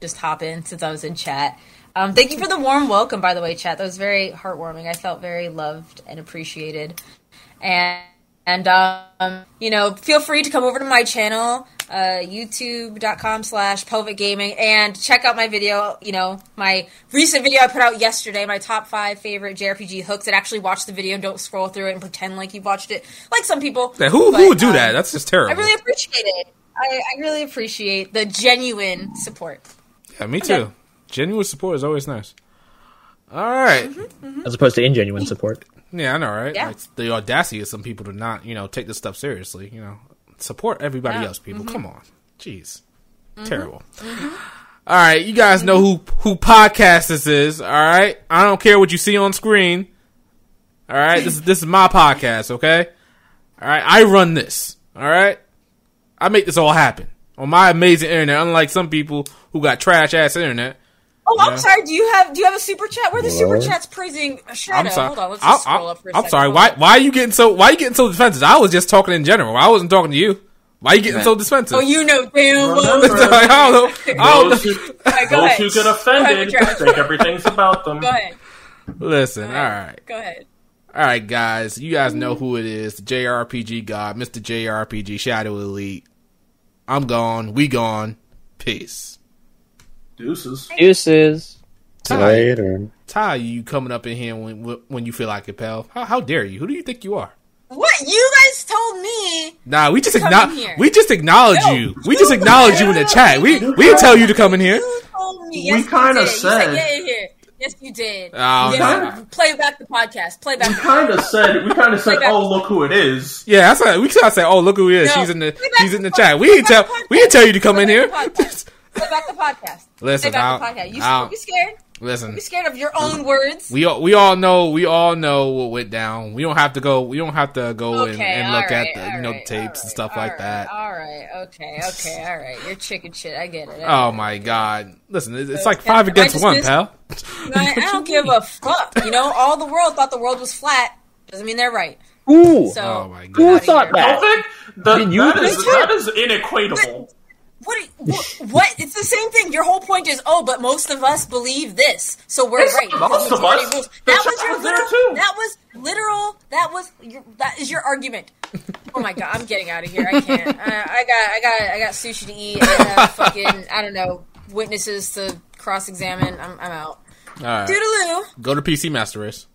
F: just hop in since I was in chat. Um, thank you for the warm welcome, by the way, chat. That was very heartwarming. I felt very loved and appreciated. And and um, you know, feel free to come over to my channel, uh, youtube.com slash pelvic gaming, and check out my video, you know, my recent video I put out yesterday, my top five favorite JRPG hooks, and actually watch the video and don't scroll through it and pretend like you've watched it, like some people.
C: Yeah, who
F: But,
C: who would do
F: um,
C: that? That's just terrible.
F: I really appreciate it. I, I really appreciate the genuine support.
C: Yeah, me too. Genuine support is always nice. All right. Mm-hmm, mm-hmm.
B: As opposed to ingenuine support.
C: Yeah, I know, right?
F: Yeah.
C: Like the audacity of some people to not, you know, take this stuff seriously. You know, support everybody
F: Yeah.
C: else. People, mm-hmm. come on, jeez, terrible. All right, you guys know who who podcast this is. All right, I don't care what you see on screen. All right, this is this is my podcast. Okay, all right, I run this. All right, I make this all happen on my amazing internet. Unlike some people who got trash ass internet.
F: Oh, I'm sorry. Do you have do you have a super chat? Where the super chats praising Shadow?
C: I'm sorry.
F: Hold on, let's
C: I'm,
F: scroll
C: I'm-
F: up for a
C: I'm
F: second.
C: sorry. Why? Why are you getting so? Why are you getting so defensive? I was just talking in general. I wasn't talking to you. Why are you getting so defensive?
F: Oh, you know damn well.
A: Remember-
C: I don't know. I don't
A: Those
C: know.
A: who,
F: Alright,
A: those who get offended
F: ahead, Travis.
A: think everything's about them.
F: Go ahead.
C: Listen. All right.
F: Go ahead.
C: All right, guys. You guys know mm-hmm. who it is. The JRPG God, Mr. JRPG Shadow Elite. I'm gone. We gone. Peace.
A: Deuces.
B: Deuces.
D: Later.
C: Ty, you coming up in here when when you feel like it, pal? How, how dare you? Who do you think you are?
F: What you guys told me?
C: Nah, we just acknowledge. We just acknowledge
F: No,
C: you. We just acknowledge you in the chat. We we tell you to come in here.
F: You told me.
A: We
F: Yes, you
A: kinda said-
F: said get in here. Yes, you did.
C: Oh,
F: yes,
A: no.
F: Play back the podcast. Play back.
A: We kind of said, we kind of said,
F: back-
A: oh, look who it is.
C: Yeah, that's like we kind of said. oh look who it is. is.
F: No.
C: She's in the she's in the
F: the
C: chat.
F: pod-
C: We didn't tell we didn't tell you to come
F: Play
C: in here.
F: back the podcast. Play back the podcast.
C: Listen,
F: Play back
C: I'll-
F: the podcast. You,
C: I'll-
F: you scared?
C: Listen,
F: You scared of your own words?
C: we all we all know we all know what went down. We don't have to go. We don't have to go and,
F: Okay,
C: and look
F: alright,
C: at the you know
F: alright,
C: tapes and stuff like
F: alright,
C: that.
F: All right, okay, okay, all right. You're chicken shit. I get it.
C: Oh my god! Listen, it's it's like five against one,
F: dismissed?
C: pal.
F: I, I don't give a fuck. You know, all the world thought the world was flat. Doesn't mean they're right.
B: Ooh.
F: So,
C: Oh my
B: Who
C: god!
F: outta
B: thought
F: here.
B: that?
A: Don't think that,
B: Did you
A: that,
B: think
A: is,
F: so?
A: that is inequatable.
F: What, you- what? What? It's the same thing. Your whole point is, oh, but most of us believe this, so we're
A: It's
F: right.
A: most of us.
F: rules. That was your
A: was
F: literal.
A: too.
F: That was literal. That was your. That is your argument. Oh my god, I'm getting out of here. I can't. I, I got. I got. I got sushi to eat. I have uh, fucking. I don't know. Witnesses to cross examine. I'm. I'm out.
C: All right,
F: Doodaloo.
C: go to PC Master Race.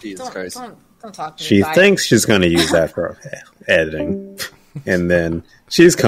E: Jesus
F: Don't,
E: Christ.
F: don't, don't talk to me.
D: She
F: Bye.
D: thinks she's going to use that for eh, editing. And then she's coming.